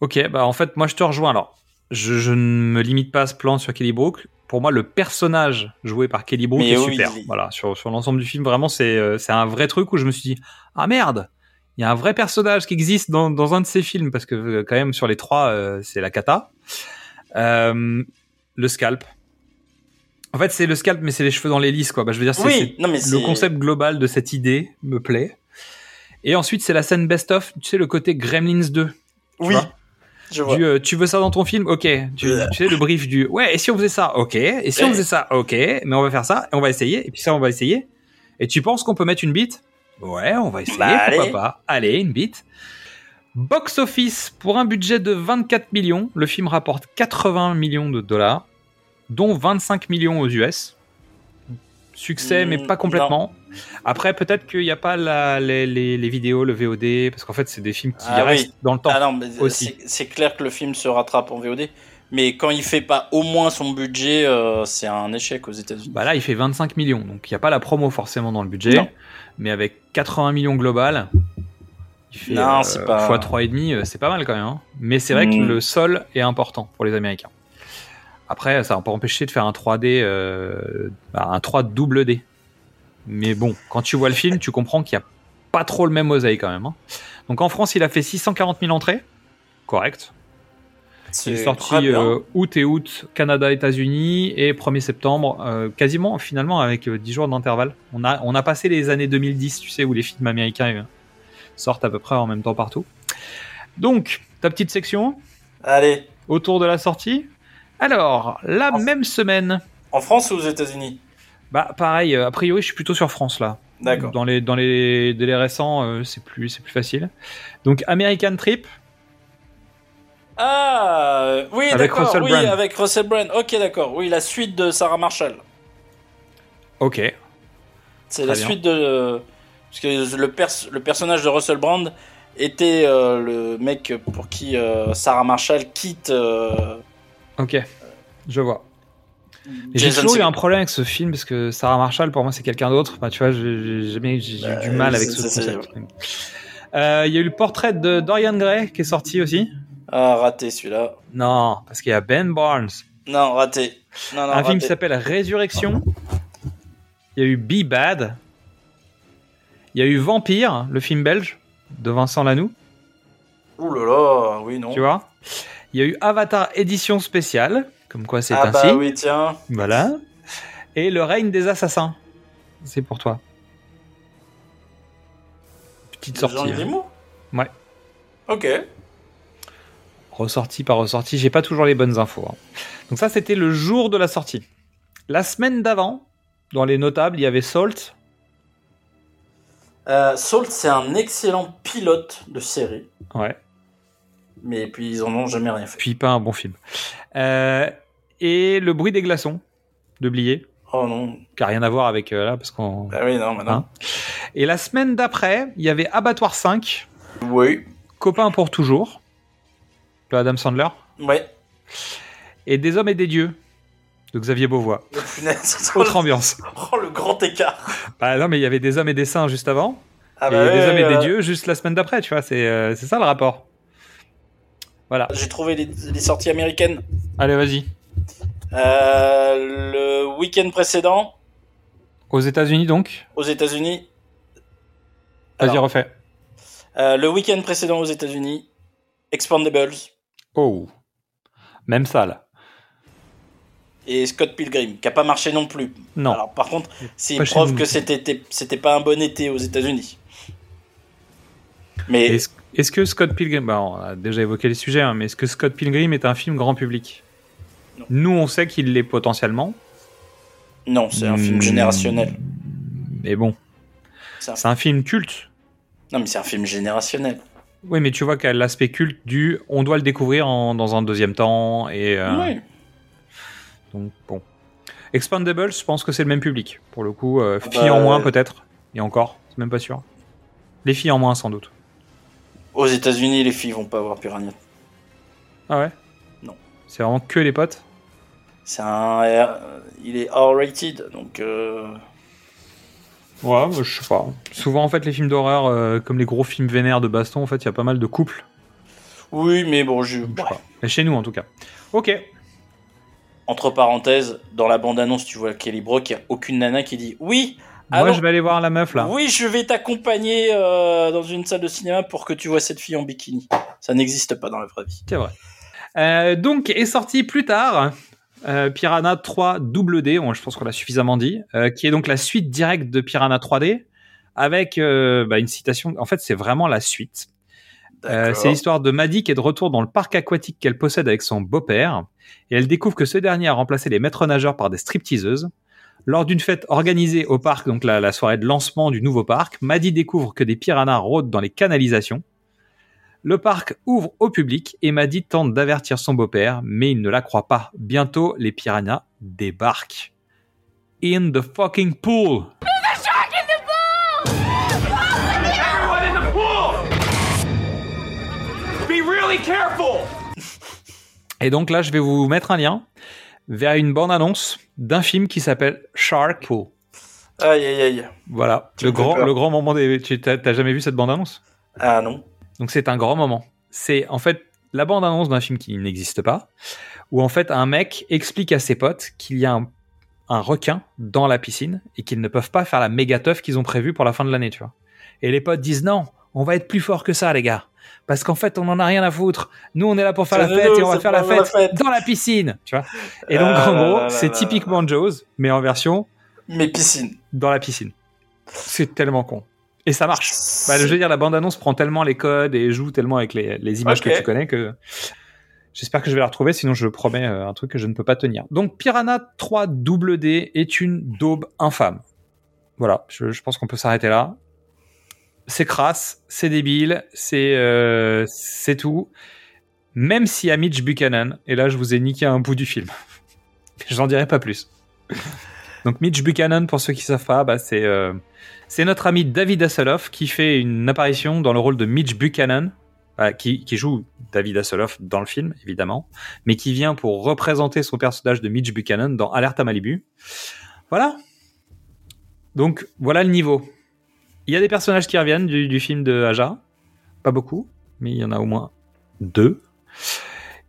Ok, bah en fait, moi je te rejoins. Alors, je, je ne me limite pas à ce plan sur Kelly Brook. Pour moi, le personnage joué par Kelly Brook Mais est oui, super. il- Voilà, sur, sur l'ensemble du film, vraiment, c'est euh, c'est un vrai truc où je me suis dit ah merde, il y a un vrai personnage qui existe dans, dans un de ces films parce que euh, quand même sur les trois, euh, c'est la cata. Euh, le scalp. En fait, c'est le scalp, mais c'est les cheveux dans l'hélice, quoi. Bah, je veux dire, c'est Oui, c'est- non, mais le concept global de cette idée me plaît. Et ensuite, c'est la scène best-of, tu sais, le côté Gremlins 2. tu Oui, vois je vois. du, euh, tu veux ça dans ton film? Ok. Tu, tu sais, le brief du Ouais, et si on faisait ça? Ok. Et si on faisait ça? Ok. Mais on va faire ça, et on va essayer, et puis ça, on va essayer. Et tu penses qu'on peut mettre une bite? Ouais, on va essayer, Bah, pourquoi allez. pas? Allez, une bite. Box office, pour un budget de 24 millions, le film rapporte 80 millions de dollars, dont 25 millions aux US. Succès, mais Mm, pas complètement. Après, peut-être qu'il n'y a pas la- les, les- les vidéos, le VOD, parce qu'en fait, c'est des films qui Ah restent oui. dans le temps. Ah c'est- clair que le film se rattrape en VOD. Mais quand il fait pas au moins son budget, euh, c'est un échec aux États-Unis. Bah là, il fait 25 millions, donc il n'y a pas la promo forcément dans le budget, Non. mais avec 80 millions global, il fait Non, euh, c'est pas- fois 3,5, euh, c'est pas mal quand même. hein. Mais c'est vrai que Mm. le sol est important pour les Américains. Après, ça va pas empêcher de faire un 3D, euh, bah, un 3 double D. Mais bon, quand tu vois le film, tu comprends qu'il n'y a pas trop le même oseille quand même. hein. Donc en France, il a fait 640 000 entrées, correct. Il est C'est sorti euh, août et août, Canada, États-Unis, et 1er septembre, euh, quasiment finalement avec euh, 10 jours d'intervalle. On a, on a passé les années 2010, tu sais, où les films américains sortent à peu près en même temps partout. Donc, ta petite section Allez, autour de la sortie. Alors, la même semaine, en France ou aux États-Unis? Bah pareil, euh, a priori je suis plutôt sur France là. D'accord. Dans les, dans les délais récents, euh, c'est plus, facile. Donc American Trip, Ah, oui, Avec d'accord. Oui, Brand. avec Russell Brand. Ok, d'accord. Oui, la suite de Sarah Marshall. ok. C'est la bien. suite de. Parce que le, pers- le personnage de Russell Brand était euh, le mec pour qui euh, Sarah Marshall quitte. Ok, je vois. J'ai toujours eu un problème avec ce film parce que Sarah Marshall, pour moi, c'est quelqu'un d'autre. Bah, tu vois, j'ai eu du Bah, mal avec ce concept. Euh, Il y a eu le portrait de Dorian Gray qui est sorti aussi. Ah, raté celui-là. Non, parce qu'il y a Ben Barnes. Non, raté. Non, non, un film qui s'appelle Résurrection. Il y a eu Be Bad. Il y a eu Vampire, le film belge de Vincent Lanoux. Ouh là là, oui, non. Tu vois? Il y a eu Avatar édition spéciale, comme quoi c'est ah un bah signe. oui, tiens. Voilà. Et le règne des assassins. C'est pour toi. Petite sortie. Jean hein. Ouais. Ok. Ressorti par ressorti, j'ai pas toujours les bonnes infos. hein. Donc ça, c'était le jour de la sortie. La semaine d'avant, dans les notables, il y avait Salt. Euh, Salt, c'est un excellent pilote de série. Ouais. Mais puis ils en ont jamais rien fait. Puis pas un bon film. Euh, et le bruit des glaçons de Blier, Oh non. qui a rien à voir avec euh, là, parce qu'on. Bah oui, non, maintenant. Hein Et la semaine d'après, il y avait Abattoir 5, Oui. Copain pour toujours, de Adam Sandler, Ouais. et Des hommes et des dieux, de Xavier Beauvois. Oh, punaise. Autre ambiance. Oh, le grand écart. Bah non, mais il y avait des hommes et des saints juste avant, Ah et bah des ouais, hommes et des dieux juste la semaine d'après, tu vois, c'est euh, c'est ça le rapport. Voilà. J'ai trouvé les, les sorties américaines. Allez, vas-y. Euh, le week-end précédent, Aux États-Unis donc aux États-Unis. Vas-y, refais. euh, le week-end précédent aux États-Unis, Expandables Oh. Même salle. et Scott Pilgrim, qui a pas marché non plus. Non. Alors, par contre, c'est une preuve que c'était c'était pas un bon été aux États-Unis. Mais Est-ce est-ce que Scott Pilgrim, bah, on a déjà évoqué les sujets, hein, mais est-ce que Scott Pilgrim est un film grand public Non. Nous, on sait qu'il l'est potentiellement. non, c'est un film Hmm. générationnel. Mais bon, C'est un- film culte. Non, mais c'est un film générationnel. Oui, mais tu vois qu'il y a l'aspect culte du on doit le découvrir en- dans un deuxième temps. Et, euh, Oui. Donc, bon. Expandables, je pense que c'est le même public. Pour le coup, euh, Ah filles bah, en moins euh, peut-être. Et encore, c'est même pas sûr. Les filles en moins sans doute. Aux États-Unis, les filles vont pas voir Piranha. Ah ouais? Non. C'est vraiment que les potes? C'est un, il est R-rated, donc. euh, Ouais, bah, je sais pas. Souvent, en fait, les films d'horreur, euh, comme les gros films vénères de baston, en fait, il y a pas mal de couples. Oui, mais bon, je. Je sais pas. Mais chez nous, en tout cas. Ok. Entre parenthèses, dans la bande-annonce, tu vois Kelly Brock, il n'y a aucune nana qui dit Oui, Moi, alors- je vais aller voir la meuf là. oui, je vais t'accompagner euh, dans une salle de cinéma pour que tu vois cette fille en bikini. Ça n'existe pas dans la vraie vie. C'est vrai. Euh, donc, est sorti plus tard euh, Piranha 3 Double D, bon, je pense qu'on l'a suffisamment dit, qui est donc la suite directe de Piranha 3D, avec bah, une citation. En fait, c'est vraiment la suite. C'est l'histoire de Maddie qui est de retour dans le parc aquatique qu'elle possède avec son beau-père, et elle découvre que ce dernier a remplacé les maîtres nageurs par des stripteaseuses. Lors d'une fête organisée au parc, donc la, la soirée de lancement du nouveau parc, Maddie découvre que des piranhas rôdent dans les canalisations. Le parc ouvre au public et Maddie tente d'avertir son beau-père, mais il ne la croit pas. Bientôt, les piranhas débarquent. In the fucking pool. Everyone in the pool! Be really careful! Et donc là, je vais vous mettre un lien vers une bande-annonce d'un film qui s'appelle Shark Pool. Aïe, aïe, aïe. Voilà, le grand, peur. le grand moment des. Tu t'as t'as jamais vu cette bande-annonce Ah non. Donc c'est un grand moment. C'est en fait la bande-annonce d'un film qui n'existe pas, où en fait un mec explique à ses potes qu'il y a un, un requin dans la piscine et qu'ils ne peuvent pas faire la méga teuf qu'ils ont prévue pour la fin de l'année, tu vois. Et les potes disent non, on va être plus fort que ça, les gars. Parce qu'en fait, on en a rien à foutre. Nous, on est là pour faire la fête nous, et on va faire la fête, dans la piscine, tu vois. Et donc, Ah en gros, c'est typiquement Jaws, mais en version Mais piscine. dans la piscine. C'est tellement con. Et ça marche. Bah, je veux dire, la bande-annonce prend tellement les codes et joue tellement avec les, les images que tu connais que j'espère que je vais la retrouver, sinon je promets euh, un truc que je ne peux pas tenir. Donc, Piranha 3 double D est une daube infâme. Voilà, je, je pense qu'on peut s'arrêter là. C'est crasse, c'est débile, c'est euh, tout. Même s'il y a Mitch Buchanan, et là je vous ai niqué un bout du film. J'en dirai pas plus. Donc Mitch Buchanan, pour ceux qui savent pas, bah, c'est euh, c'est notre ami David Hasselhoff qui fait une apparition dans le rôle de Mitch Buchanan, euh, qui, qui joue David Hasselhoff dans le film, évidemment, mais qui vient pour représenter son personnage de Mitch Buchanan dans Alerte à Malibu. Voilà. Donc voilà le niveau. Il y a des personnages qui reviennent du, film de Aja, pas beaucoup, mais il y en a au moins deux.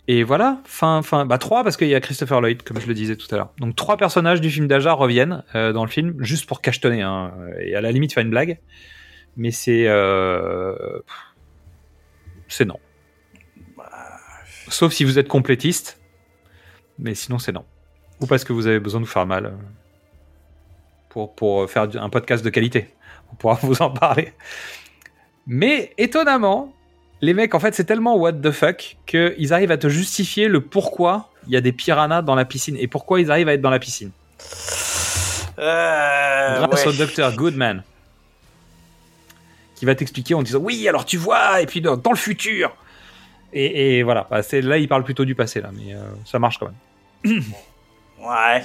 Et voilà, fin, fin, bah trois parce qu'il y a Christopher Lloyd, comme je le disais tout à l'heure. Donc trois personnages du film d'Aja reviennent euh, dans le film juste pour cachetonner, hein, et à la limite faire une blague. Mais c'est, euh, c'est non. Sauf si vous êtes complétiste, mais sinon c'est non. Ou parce que vous avez besoin de vous faire mal euh, pour pour faire un podcast de qualité. On pourra vous en parler. Mais étonnamment, les mecs, en fait, c'est tellement what the fuck qu'ils arrivent à te justifier le pourquoi il y a des piranhas dans la piscine et pourquoi ils arrivent à être dans la piscine. Euh, Grâce ouais. au docteur Goodman. Qui va t'expliquer en disant oui, alors tu vois, et puis dans, dans le futur. Et, et voilà, Bah, c'est là, il parle plutôt du passé, là, mais euh, ça marche quand même. Ouais.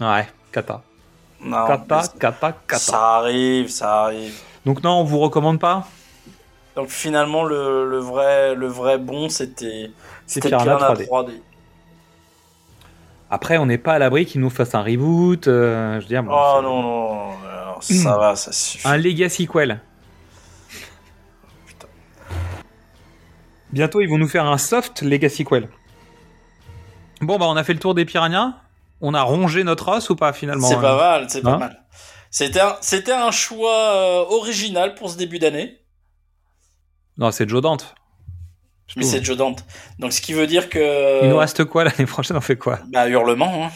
Ouais, kata. Non, mais kata, kata. Ça arrive, ça arrive. Donc non, on vous recommande pas? Donc finalement, le, le vrai, le vrai bon, c'était Piranha Piranha 3D. 3D. Après, on n'est pas à l'abri qu'ils nous fassent un reboot. euh, je veux dire, bon, Oh non, non, ça va, ça suffit. Un Legacy Quell. Bientôt, ils vont nous faire un soft Legacy Quell. Bon, bah, on a fait le tour des piranhas. On a rongé notre os ou pas finalement C'est pas euh mal, c'est pas Hein mal. C'était un, c'était un choix euh, original pour ce début d'année, Non, c'est Joe Dante. mais c'est Joe Dante. Donc ce qui veut dire que. Il nous reste quoi l'année prochaine? On fait quoi? Bah, hurlement, hein.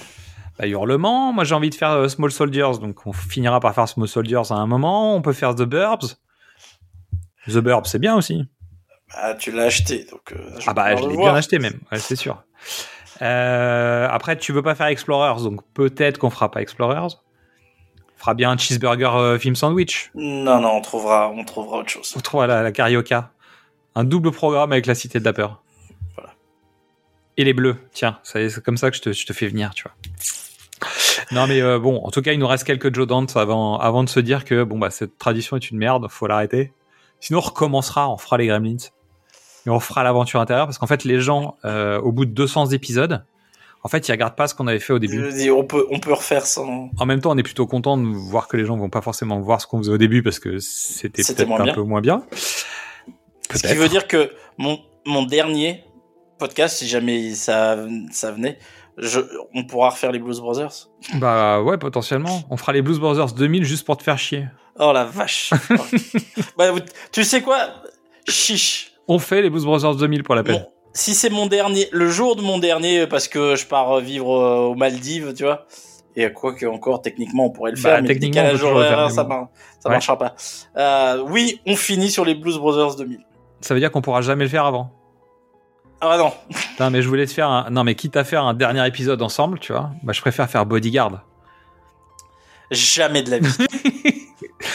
Bah, Hurlement. Moi, j'ai envie de faire euh, Small Soldiers. Donc, on finira par faire Small Soldiers à un moment. On peut faire The Burbs. The Burbs, c'est bien aussi. Bah, tu l'as acheté, donc. euh, Ah bah, je l'ai bien acheté même, ouais, c'est sûr. Euh, après, tu veux pas faire Explorers, donc peut-être qu'on fera pas Explorers. On fera bien un cheeseburger euh, film sandwich. Non, non, on trouvera, on trouvera autre chose. On trouvera la, la carioca. Un double programme avec la Cité de la Peur. Voilà. Et les bleus, tiens, c'est comme ça que je te, je te fais venir, tu vois. Non mais euh, bon, en tout cas, il nous reste quelques Joe Dante avant, avant de se dire que bon bah cette tradition est une merde, faut l'arrêter. Sinon, on recommencera, on fera les Gremlins et on fera l'aventure intérieure parce qu'en fait, les gens, euh, au bout de 200 épisodes, en fait, ils regardent pas ce qu'on avait fait au début. on peut, on peut refaire sans. En même temps, on est plutôt content de voir que les gens vont pas forcément voir ce qu'on faisait au début parce que c'était peut-être un bien. peu moins bien. Ce qui veut dire que mon, mon dernier podcast, si jamais ça, ça venait, je, on pourra refaire les Blues Brothers. Bah ouais, potentiellement. On fera les Blues Brothers 2000 juste pour te faire chier. Oh la vache. bah, tu sais quoi? Chiche. On fait les Blues Brothers 2000 pour la peine. Bon, si c'est mon dernier, le jour de mon dernier, parce que je pars euh, vivre euh, aux Maldives, tu vois. Et quoi que encore, techniquement, on pourrait le Bah, faire, mais décalage horaire, ça, mar- ça Ouais. marchera pas. Euh, oui, on finit sur les Blues Brothers 2000. Ça veut dire qu'on pourra jamais le faire avant. Ah non. Putain, mais je voulais te faire un... Non, mais quitte à faire un dernier épisode ensemble, tu vois, bah je préfère faire Bodyguard. Jamais de la vie.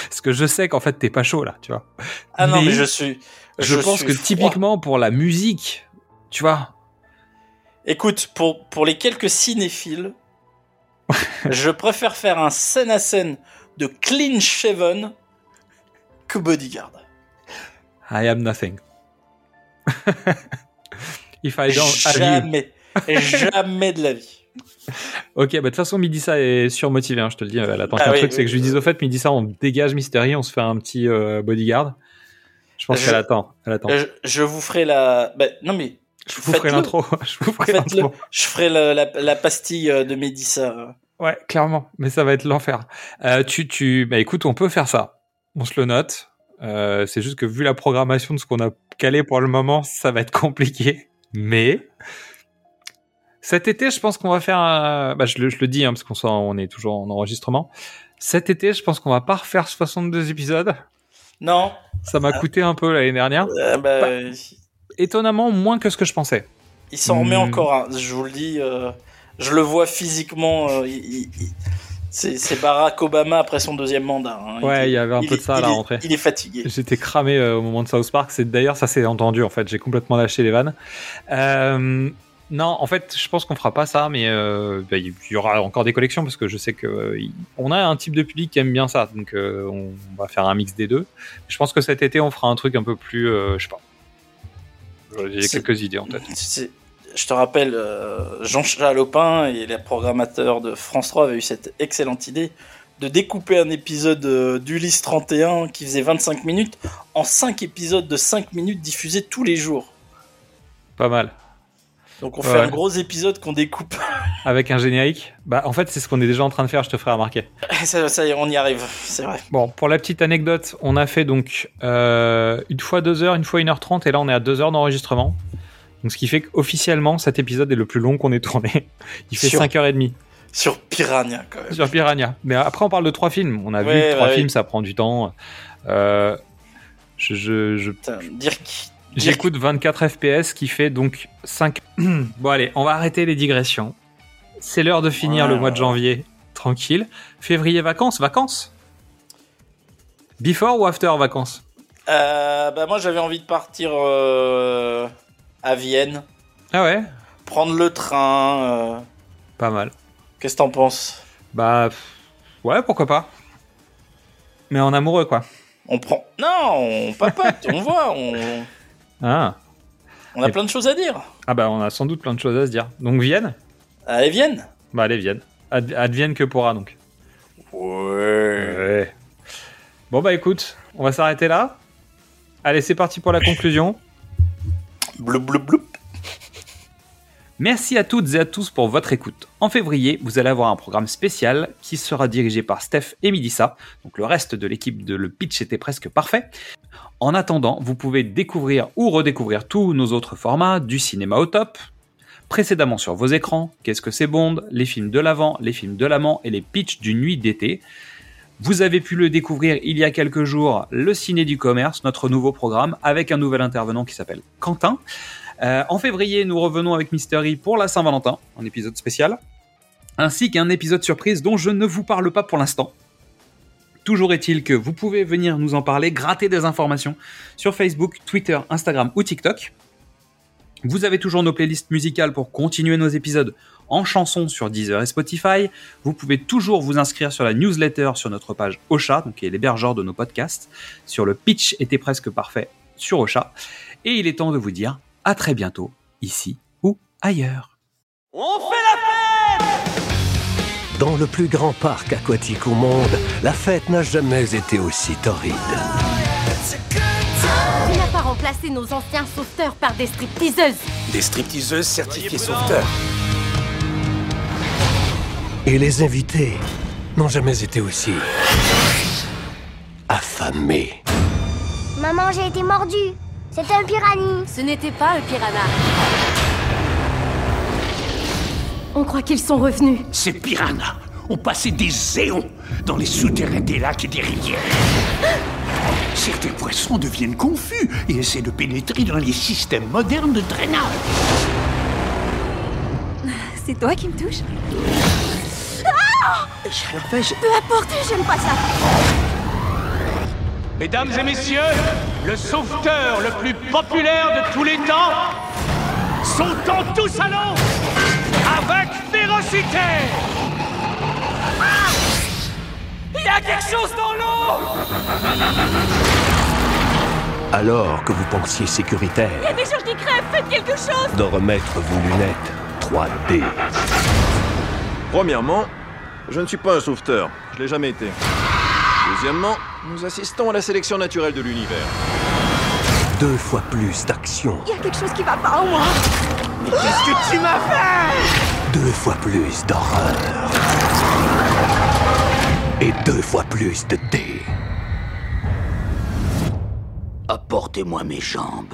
Parce que je sais qu'en fait, t'es pas chaud, là, tu vois. Ah non, mais je suis. Je, pense que froid. typiquement pour la musique, tu vois, Écoute, pour, pour les quelques cinéphiles, je préfère faire un scène à scène de Clean Shaven que Bodyguard. I am nothing. If I don't. Jamais. Jamais de la vie. Ok, bah de toute façon, Midissa est surmotivé, hein, je te le dis. Elle attend Ah oui, truc, oui, c'est que je lui dise au fait, Midissa, on dégage Mystery, on se fait un petit euh, bodyguard. Je pense Je- qu'elle attend. Elle attend. Je, je vous ferai la. bah, non mais. je vous ferai l'intro. je vous ferai l'intro. Je ferai la, la, la pastille euh, de Médissa. Ouais, clairement. Mais ça va être l'enfer. Euh, tu, tu, bah écoute, on peut faire ça. On se le note. Euh, c'est juste que vu la programmation de ce qu'on a calé pour le moment, ça va être compliqué. Mais cet été, je pense qu'on va faire. un- Bah, je le, je le dis hein, parce qu'on on est toujours en enregistrement. Cet été, je pense qu'on va pas refaire 62 épisodes. Non. Ça m'a coûté un peu l'année dernière. Euh, bah, Bah, étonnamment moins que ce que je pensais. Il s'en remet Hmm. encore un. Je vous le dis. euh, je le vois physiquement. euh, il- il- il- c'est Barack Obama après son deuxième mandat. hein. Ouais, il y avait un peu est- de ça à il la est- rentrée. Il est fatigué. J'étais cramé euh, au moment de South Park. C'est d'ailleurs ça s'est entendu en fait. J'ai complètement lâché les vannes. Euh, non, en fait, je pense qu'on fera pas ça, mais euh, bah, il y aura encore des collections parce que je sais que euh, on a un type de public qui aime bien ça, donc euh, on va faire un mix des deux. Je pense que cet été on fera un truc un peu plus, je sais pas. J'ai quelques idées en tête. Je te rappelle, Jean Chalopin et les programmateurs de France 3 avaient eu cette excellente idée de découper un épisode d'Ulysse 31 qui faisait 25 minutes en 5 épisodes de 5 minutes diffusés tous les jours. Pas mal. Donc on fait Ouais. un gros épisode qu'on découpe. Avec un générique. Bah en fait c'est ce qu'on est déjà en train de faire. Je te ferai remarquer. ça, ça y est, on y arrive, c'est vrai. Bon, pour la petite anecdote, on a fait donc euh, une fois 2 heures, une fois 1h30, et là on est à 2 heures d'enregistrement. Donc ce qui fait qu'officiellement, cet épisode est le plus long qu'on ait tourné. Il fait Sur- 5h30 Sur Piranha quand même. sur Piranha. Mais après, on parle de trois films. On a vu Ouais, trois films, ça prend du temps. Euh, je, je, je- Putain, dire qui. J'écoute 24 FPS qui fait donc 5. bon, allez, on va arrêter les digressions. C'est l'heure de finir le mois de janvier tranquille. Février, vacances, vacances? Before ou after vacances? Euh, bah moi j'avais envie de partir euh, à Vienne, Ah ouais? Prendre le train. euh, Pas mal. Qu'est-ce que t'en penses? Bah, ouais, pourquoi pas. Mais en amoureux, quoi. On prend. Non, on papote, on voit, on, Ah. on a Et- plein de choses à dire. ah bah, on a sans doute plein de choses à se dire. Donc, Vienne Allez, Vienne Bah, allez, Vienne. Ad- advienne que pourra, donc. Ouais. Bon, bah, écoute, on va s'arrêter là. Allez, c'est parti pour la conclusion. Bloup, bloup, bloup. Merci à toutes et à tous pour votre écoute. En février, vous allez avoir un programme spécial qui sera dirigé par Steph et Midissa. Donc le reste de l'équipe de Le Pitch était presque parfait. En attendant, vous pouvez découvrir ou redécouvrir tous nos autres formats du cinéma au top. Précédemment sur vos écrans, Qu'est-ce que c'est Bond, les films de l'avant, les films de l'amant et les pitchs d'une nuit d'été. Vous avez pu le découvrir il y a quelques jours, le Ciné du Commerce, notre nouveau programme, avec un nouvel intervenant qui s'appelle Quentin. Euh, en février, nous revenons avec Mystery pour la Saint-Valentin, un épisode spécial, ainsi qu'un épisode surprise dont je ne vous parle pas pour l'instant. Toujours est-il que vous pouvez venir nous en parler, gratter des informations sur Facebook, Twitter, Instagram ou TikTok. Vous avez toujours nos playlists musicales pour continuer nos épisodes en chansons sur Deezer et Spotify. Vous pouvez toujours vous inscrire sur la newsletter sur notre page Ocha, donc qui est l'hébergeur de nos podcasts, sur le pitch était presque parfait sur Ocha. Et il est temps de vous dire à très bientôt, ici ou ailleurs. On fait la fête Dans le plus grand parc aquatique au monde, la fête n'a jamais été aussi torride. Tu n'as pas remplacé nos anciens sauveteurs par des stripteaseuses. Des stripteaseuses certifiées sauveteurs. Et les invités n'ont jamais été aussi affamés. Maman, j'ai été mordue. C'était un piranha. Ce n'était pas un piranha. On croit qu'ils sont revenus. Ces piranhas ont passé des éons dans les souterrains des lacs et des rivières. Certains poissons deviennent confus et essaient de pénétrer dans les systèmes modernes de drainage. C'est toi qui me touches Peu importe, j'aime pas ça. Mesdames et messieurs, le sauveteur le plus populaire de tous les temps, sautant tous à l'eau avec férocité. Il y a quelque chose dans l'eau Alors que vous pensiez sécuritaire Il y a des gens qui crèvent, faites quelque chose de remettre vos lunettes 3D. Premièrement, je ne suis pas un sauveteur. Je l'ai jamais été. Deuxièmement, nous assistons à la sélection naturelle de l'univers. Deux fois plus d'action. Il y a quelque chose qui va pas en moi Mais qu'est-ce que tu m'as fait? Deux fois plus d'horreur. Et deux fois plus de dés. Apportez-moi mes jambes.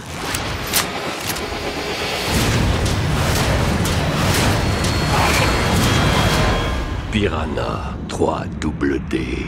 Piranha 3 double D.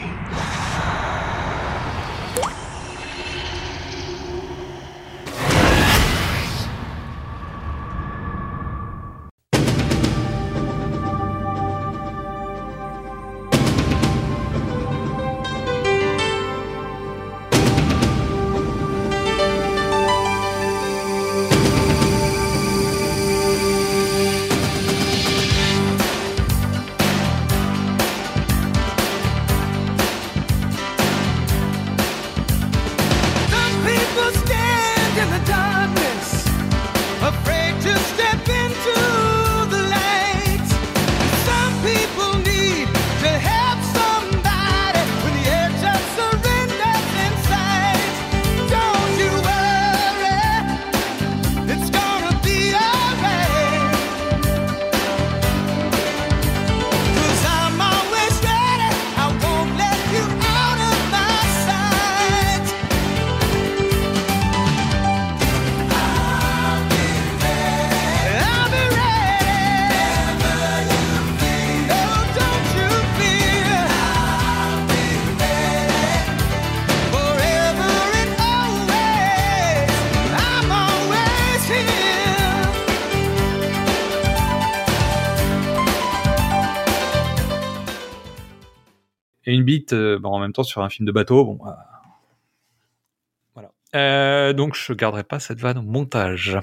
Euh, bon, en même temps sur un film de bateau. Euh, voilà. Euh, donc je garderai pas cette vanne au montage.